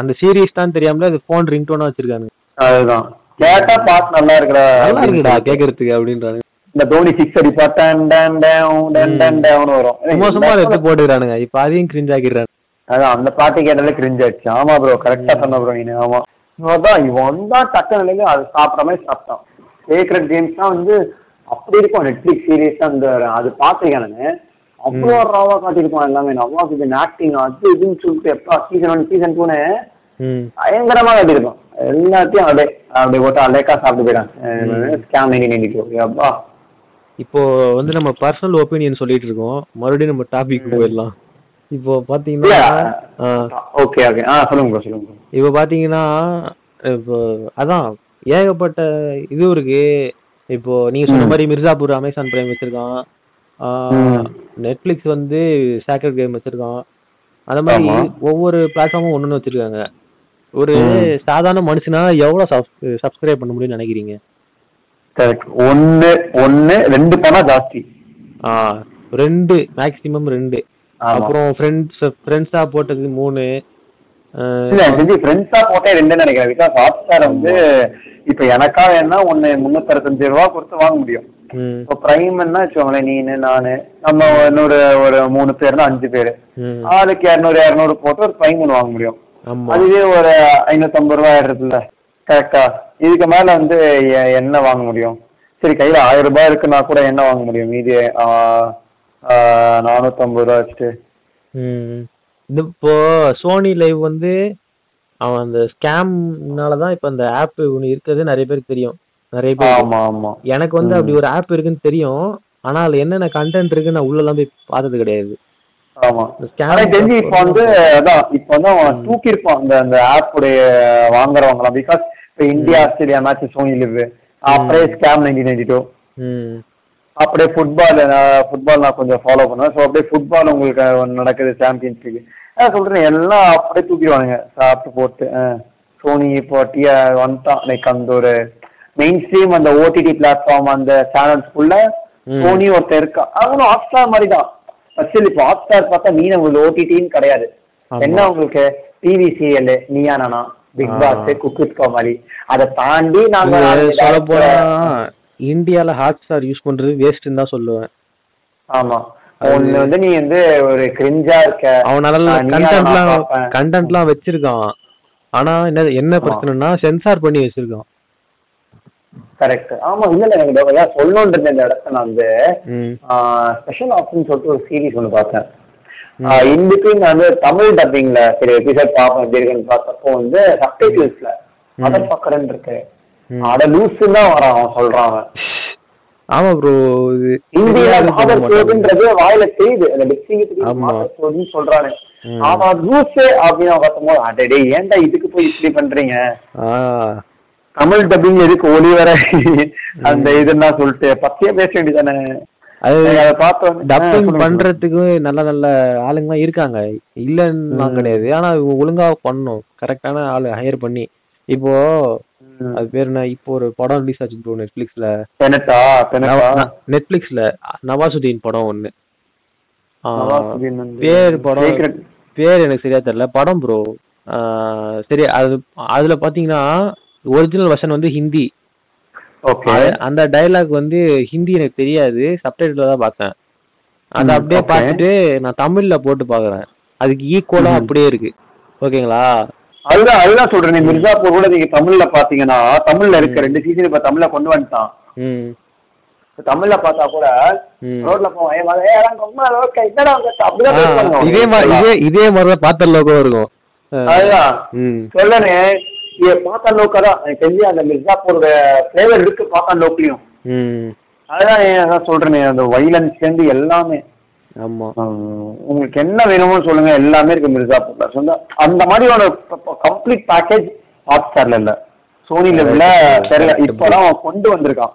A: அந்த சீரிஸ் தான் தெரியாமல அது ஃபோன் ரிங்டோனா வச்சிருக்காங்க
B: அதுதான். கேட்டா பாட்டு நல்லா இருக்கிற
A: நல்லா இருக்குடா கேக்குறதுக்கு அப்படின்றாங்க
B: இந்த தோனி சிக்ஸ் அடிப்பா டன் டன் டேன் டன் டன் டேன் வரும்.
A: மோசமா எடுத்து போட்டுக்கிறானுங்க. இப்ப அதையும் கிரிஞ்ச் ஆக்கிடுறாங்க
B: அதான் அந்த பாட்டு கேட்டாலே கிரிஞ்ச் ஆயிடுச்சு. ஆமா ப்ரோ கரெக்டா சொன்ன ப்ரோ நீ ஆமா. இவன் இவன் தான் டக்கு நிலையில அது சாப்பிட்ற மாதிரி சாப்பிட்டான். சீக்ரெட் கேம்ஸ் தான் வந்து அப்படி இருக்கும். நெட்ஃபிளிக்ஸ் சீரிஸ் அந்த அது பார்த்துருக்கேன் அவ்வளோ ராவா காட்டியிருப்பான் எல்லாமே. இது ஆக்டிங் அது இதுன்னு சொல்லிட்டு எப்பா சீசன் ஒன் சீசன் டூனு பயங்கரமா காட்டியிருப்பான் எல்லாத்தையும் அப்படியே அப்படியே போட்டு அலேக்கா சாப்பிட்டு போயிட்டான். ஸ்கேம் நைன்டீன் நைன்டி டூ அப்பா
A: இப்போ வந்து நம்ம பர்சனல் ஒப்பீனியன் சொல்லிட்டு இருக்கோம். மறுபடியும் நம்ம டாபிக் போயிடலாம். இப்போ பாத்தீங்கன்னா
B: ஓகே ஓகே ஆ சொல்லுங்க சொல்லுங்க.
A: இப்போ பாத்தீங்கன்னா இப்போ அதான் ஏகப்பட்ட இது இருக்கு. இப்போ நீங்க சொன்ன மாதிரி மிர்சாபூர் அமேசான் பிரைம் வச்சிருக்கான். நெட்ஃபிளிக்ஸ் வந்து சேக்கர் கேம் வச்சிருக்கான். அந்த மாதிரி. ஒவ்வொரு பிளாட்ஃபார்மும் ஒன்று வச்சிருக்காங்க. ஒரு சாதாரண மனுஷனா எவ்வளவு சப்ஸ்கிரைப் பண்ண முடியும்னு நினைக்கிறீங்க?
B: கரெக்ட் ஒன்னு ஒன்னு ரெண்டு பணம் ஜாஸ்தி.
A: ஆ ரெண்டு மேக்ஸிமம் ரெண்டு. அப்புறம் ஃப்ரெண்ட்ஸ் ஃப்ரெண்ட்ஸா போட்டது மூணு.
B: ஃப்ரெண்ட்ஸா போட்டே ரெண்டுன்னு நினைக்கிறேன். பிகாஸ் ஹாட் ஸ்டார் வந்து இப்ப எனக்கா வேணா ஒன்னு முன்னூத்தி அறுபத்தஞ்சு ரூபா கொடுத்து வாங்க முடியும். இப்போ பிரைம்னா வச்சுக்கோங்களேன் நீனு நானு நம்ம இன்னொரு ஒரு மூணு பேர்னா அஞ்சு பேர். ஆளுக்கு இரநூறு இரநூறு போட்டு ஒரு பிரைம் ஒன்று வாங்க முடியும். அதுவே ஒரு ஐநூத்தம்பது ரூபாய் ஆயிடுதுல்ல கரெக்டா இதுக்கு மேல வந்து என்ன வாங்க முடியும்? சரி கையில ஆயிரம் ரூபாய் இருக்குன்னா கூட என்ன வாங்க முடியும்? மீதி ஆ, நானூத்தம்பது ரூபா வச்சுட்டு.
A: இப்போ சோனி லைவ் வந்து அவன் அந்த ஸ்கேம்னால தான் இப்போ அந்த ஆப் ஒன்று இருக்கிறது நிறைய பேருக்கு தெரியும். நிறைய பேர்
B: ஆமா ஆமா.
A: எனக்கு வந்து அப்படி ஒரு ஆப் இருக்குன்னு தெரியும். ஆனா அதுல என்னென்ன கண்டென்ட் இருக்கு நான் உள்ளலாம் போய் பார்த்தது கிடையாது.
B: ஆமா. தெரிஞ்சு இப்போ வந்து அதான் இப்போ வந்து அவன் தூக்கியிருப்பான் அந்த அந்த ஆப் உடைய வாங்குறவங்களாம் பிகாஸ் இப்போ India Australia match Sony Liv அப்படியே ஸ்கேம் நைன்டீன் நைன்டி டூ அப்படியே ஃபுட்பால் ஃபுட்பால் நான் கொஞ்சம் ஃபாலோ பண்ணுவேன். ஸோ அப்படியே ஃபுட்பால் உங்களுக்கு நடக்குது சாம்பியன்ஸ் லீக் அதான் சொல்றேன் எல்லாம் அப்படியே தூக்கிடுவானுங்க. சாப்பிட்டு போட்டு சோனி இப்போ டிஆ வந்துட்டான். லைக் அந்த ஒரு மெயின் ஸ்ட்ரீம் அந்த ஓடிடி பிளாட்ஃபார்ம் அந்த சேனல்ஸ்குள்ள. சோனி ஒருத்தர் இருக்கா? அவனும் ஹாட் ஸ்டார் மாதிரி தான் ஸ்டில் இப்போ ஹாட் ஸ்டார் பார்த்தா நீ உங்களுக்கு ஓடிடின்னு கிடையாது. என்ன உங்களுக்கு? TV serial Neeya Naana big. Pass குக்குத் கோமாளி அதை தாண்டி நாங்க
A: சொல்ல போனா இந்தியால ஹாட் ஸ்டார் யூஸ் பண்றது வேஸ்ட்னு தான் சொல்லுவேன்.
B: ஆமா. ஒண்ணு வந்து நீ வந்து ஒரு கிரிஞ்சா இருக்க.
A: அவன் நல்ல
B: நான் நீயா நான்
A: கண்டென்ட்லாம். கண்டென்ட்லாம் வச்சிருக்கான். ஆனா என்ன என்ன பிரச்சனைனா சென்சார் பண்ணி வச்சிருக்கான்.
B: கரெக்ட் ஆமா இல்ல இல்ல எனக்கு ஏன் சொல்லணுன்றது இந்த இடத்துல நான் வந்து ஸ்பெஷல் ஆப்ஷன் சொல்லிட்டு ஒரு சீரிஸ் ஒன்று பார்த்தேன் இன்னைக்கு நான் வந்து தமிழ் டப்பிங்ல சரி எபிசோட் பார்ப்போம் எப்படி இருக்குன்னு பார்த்தப்போ வந்து சப்டைட்டில்ஸ்ல. அதை பக்கறன்னு இருக்கு. அட லூசுன்னு தான் வரான் அவன் சொல்றான் அவன்
A: ஆமா ப்ரோ இது சொல்ல
B: மாதர். சோதுன்றது வாயில தெரியுது அந்த டிஸ்டிங்
A: ஆமா.
B: மாதர் சோதுன்னு சொல்றானே
A: ம்.
B: ஆனா லூசு அப்படின்னு அவன் பார்க்கும்போது அடடே ஏன்டா இதுக்கு போய் இப்படி பண்றீங்க தமிழ் டப்பிங் எதுக்கு ஒளி வர? அந்த இதுன்னா சொல்லிட்டு பத்தியா பேச வேண்டியதானே
A: டப்பிங் பண்றதுக்கு நல்ல நல்ல ஆளுங்க இருக்காங்க. இல்லன்னு. கிடையாது. ஆனா ஒழுங்கா பண்ணணும். கரெக்டான ஆளு ஹையர் பண்ணி. இப்போ அது பேர் என்ன? இப்போ ஒரு படம் ரிலீஸ் ஆச்சு ப்ரோ நெட்ஃபிளிக்ஸ்ல நெட்ஃபிளிக்ஸ்ல நவாசுதீன் படம் ஒண்ணு. பேர் படம். பேர் எனக்கு சரியா தெரியல. படம் ப்ரோ சரி அது அதுல பாத்தீங்கன்னா ஒரிஜினல் வெர்ஷன் வந்து ஹிந்தி
B: ஓகே
A: அந்த டயலாக் வந்து ஹிந்தி எனக்கு தெரியாது. சப்டைட்டில் தான் பார்த்தேன். அதை அப்படியே. பார்த்துட்டு நான் தமிழ்ல போட்டு பார்க்கறேன். அதுக்கு ஈக்குவலா. அப்படியே இருக்கு. ஓகேங்களா?
B: அதுதான் அதுதான் சொல்றேன். நீ மிர்சாப்பூர் கூட நீங்க தமிழ்ல பாத்தீங்கன்னா தமிழ்ல இருக்க ரெண்டு சீசன் இப்ப தமிழ்ல கொண்டு வந்துட்டான். தமிழ்ல பார்த்தா கூட ரோட்ல அவங்க.
A: இதே மாதிரி இதே மாதிரி பார்த்த லோகோ இருக்கும்
B: அதுதான்.
A: ம்.
B: இத பார்த்தா லோக்கா தான் எனக்கு தெரிஞ்சு அந்த மிர்சாப்பூர் ஃபிளேவர் இருக்கு பார்த்தா லோக்கலையும்
A: ம்
B: அதுதான் அதான் சொல்றேனே அந்த வைலன்ஸ் சேர்ந்து எல்லாமே.
A: ஆமா.
B: உங்களுக்கு என்ன வேணுமோ சொல்லுங்க எல்லாமே இருக்கு மிர்சாப்பூர்ல. சொந்த அந்த மாதிரி ஒரு கம்ப்ளீட் பேக்கேஜ் ஹாட் ஸ்டார்ல இல்ல. சோனி லெவல்ல தெரியல. இப்பதான் அவன் கொண்டு வந்திருக்கான்.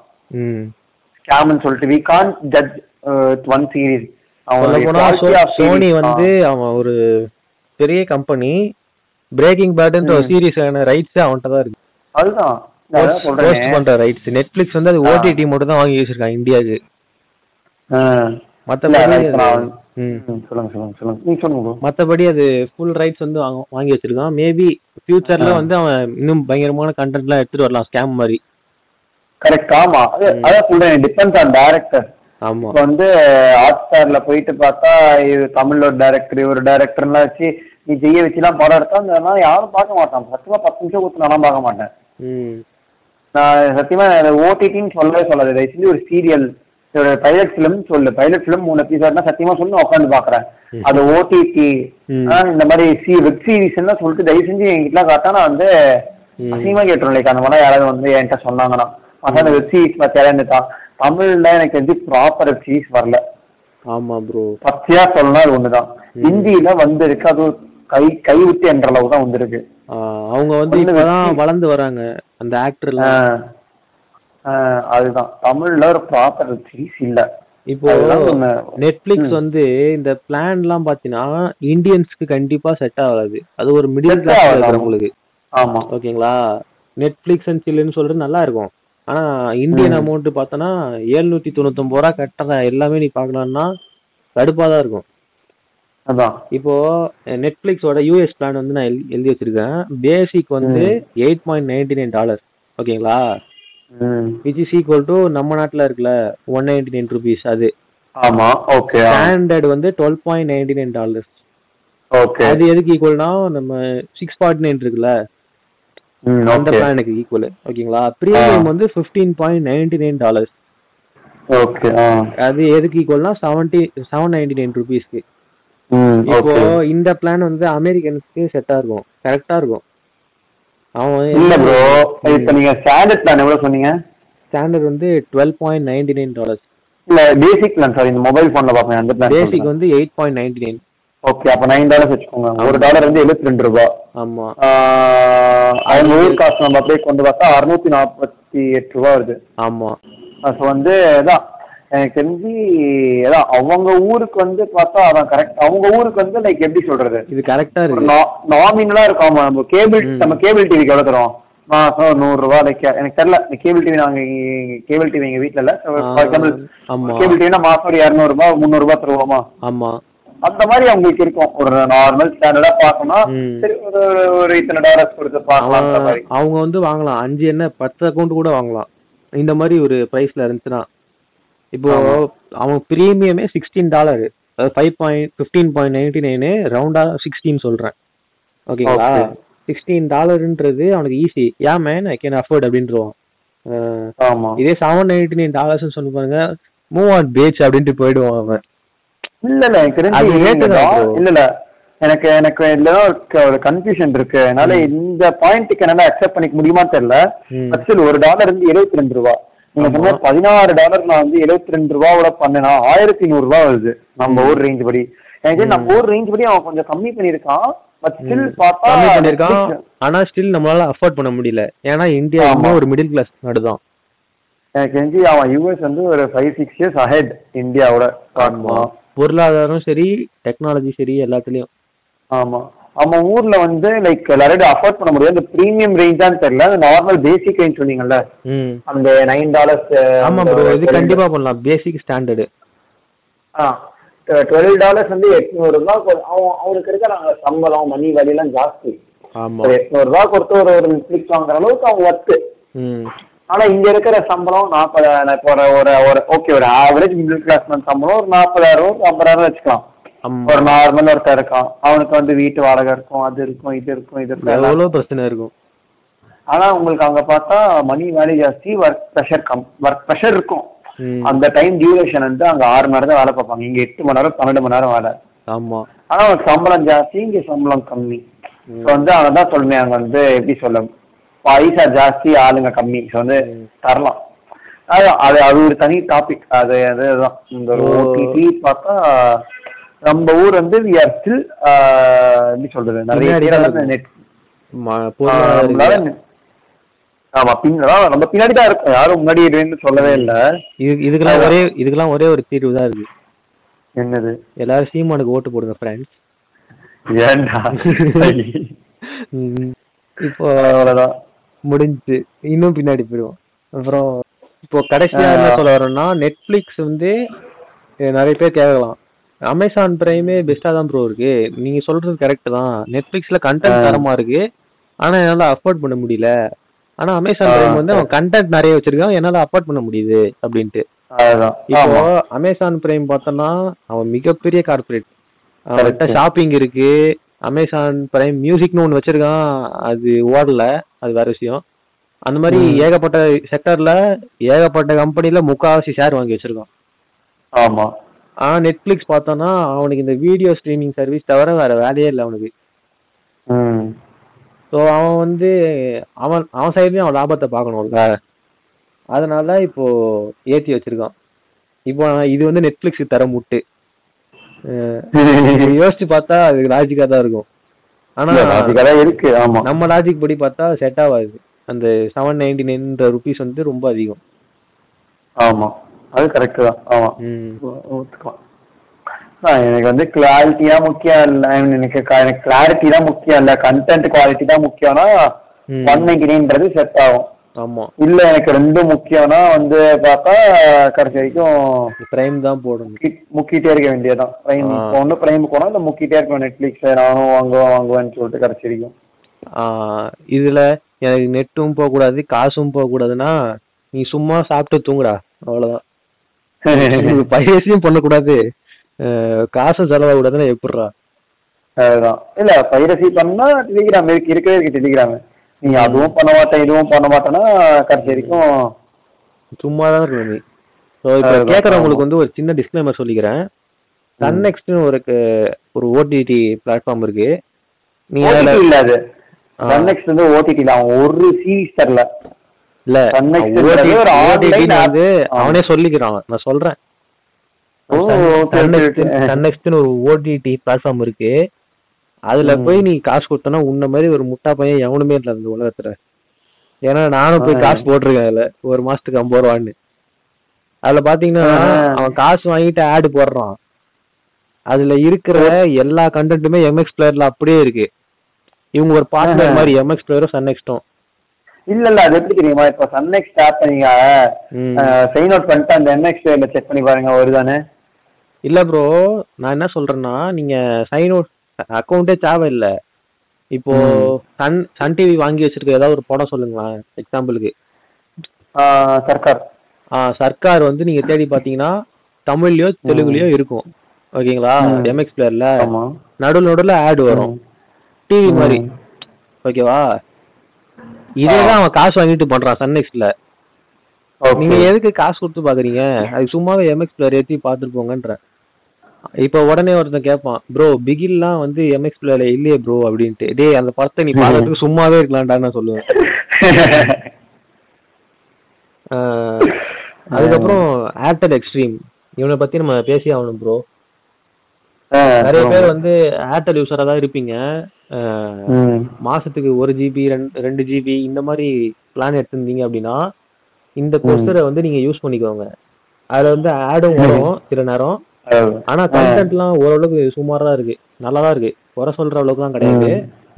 B: ஸ்கேம்னு சொல்லிட்டு we can judge one series
A: போனா சோனி வந்து அவன் ஒரு பெரிய கம்பெனி பிரேக்கிங் பேட்ன்ற ஒரு சீரிஸான ரைட்ஸ் அவன்கிட்ட தான் இருக்கு.
B: அதுதான். சொல்றேன்.
A: பண்ற ரைட்ஸ் நெட்ஃபிளிக்ஸ் வந்து அது. ஓடிடி மட்டும் தான் வாங்கி வச்சிருக்கான் இந்தியாவுக்கு. மத்தபடி
B: இப்ப
A: அது- ஃபுல் ரைட்ஸ் வந்து வாங்க- வச்சிருக்கான். மேபி ஃபியூச்சர்ல. வந்து அவன் இன்னும் பயங்கரமான கண்டென்ட்லாம் எடுத்துட்டு வரலாம் ஸ்கேம் மாதிரி.
B: கரெக்ட் ஆமா. அது அதான் சொல்றேன் டிபெண்ட்ஸ் ஆன் டைரக்டர்
A: ஆமா.
B: வந்து ஹாட் ஸ்டார்ல போயிட்டு பார்த்தா இது தமிழ்ல ஒரு டேரக்டர் இவர் டேரக்டர்லாம் வச்சு நீ ஜெய வச்சுலாம் படம் எடுத்தா அதெல்லாம் யாரும் பார்க்க மாட்டான். சத்தியமா பத்து நிமிஷம் கொடுத்து நானும் பார்க்க மாட்டேன். நான் சத்தியமா ஓடிடின்னு சொல்லவே சொல்லாது. தயவு செஞ்சு ஒரு சீரியல் பைலட் ஃபிலிம் சொல்லு. பைலட் ஃபிலிம் மூணு எபிசோட்னா சத்தியமா சொல்லி உட்காந்து பாக்குறேன். அது ஓடிடி. இந்த மாதிரி சி வெப் சீரிஸ்ன்னு சொல்லிட்டு தயவு செஞ்சு என்கிட்ட காட்டா நான் வந்து. அசிங்கமா கேட்டுருவேன். லைக் அந்த மாதிரி யாராவது வந்து என்கிட்ட சொன்னாங்கன்னா. அதான் அந்த வெப் சீரிஸ் பார்த்து தமிழ்ல எனக்கு வந்து ப்ராப்பர் வெப் சீரிஸ் வரல.
A: ஆமா ப்ரோ
B: பச்சையா சொல்லணும் அது ஒண்ணுதான். ஹிந்தியில வந்திருக்கு. அது கை கை விட்டு என்ற அளவு தான் வந்திருக்கு.
A: அவங்க வந்து இப்பதான் வளர்ந்து வராங்க அந்த ஆக்டர்ல
B: அதுதான். தமிழ்ல ஒரு ப்ராப்பர் சீரிஸ் இல்ல.
A: இப்போ. நெட்ஃபிளிக்ஸ். வந்து இந்த பிளான் எல்லாம் பாத்தீங்கன்னா இந்தியன்ஸ்க்கு கண்டிப்பா செட் ஆகாது. அது ஒரு மிடில் கிளாஸ் இருக்கிறவங்களுக்கு.
B: ஆமா.
A: ஓகேங்களா? நெட்ஃபிளிக்ஸ் அண்ட் சில்லுன்னு சொல்றது நல்லா இருக்கும். ஆனா இந்தியன். அமௌண்ட் பார்த்தோன்னா ஏழ்நூத்தி தொண்ணூத்தொன்பது ரூபா கட்டுற எல்லாமே நீ பார்க்கலாம்னா கடுப்பா தான் இருக்கும்.
B: அதான்.
A: இப்போ நெட்ஃபிளிக்ஸோட யூஎஸ் பிளான் வந்து நான் எழுதி வச்சிருக்கேன். பேசிக் வந்து eight point ninety nine dollar ஓகேங்களா? விச் இஸ் ஈக்குவல் டு நம்ம நாட்டுல இருக்குல்ல ஒன் நைன்டி நைன் ருபீஸ் அது.
B: ஆமா ஓகே
A: ஸ்டாண்டர்ட் வந்து twelve point ninety nine dollars
B: okay
A: அது எதுக்கு ஈக்குவல்னா நம்ம சிக்ஸ் ஃபார்ட்டி நைன் இருக்குல்ல? அந்த பிளானுக்கு ஈக்குவல் ஓகேங்களா? ப்ரீமியம் வந்து fifteen point ninety nine dollars
B: okay
A: அது எதுக்கு ஈக்குவல்னா செவன்டி செவன் நைன்டி நைன் ருபீஸ்க்கு இப்போ இந்த பிளான் வந்து அமெரிக்கன்ஸ்க்கு செட்டா இருக்கும். கரெக்டா இருக்கும். அவன்
B: இல்ல ப்ரோ இப்ப நீங்க ஸ்டாண்டர்ட் பிளான் எவ்வளவு சொன்னீங்க?
A: ஸ்டாண்டர்ட் வந்து twelve point ninety nine dollars
B: இல்ல பேசிக் பிளான் சாரி இந்த மொபைல் போன்ல பாப்பேன் அந்த பிளான்
A: பேசிக் வந்து eight point ninety nine
B: okay அப்ப நைன் டாலர்ஸ் வச்சுக்கோங்க. ஒரு டாலர் வந்து எழுபத்தி ரெண்டு ரூபாய்
A: ஆமா.
B: அவங்க ஊர் காசு நம்ம அப்படியே கொண்டு பார்த்தா அறுநூத்தி நாற்பத்தி எட்டு ரூபா வருது.
A: ஆமா.
B: ஸோ வந்து அதான் எனக்கு தெரிஞ்சு அதான் அவங்க ஊருக்கு வந்து பார்த்தா அதான் கரெக்ட் அவங்க ஊருக்கு வந்து லைக் எப்படி சொல்றது?
A: இது கரெக்டா இருக்கு.
B: நாமினலா இருக்கும். நம்ம கேபிள். நம்ம கேபிள் டிவிக்கு எவ்வளவு தரோம்? மாசம் நூறு ரூபா லைக் எனக்கு தெரியல. கேபிள் டிவி நாங்க கேபிள் டிவி எங்க வீட்ல இல்ல. ஃபார் எக்ஸாம்பிள்
A: ஆமா.
B: கேபிள் டிவினா மாசம் ஒரு இரநூறு ரூபாய் முந்நூறு ரூபாய் தருவோமா?
A: ஆமா.
B: அந்த மாதிரி அவங்களுக்கு இருக்கும். ஒரு நார்மல் ஸ்டாண்டர்டா பார்க்கணும்
A: ம்.
B: சரி ஒரு ஒரு- இத்தனை டாலர்ஸ் கொடுத்து பார்க்கலாம் மாதிரி.
A: அவங்க வந்து வாங்கலாம். அஞ்சு என்ன பத்து அக்கௌண்ட் கூட வாங்கலாம். இந்த மாதிரி ஒரு பிரைஸ்ல இருந்துச்சுன்னா. இப்போ. அவன் பிரீமியமே sixteen dollar five point fifteen point ninety nine ரவுண்டா சிக்ஸ்டீன் சொல்றேன். ஓகேங்களா. சிக்ஸ்டீன் டாலர்ன்றது அவனுக்கு ஈஸி ஏன் மேன் ஐ கேன் அஃபோர்ட் அப்படின்றவான் இதே செவன் நைன்டி நைன் டாலர்ஸ் சொல்லி பாருங்க. மூவ் ஆன் பேச் அப்படின்ட்டு போயிடுவான் அவன்.
B: இல்ல இல்ல எனக்கு. இல்ல இல்ல எனக்கு எனக்கு இதுலதான் ஒரு- கன்ஃபியூஷன் இருக்கு. அதனால இந்த பாயிண்ட்டுக்கு என்னால அக்செப்ட் பண்ணிக்க முடியுமான்னு தெரியல. ஆக்சுவலி ஒரு டாலர் வந்து எழுபத்தி ரெண்டு ரூபா. நீங்க
A: ஆமா.
B: சொன்ன பதினாறு டாலர் நான் வந்து எழுபத்தி ரெண்டு ரூபாவோட பண்ணனா ஆயிரத்தி நூறு ரூபாய் வருது. நம்ம ஊர் ரேஞ்ச் படி. எனக்கு நம்ம ஊர் ரேஞ்ச் படி அவன் கொஞ்சம் கம்மி பண்ணிருக்கான் பட் ஸ்டில் பார்த்தா
A: பண்ணிருக்கான் ஆனா ஸ்டில் நம்மளால அஃபோர்ட் பண்ண முடியல. ஏன்னா இந்தியா. இன்னும் ஒரு மிடில் கிளாஸ் நாடுதான்
B: எனக்கு தெரிஞ்சு அவன் யூஎஸ் வந்து ஒரு ஃபைவ் சிக்ஸ் இயர்ஸ் அஹெட் இந்தியாவோட
A: பொருளாதாரம் சரி டெக்னாலஜி சரி எல்லாத்துலயும்.
B: ஆமா. அவன் ஊர்ல வந்து லைக் எல்லாரும் அஃபோர்ட் பண்ண முடியாது. இந்த ப்ரீமியம் ரேஞ்சான்னு தெரியல. அந்த நார்மல் பேசிக் ரேஞ்ச் சொன்னீங்கல்ல? அந்த நைன் டாலர்ஸ்
A: ஆமா ப்ரோ இது கண்டிப்பா பண்ணலாம். பேசிக் ஸ்டாண்டர்டு
B: டுவெல் டாலர்ஸ் வந்து எட்நூறு அவன் அவனுக்கு இருக்கிற சம்பளம் மணி வழியெல்லாம் ஜாஸ்தி. எட்நூறு ரூபாய் கொடுத்து ஒரு ஒரு நெட்ஃபிளிக்ஸ் வாங்குற அளவுக்கு அவன் ஒர்த்து ஆனா இங்க இருக்கிற சம்பளம் நாற்பதாயிரம் இப்போ ஒரு ஒரு ஓகே ஒரு ஆவரேஜ் மிடில் கிளாஸ் சம்பளம் ஒரு நாற்பதாயிரம் ஐம்பதாயிரம் வச்சுக்கலாம். ஒரு நார்மல் ஒருத்தர் இருக்கான். அவனுக்கு வந்து வீட்டு வாடகை இருக்கும் அது இருக்கும் இது இருக்கும் இது இருக்கும்
A: எவ்வளவு பிரச்சனை இருக்கும்?
B: ஆனா உங்களுக்கு அங்க பார்த்தா மணி வேலை ஜாஸ்தி work pressure come work pressure இருக்கும். அந்த டைம் டியூரேஷன் வந்து அங்க ஆறு மணி நேரம் வேலை பார்ப்பாங்க. இங்க எட்டு மணி நேரம் பன்னெண்டு மணி நேரம் வேலை.
A: ஆமா.
B: ஆனா சம்பளம் ஜாஸ்தி இங்க சம்பளம் கம்மி. ஸோ வந்து அவன் தான் சொல்லுவேன் அங்க வந்து எப்படி சொல்ல பைசா ஜாஸ்தி ஆளுங்க கம்மி. ஸோ வந்து. தரலாம். அது அது ஒரு தனி டாபிக் அது அதுதான் இந்த. ஓடிடி பார்த்தா நம்ம ஊர் வந்து வி ஆர் ஸ்டில் எப்படி சொல்றது நிறைய. ஆமா பின்னாடி நம்ம பின்னாடி தான் இருக்கும் யாரும் முன்னாடி இருன்னு சொல்லவே இல்ல.
A: இது இதுக்கெல்லாம் ஒரே இதுக்கெல்லாம் ஒரே ஒரு தீர்வு தான் இருக்கு.
B: என்னது?
A: எல்லாரும் சீமானுக்கு ஓட்டு போடுங்க ஃப்ரெண்ட்ஸ்
B: ஏன்டா?
A: இப்போ
B: அவ்வளவுதான்.
A: முடிஞ்சு இன்னும் பின்னாடி போயிடுவோம். அப்புறம் இப்போ கடைசியா என்ன சொல்ல வரோம்னா நெட்ஃபிளிக்ஸ் வந்து நிறைய பேர் கேட்கலாம். அமேசான் பிரைமே பெஸ்டா தான் ப்ரோ இருக்கு. நீங்க சொல்றது கரெக்ட் தான். நெட்ஃபிளிக்ஸ்ல கண்டென்ட் தரமா இருக்கு. ஆனா என்னால அஃபோர்ட் பண்ண முடியல. ஆனா அமேசான் பிரைம் வந்து அவன் கண்டென்ட் நிறைய வச்சிருக்கான். என்னால அஃபோர்ட் பண்ண முடியுது அப்படின்ட்டு. இப்போ அமேசான் பிரைம் பார்த்தோம்னா அவன் மிகப்பெரிய கார்பரேட் அவன்கிட்ட. ஷாப்பிங் இருக்கு. அமேசான் பிரைம் மியூசிக்னு ஒன்று வச்சிருக்கான். அது ஓடல. அது வேற விஷயம். அந்த மாதிரி. ஏகப்பட்ட செக்டர்ல ஏகப்பட்ட கம்பெனில முக்காவாசி ஷேர் வாங்கி வச்சிருக்கான்.
B: ஆமா.
A: ஆனா நெட்ஃபிளிக்ஸ் பார்த்தோம்னா அவனுக்கு இந்த வீடியோ ஸ்ட்ரீமிங் சர்வீஸ் தவிர வேற வேலையே இல்லை அவனுக்கு. ஸோ அவன் வந்து அவன் அவன் சைட்லயும் அவன் லாபத்தை பார்க்கணும்ல. அதனால இப்போ ஏத்தி வச்சிருக்கான். இப்போ இது வந்து நெட்ஃபிளிக்ஸ் தர முட்டு. யோசிச்சு பார்த்தா அது லாஜிக்கா தான் இருக்கும். ஆனா
B: இருக்கு ஆமா.
A: நம்ம லாஜிக் படி பார்த்தா செட் ஆகாது. அந்த செவன் நைன்டி நைன்ற ருபீஸ் வந்து ரொம்ப அதிகம்.
B: ஆமா. அது கரெக்ட் தான். ஆமா. ஒத்துக்கலாம். எனக்கு வந்து கிளாரிட்டியா முக்கியம் இல்ல. எனக்கு எனக்கு கிளாரிட்டி தான் முக்கியம் இல்ல. கண்டென்ட் குவாலிட்டி தான் முக்கியம்னா. ஒன் நைன்டி செட் ஆகும்.
A: ஆமா.
B: இல்ல எனக்கு ரெண்டும் முக்கியம்னா வந்து பார்த்தா கடைசி வரைக்கும்
A: பிரைம் தான் போடணும்.
B: முக்கி- முக்கிட்டே இருக்க வேண்டியதுதான். பிரைம். ஒன்னு பிரைம் போனா இல்ல முக்கிட்டே இருக்க நெட்ஃபிளிக்ஸ் நானும் வாங்குவேன் வாங்குவேன்னு சொல்லிட்டு கடைசி வரைக்கும்.
A: இதுல எனக்கு நெட்டும் போக கூடாது காசும் போக கூடாதுன்னா நீ சும்மா சாப்பிட்டு தூங்குடா. அவ்வளவுதான். பைரசியும் பண்ணக்கூடாது. காசும் செலவாகக்கூடாதுன்னா எப்படிடா
B: அதுதான். இல்ல பைரசி பண்ணா டெலிகிராம் இருக்கு இருக்கவே இருக்கு டெலிகிராம். நீங்க அதுவும் பண்ண மாட்டேன் இதுவும் பண்ண மாட்டேன்னா கடைசி வரைக்கும்
A: சும்மா தான் இருக்கணும் நீ. ஸோ இப்போ. கேட்குறவங்களுக்கு வந்து ஒரு சின்ன டிஸ்க்ளைமர் சொல்லிக்கிறேன். சன் நெக்ஸ்ட்னு ஒரு ஒரு ஓடிடி பிளாட்ஃபார்ம் இருக்கு. நீ
B: இல்ல அது.
A: ஆ.
B: சன்னெக்ஸ் வந்து ஓடிடி அவன் ஒரு சீரிஸ் தரல
A: இல்ல. அவனே சொல்லிக்கிறான் நான் சொல்றேன் ஒரு ஓடிடி பிளாட்ஃபார்ம் இருக்கு அதுல. போய் நீ காசு கொடுத்தனா உன்ன மாதிரி ஒரு முட்டா பையன் எவனுமே இல்லை இந்த உலகத்துல ஏன்னா நானும் போய். காசு போட்டிருக்கேன் அதுல ஒரு மாசத்துக்கு ஐம்பது ரூபான்னு அதுல பாத்தீங்கன்னா. அவன் காசு வாங்கிட்டு ஆடு போடுறான் அதுல இருக்கிற எல்லா கண்டென்ட்டுமே எம்எக்ஸ் பிளேயர்ல அப்படியே இருக்கு இவங்க ஒரு பார்ட்னர். மாதிரி எம்எக்ஸ் பிளேயரும் சன் நெக்ஸ்டும்
B: இல்ல இல்ல அது எப்படி தெரியுமா? இப்ப சன்னெக்ஸ் ஆப் நீங்க சைன் அவுட் பண்ணிட்டு அந்த என்எக்ஸ் செக் பண்ணி பாருங்க வருதானே
A: இல்ல ப்ரோ நான் என்ன சொல்றேன்னா நீங்க சைன் அவுட் அக்கௌண்ட்டே தேவை இல்ல. இப்போ. சன் சன் டிவி வாங்கி வச்சிருக்க ஏதாவது ஒரு படம் சொல்லுங்களேன் எக்ஸாம்பிளுக்கு.
B: சர்க்கார்.
A: சர்க்கார் வந்து நீங்க தேடி பாத்தீங்கன்னா தமிழ்லயோ தெலுங்குலயோ இருக்கும். ஓகேங்களா. எம்எக்ஸ் பிளேயர்ல
B: ஆமா.
A: நடுவில் நடுவில் ஆட் வரும். டிவி மாதிரி. ஓகேவா? இதே தான் அவன் காசு வாங்கிட்டு பண்றான் சன் நெக்ஸ்ட்ல
B: Okay.
A: நீங்க எதுக்கு காசு கொடுத்து பாக்குறீங்க? அது சும்மாவே எம்எக்ஸ் பிளேயர் ஏத்தி பாத்துட்டு போங்கன்ற. இப்ப உடனே ஒருத்தன் கேட்பான் ப்ரோ பிகில்லாம் வந்து எம்எக்ஸ் பிளேயர்ல இல்லையே ப்ரோ அப்படின்ட்டு. டேய் அந்த படத்தை நீ பாக்கிறதுக்கு சும்மாவே இருக்கலாம்டா நான் சொல்லுவேன். அதுக்கப்புறம் ஏர்டெல் எக்ஸ்ட்ரீம் இவனை பத்தி நம்ம பேசி ஆகணும் ப்ரோ நிறைய. பேர் வந்து ஏர்டெல் யூஸரா தான் இருப்பீங்க. மாசத்துக்கு ஒரு ஜிபி ரெண்டு ஜிபி இந்த மாதிரி பிளான் எடுத்திருந்தீங்க அப்படின்னா இந்த கொஸ்டரை வந்து நீங்க யூஸ் பண்ணிக்கோங்க. அதுல வந்து ஆடும் வரும் சில நேரம். ஆனா கண்டென்ட்லாம் ஓரளவுக்கு சுமாரா தான் இருக்கு. நல்லா தான் இருக்கு. குறை சொல்ற அளவுக்குலாம் கிடையாது.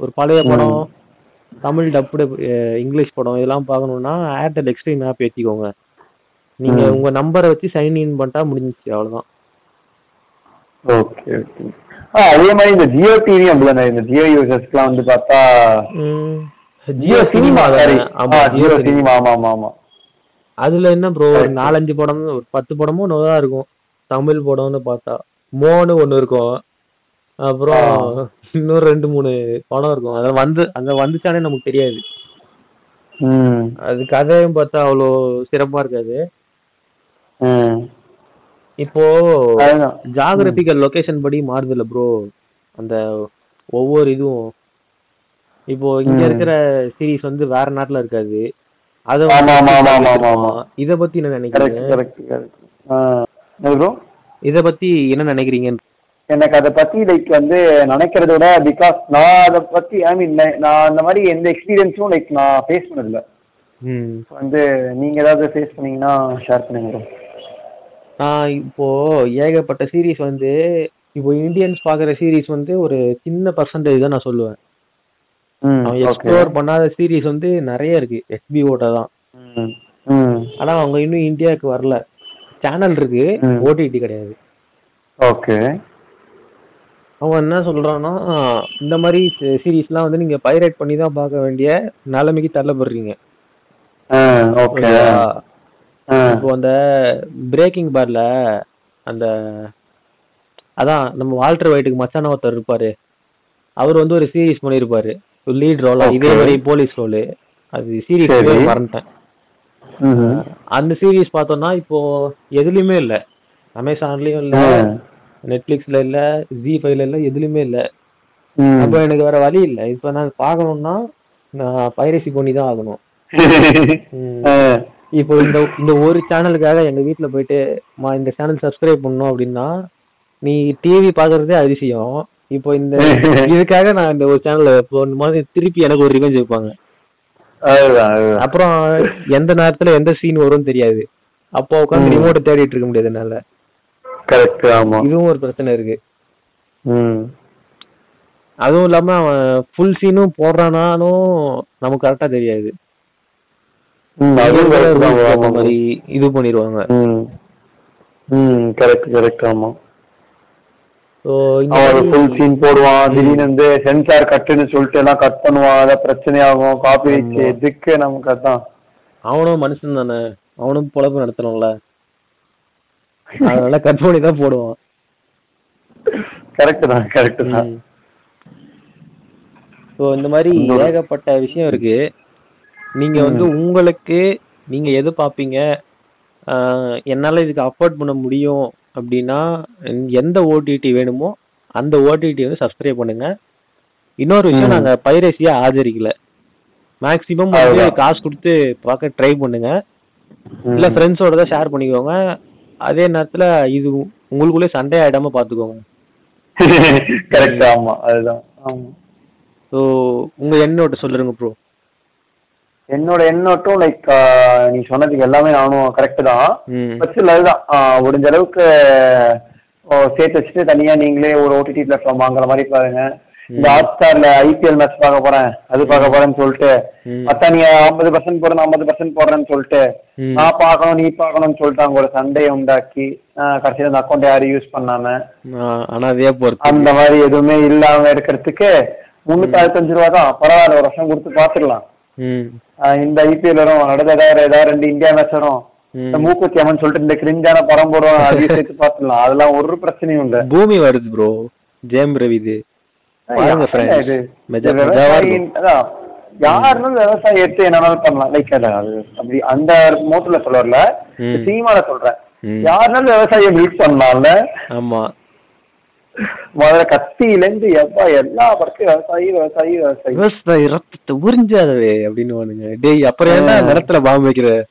A: ஒரு பழைய படம் தமிழ் டப்புடு இங்கிலீஷ் படம் இதெல்லாம் பார்க்கணும்னா ஏர்டெல் எக்ஸ்ட்ரீம் ஆப் ஏற்றிக்கோங்க நீங்க. உங்க நம்பரை வச்சு சைன் இன் பண்ணிட்டா முடிஞ்சிச்சு அவ்வளவுதான்.
B: ஓகே ஓகே ஆ அதே மாதிரி இந்த ஜியோ டிவி அப்படிதானே இந்த ஜியோ யூசர்ஸ்க்குலாம் வந்து பார்த்தா ஜியோ சினிமா சாரி
A: ஆமா
B: ஜியோ
A: சினிமா
B: ஆமா ஆமா ஆமா.
A: அதுல என்ன ப்ரோ ஒரு நாலஞ்சு படம் ஒரு பத்து படமும் நோதான் இருக்கும். தமிழ் படம்னு பார்த்தா. மோன்னு ஒண்ணு இருக்கும். அப்புறம் இன்னும் ரெண்டு மூணு படம் இருக்கும். அத வந்து அந்த வந்துச்சானே நமக்கு தெரியாது. அது கதையும் பார்த்தா அவ்வளோ சிறப்பா இருக்காது. இப்போ ஜாகிரபிக்கல் லொகேஷன் படி மாறுதுல்ல ப்ரோ அந்த ஒவ்வொரு இதுவும். இப்போ இங்க. இருக்கிற சீரிஸ் வந்து வேற நாட்டுல இருக்காது. அத. இத பத்தி என்ன நினைக்கிறீங்க? இத பத்தி என்ன நினைக்கிறீங்க?
B: எனக்கு அதை பத்தி லைக் வந்து நினைக்கிறத விட பிகாஸ் நான் அதை பத்தி ஐ மீன் நான் அந்த மாதிரி எந்த எக்ஸ்பீரியன்ஸும் லைக் நான் ஃபேஸ் பண்ணதில்ல. வந்து நீங்க ஏதாவது ஃபேஸ் பண்ணீங்கன்னா ஷேர் பண்ணுங்க.
A: நான் இப்போ ஏகப்பட்ட சீரிஸ் வந்து இப்போ இந்தியன்ஸ் பாக்குற சீரிஸ் வந்து ஒரு சின்ன பர்சன்டேஜ் தான் நான் சொல்லுவேன். அவன் எக்ஸ்ப்ளோர் பண்ணாத சீரிஸ் வந்து நிறைய இருக்கு எஸ்பிஓட்ட தான். ஆனா அவங்க இன்னும் இந்தியாவுக்கு வரல. சேனல் இருக்கு. ஓடிடி கிடையாது.
B: ஓகே.
A: அவன் என்ன சொல்றான்னா இந்த மாதிரி சீரிஸ்லாம் வந்து நீங்க பைரேட் பண்ணி தான் பார்க்க வேண்டிய நிலைமைக்கு தள்ளப்படுறீங்க. இப்போ அந்த பிரேக்கிங் பார்ல அந்த அதான் நம்ம வால்டர் ஒயிட்டுக்கு மச்சான ஒருத்தர் இருப்பாரு அவர் வந்து ஒரு சீரிஸ் பண்ணியிருப்பாரு லீட் ரோலா. இதே மாதிரி போலீஸ் ரோலு அது சீரிஸ்
B: சரி.
A: மறந்துட்டேன். அந்த சீரிஸ் பார்த்தோம்னா இப்போ எதுலயுமே இல்ல அமேசான்லயும் இல்ல. நெட்ஃபிளிக்ஸ்ல இல்ல ஜி ஃபைவ்ல இல்ல எதுலயுமே இல்ல. அப்ப எனக்கு வேற வழி இல்ல இப்ப நான் பார்க்கணும்னா நான் பைரசி பண்ணி தான் ஆகணும். இப்போ இந்த இந்த ஒரு சேனலுக்காக எங்க வீட்ல போயிட்டு மா இந்த சேனல் சப்ஸ்கிரைப் பண்ணணும் அப்படின்னா நீ டிவி பாக்குறதே அதிசயம். இப்போ இந்த இதுக்காக நான் இந்த ஒரு சேனல்ல போன மாதிரி திருப்பி எனக்கு ஒரு ரிவெஞ்ச் வைப்பாங்க. அப்புறம் எந்த நேரத்துல எந்த சீன் வரும்னு தெரியாது. அப்போ உட்காந்து. ரிமோட் தேடிட்டு இருக்க முடியாது என்னால.
B: கரெக்ட் ஆமா.
A: இதுவும் ஒரு பிரச்சனை இருக்கு. அதுவும் இல்லாம அவன் ஃபுல் சீனும் போடுறானானும் நமக்கு கரெக்டா தெரியாது. மாதிரி இது பண்ணிடுவாங்க.
B: ம். கரெக்ட் கரெக்ட் ஆமா. ஃபுல் சீன் போடுவான். திடீர்னு வந்து சென்சார் கட்டுன்னு சொல்லிட்டு எல்லாம் கட் பண்ணுவான். அதான் பிரச்சனையாகும். காப்பி
A: ஆமா.
B: எதுக்கு நமக்கு அதான்.
A: அவனும் மனுஷன் தானே. அவனும் பொழப்பு நடத்தணும்ல. அதனால கட் பண்ணி தான் போடுவான்.
B: கரெக்ட் தான் கரெக்ட் தான்.
A: ஸோ இந்த மாதிரி ஏகப்பட்ட விஷயம் இருக்கு. நீங்க வந்து உங்களுக்கு நீங்க எது பாப்பீங்க? என்னால இதுக்கு அஃபோர்ட் பண்ண முடியும் அப்படின்னா எந்த ஓடிடி வேணுமோ அந்த ஓடிடி வந்து சப்ஸ்கிரைப் பண்ணுங்க. இன்னொரு விஷயம். நாங்க பைரசியா ஆதரிக்கல. மேக்ஸிமம் வந்து. காசு கொடுத்து பார்க்க ட்ரை பண்ணுங்க. இல்ல ஃப்ரெண்ட்ஸோட தான் ஷேர் பண்ணிக்கோங்க. அதே நேரத்துல இது உங்களுக்குள்ளே சண்டே ஆயிடாம பாத்துக்கோங்க.
B: கரெக்ட் ஆமா அதுதான்.
A: ஸோ உங்க எண்ணோட்ட சொல்லுங்க ப்ரோ
B: என்னோட எண்ணோட்டம் லைக் நீ சொன்னதுக்கு எல்லாமே நானும் கரெக்ட் தான். பட்சத்தில் அதுதான். முடிஞ்ச அளவுக்கு சேர்த்து வச்சுட்டு தனியா நீங்களே ஒரு ஓடிடி பிளாட்ஃபார்ம் வாங்குற மாதிரி பாருங்க. இந்த ஹாட் ஸ்டார்ல ஐபிஎல் மேட்ச் பார்க்க போறேன். அது பார்க்க போறேன்னு சொல்லிட்டு. மத்த நீ ஐம்பது பர்சன்ட் போடுறேன் ஐம்பது பர்சன்ட் போடுறேன்னு சொல்லிட்டு. நான் பார்க்கணும் நீ பார்க்கணும்னு சொல்லிட்டு அவங்க ஒரு சண்டையை உண்டாக்கி கடைசியில அந்த அக்கௌண்ட் யாரும் யூஸ் பண்ணாம
A: அனாதையா போறது
B: அந்த மாதிரி எதுவுமே இல்லாம இருக்கிறதுக்கு முன்னூத்தி அறுபத்தஞ்சு ரூபா தான் பரவாயில்ல ஒரு வருஷம் கொடுத்து பாத்துக்கலாம்
A: ம்
B: ஆஹ் இந்த ஐபிஎல் வரும். அடுத்த ஏதாவது ரெண்டு இந்தியா மேட்ச் வரும். இந்த மூக்குத்தி அம்மன் சொல்லிட்டு இந்த கிரிஞ்சான படம் போடுவோம் அதையும் சேர்த்து பாத்துக்கலாம் அதெல்லாம் ஒரு பிரச்சனையும் இல்ல.
A: பூமி வருது ப்ரோ ஜெயம் பாருங்க
B: இது. யாருனாலும் விவசாயம் எடுத்து என்னன்னாலும் பண்ணலாம். லைக் அது அப்படி அந்த மோட்டில சொல்ல வரல
A: ம்.
B: சீமால சொல்றேன். யாருனாலும் விவசாயம் மில்க் பண்ணலாம்ல.
A: ஆமா.
B: முதல்ல கத்தியில இருந்து எவ்வா எல்லா படத்தையும் விவசாயி விவசாயி விவசாயி.
A: விவசாயி ரத்தத்தை உறிஞ்சாதவே அப்படின்னு வானுங்க டேய் அப்புறம் என்ன. நிலத்துல பாம்பு வைக்கிற?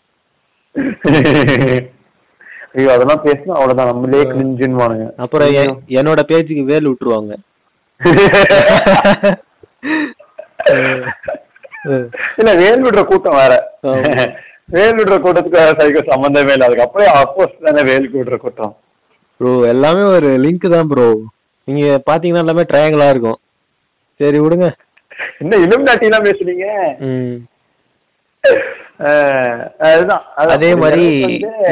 B: ஐயோ அதெல்லாம் பேசணும் அவ்வளவுதான். நம்மளே கிரிஞ்சுன்னு
A: அப்புறம் எ- என்னோட பேஜுக்கு வேல் விட்டுருவாங்க.
B: இல்ல வேல் விடுற கூட்டம் வேற. வேல் விடுற கூட்டத்துக்கு விவசாயிக்கு சம்பந்தமே இல்லை. அதுக்கு அப்படியே ஆப்போசிட் தானே வேல் விடுற கூட்டம்.
A: ப்ரோ எல்லாமே ஒரு லிங்க் தான் ப்ரோ நீங்க பாத்தீங்கன்னா எல்லாமே ட்ரையாங்கிளா இருக்கும் சரி விடுங்க
B: என்ன இலும் எல்லாம் பேசுறீங்க அதுதான்.
A: அதே மாதிரி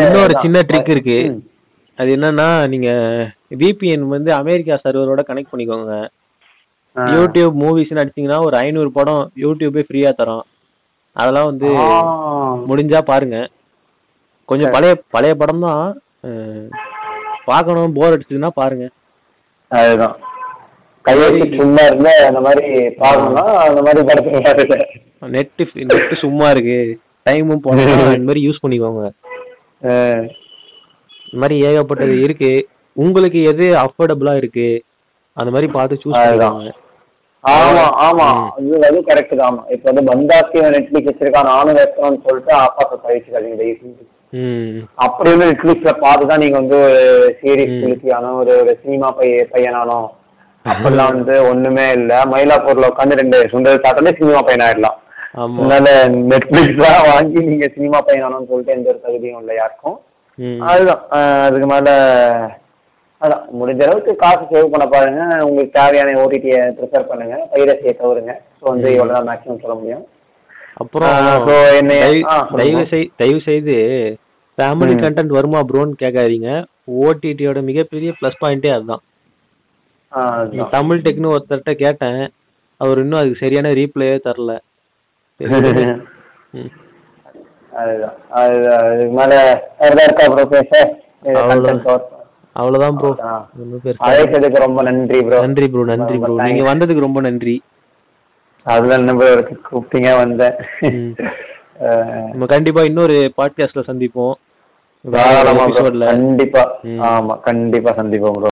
A: இன்னொரு. சின்ன ட்ரிக் இருக்கு. அது என்னன்னா நீங்க விபிஎன் வந்து அமெரிக்கா சர்வரோட கனெக்ட் பண்ணிக்கோங்க. யூடியூப் மூவிஸ்னு அடிச்சீங்கன்னா ஒரு ஐநூறு படம் யூடியூபே ஃப்ரீயா தரோம் அதெல்லாம் வந்து. முடிஞ்சா பாருங்க கொஞ்சம் பழைய பழைய படம் தான் பார்க்கணும் போர் அடிச்சதுன்னா பாருங்க.
B: அதுதான். கையெழுத்து சும்மா இருந்தா அந்த மாதிரி பார்க்கணும்னா அந்த மாதிரி பாருங்க
A: நெட் நெட் சும்மா இருக்கு. டைமும் போனோம் இந்த மாதிரி யூஸ் பண்ணிக்கோங்க. இந்த மாதிரி ஏகப்பட்டது இருக்கு. உங்களுக்கு எது அஃபோர்டபுளா இருக்கு அந்த மாதிரி பார்த்து சூஸ். பண்ணிக்கோங்க.
B: ஆமா ஆமா. அது அது கரெக்ட் தான். இப்ப வந்து பந்தாக்கி நெட்ஃபிளிக்ஸ் வச்சிருக்கான் நானும் வைக்கணும்னு சொல்லிட்டு தயவு செஞ்சு
A: ம்
B: அப்படி வந்து நெட்ஃபிளிக்ஸ்ல பார்த்து தான் நீங்க வந்து சீரிஸ்
A: ம்.
B: பிடிச்சியானோ ஒரு ஒரு சினிமா பைய பையனானோ அப்படிலாம் வந்து ஒண்ணுமே இல்ல. மயிலாப்பூர்ல உட்காந்து ரெண்டு சுண்டல் சாப்பிட்டாலே சினிமா பையன் ஆயிடலாம். அதனால நெட்ஃபிளிக்ஸ் தான் வாங்கி நீங்க சினிமா பையனானோன்னு சொல்லிட்டு எந்த ஒரு தகுதியும் இல்லை யாருக்கும். அதுதான். அதுக்கு மேல அதான். முடிஞ்ச அளவுக்கு காசு சேவ் பண்ண பாருங்க. உங்களுக்கு தேவையான ஓடிடியை ப்ரிப்பேர் பண்ணுங்க. பைரசியை தவறுங்க. ஸோ வந்து. இவ்வளவுதான் மேக்ஸிமம் சொல்ல முடியும்.
A: அப்புறம் தயவு- செய் தயவு செய்து ஃபேமிலி. கண்டென்ட் வருமா ப்ரோன்னு கேட்காதீங்க. ஓடிடியோட மிகப்பெரிய ப்ளஸ் பாயிண்டே அதுதான். தமிழ் டெக்னு ஒருத்தர்கிட்ட கேட்டேன். அவர் இன்னும் அதுக்கு சரியான ரீப்ளையே தரல. அவ்வளவுதான். ப்ரோ
B: அழைச்சதுக்கு ரொம்ப நன்றி ப்ரோ
A: நன்றி ப்ரோ நன்றி ப்ரோ நீங்க வந்ததுக்கு ரொம்ப நன்றி.
B: அதுதான் ப்ரோ கூப்பிட்டீங்க வந்தேன்
A: நம்ம கண்டிப்பா இன்னொரு பாட்காஸ்ட்ல சந்திப்போம்.
B: கண்டிப்பா. ஆமா கண்டிப்பா சந்திப்போம்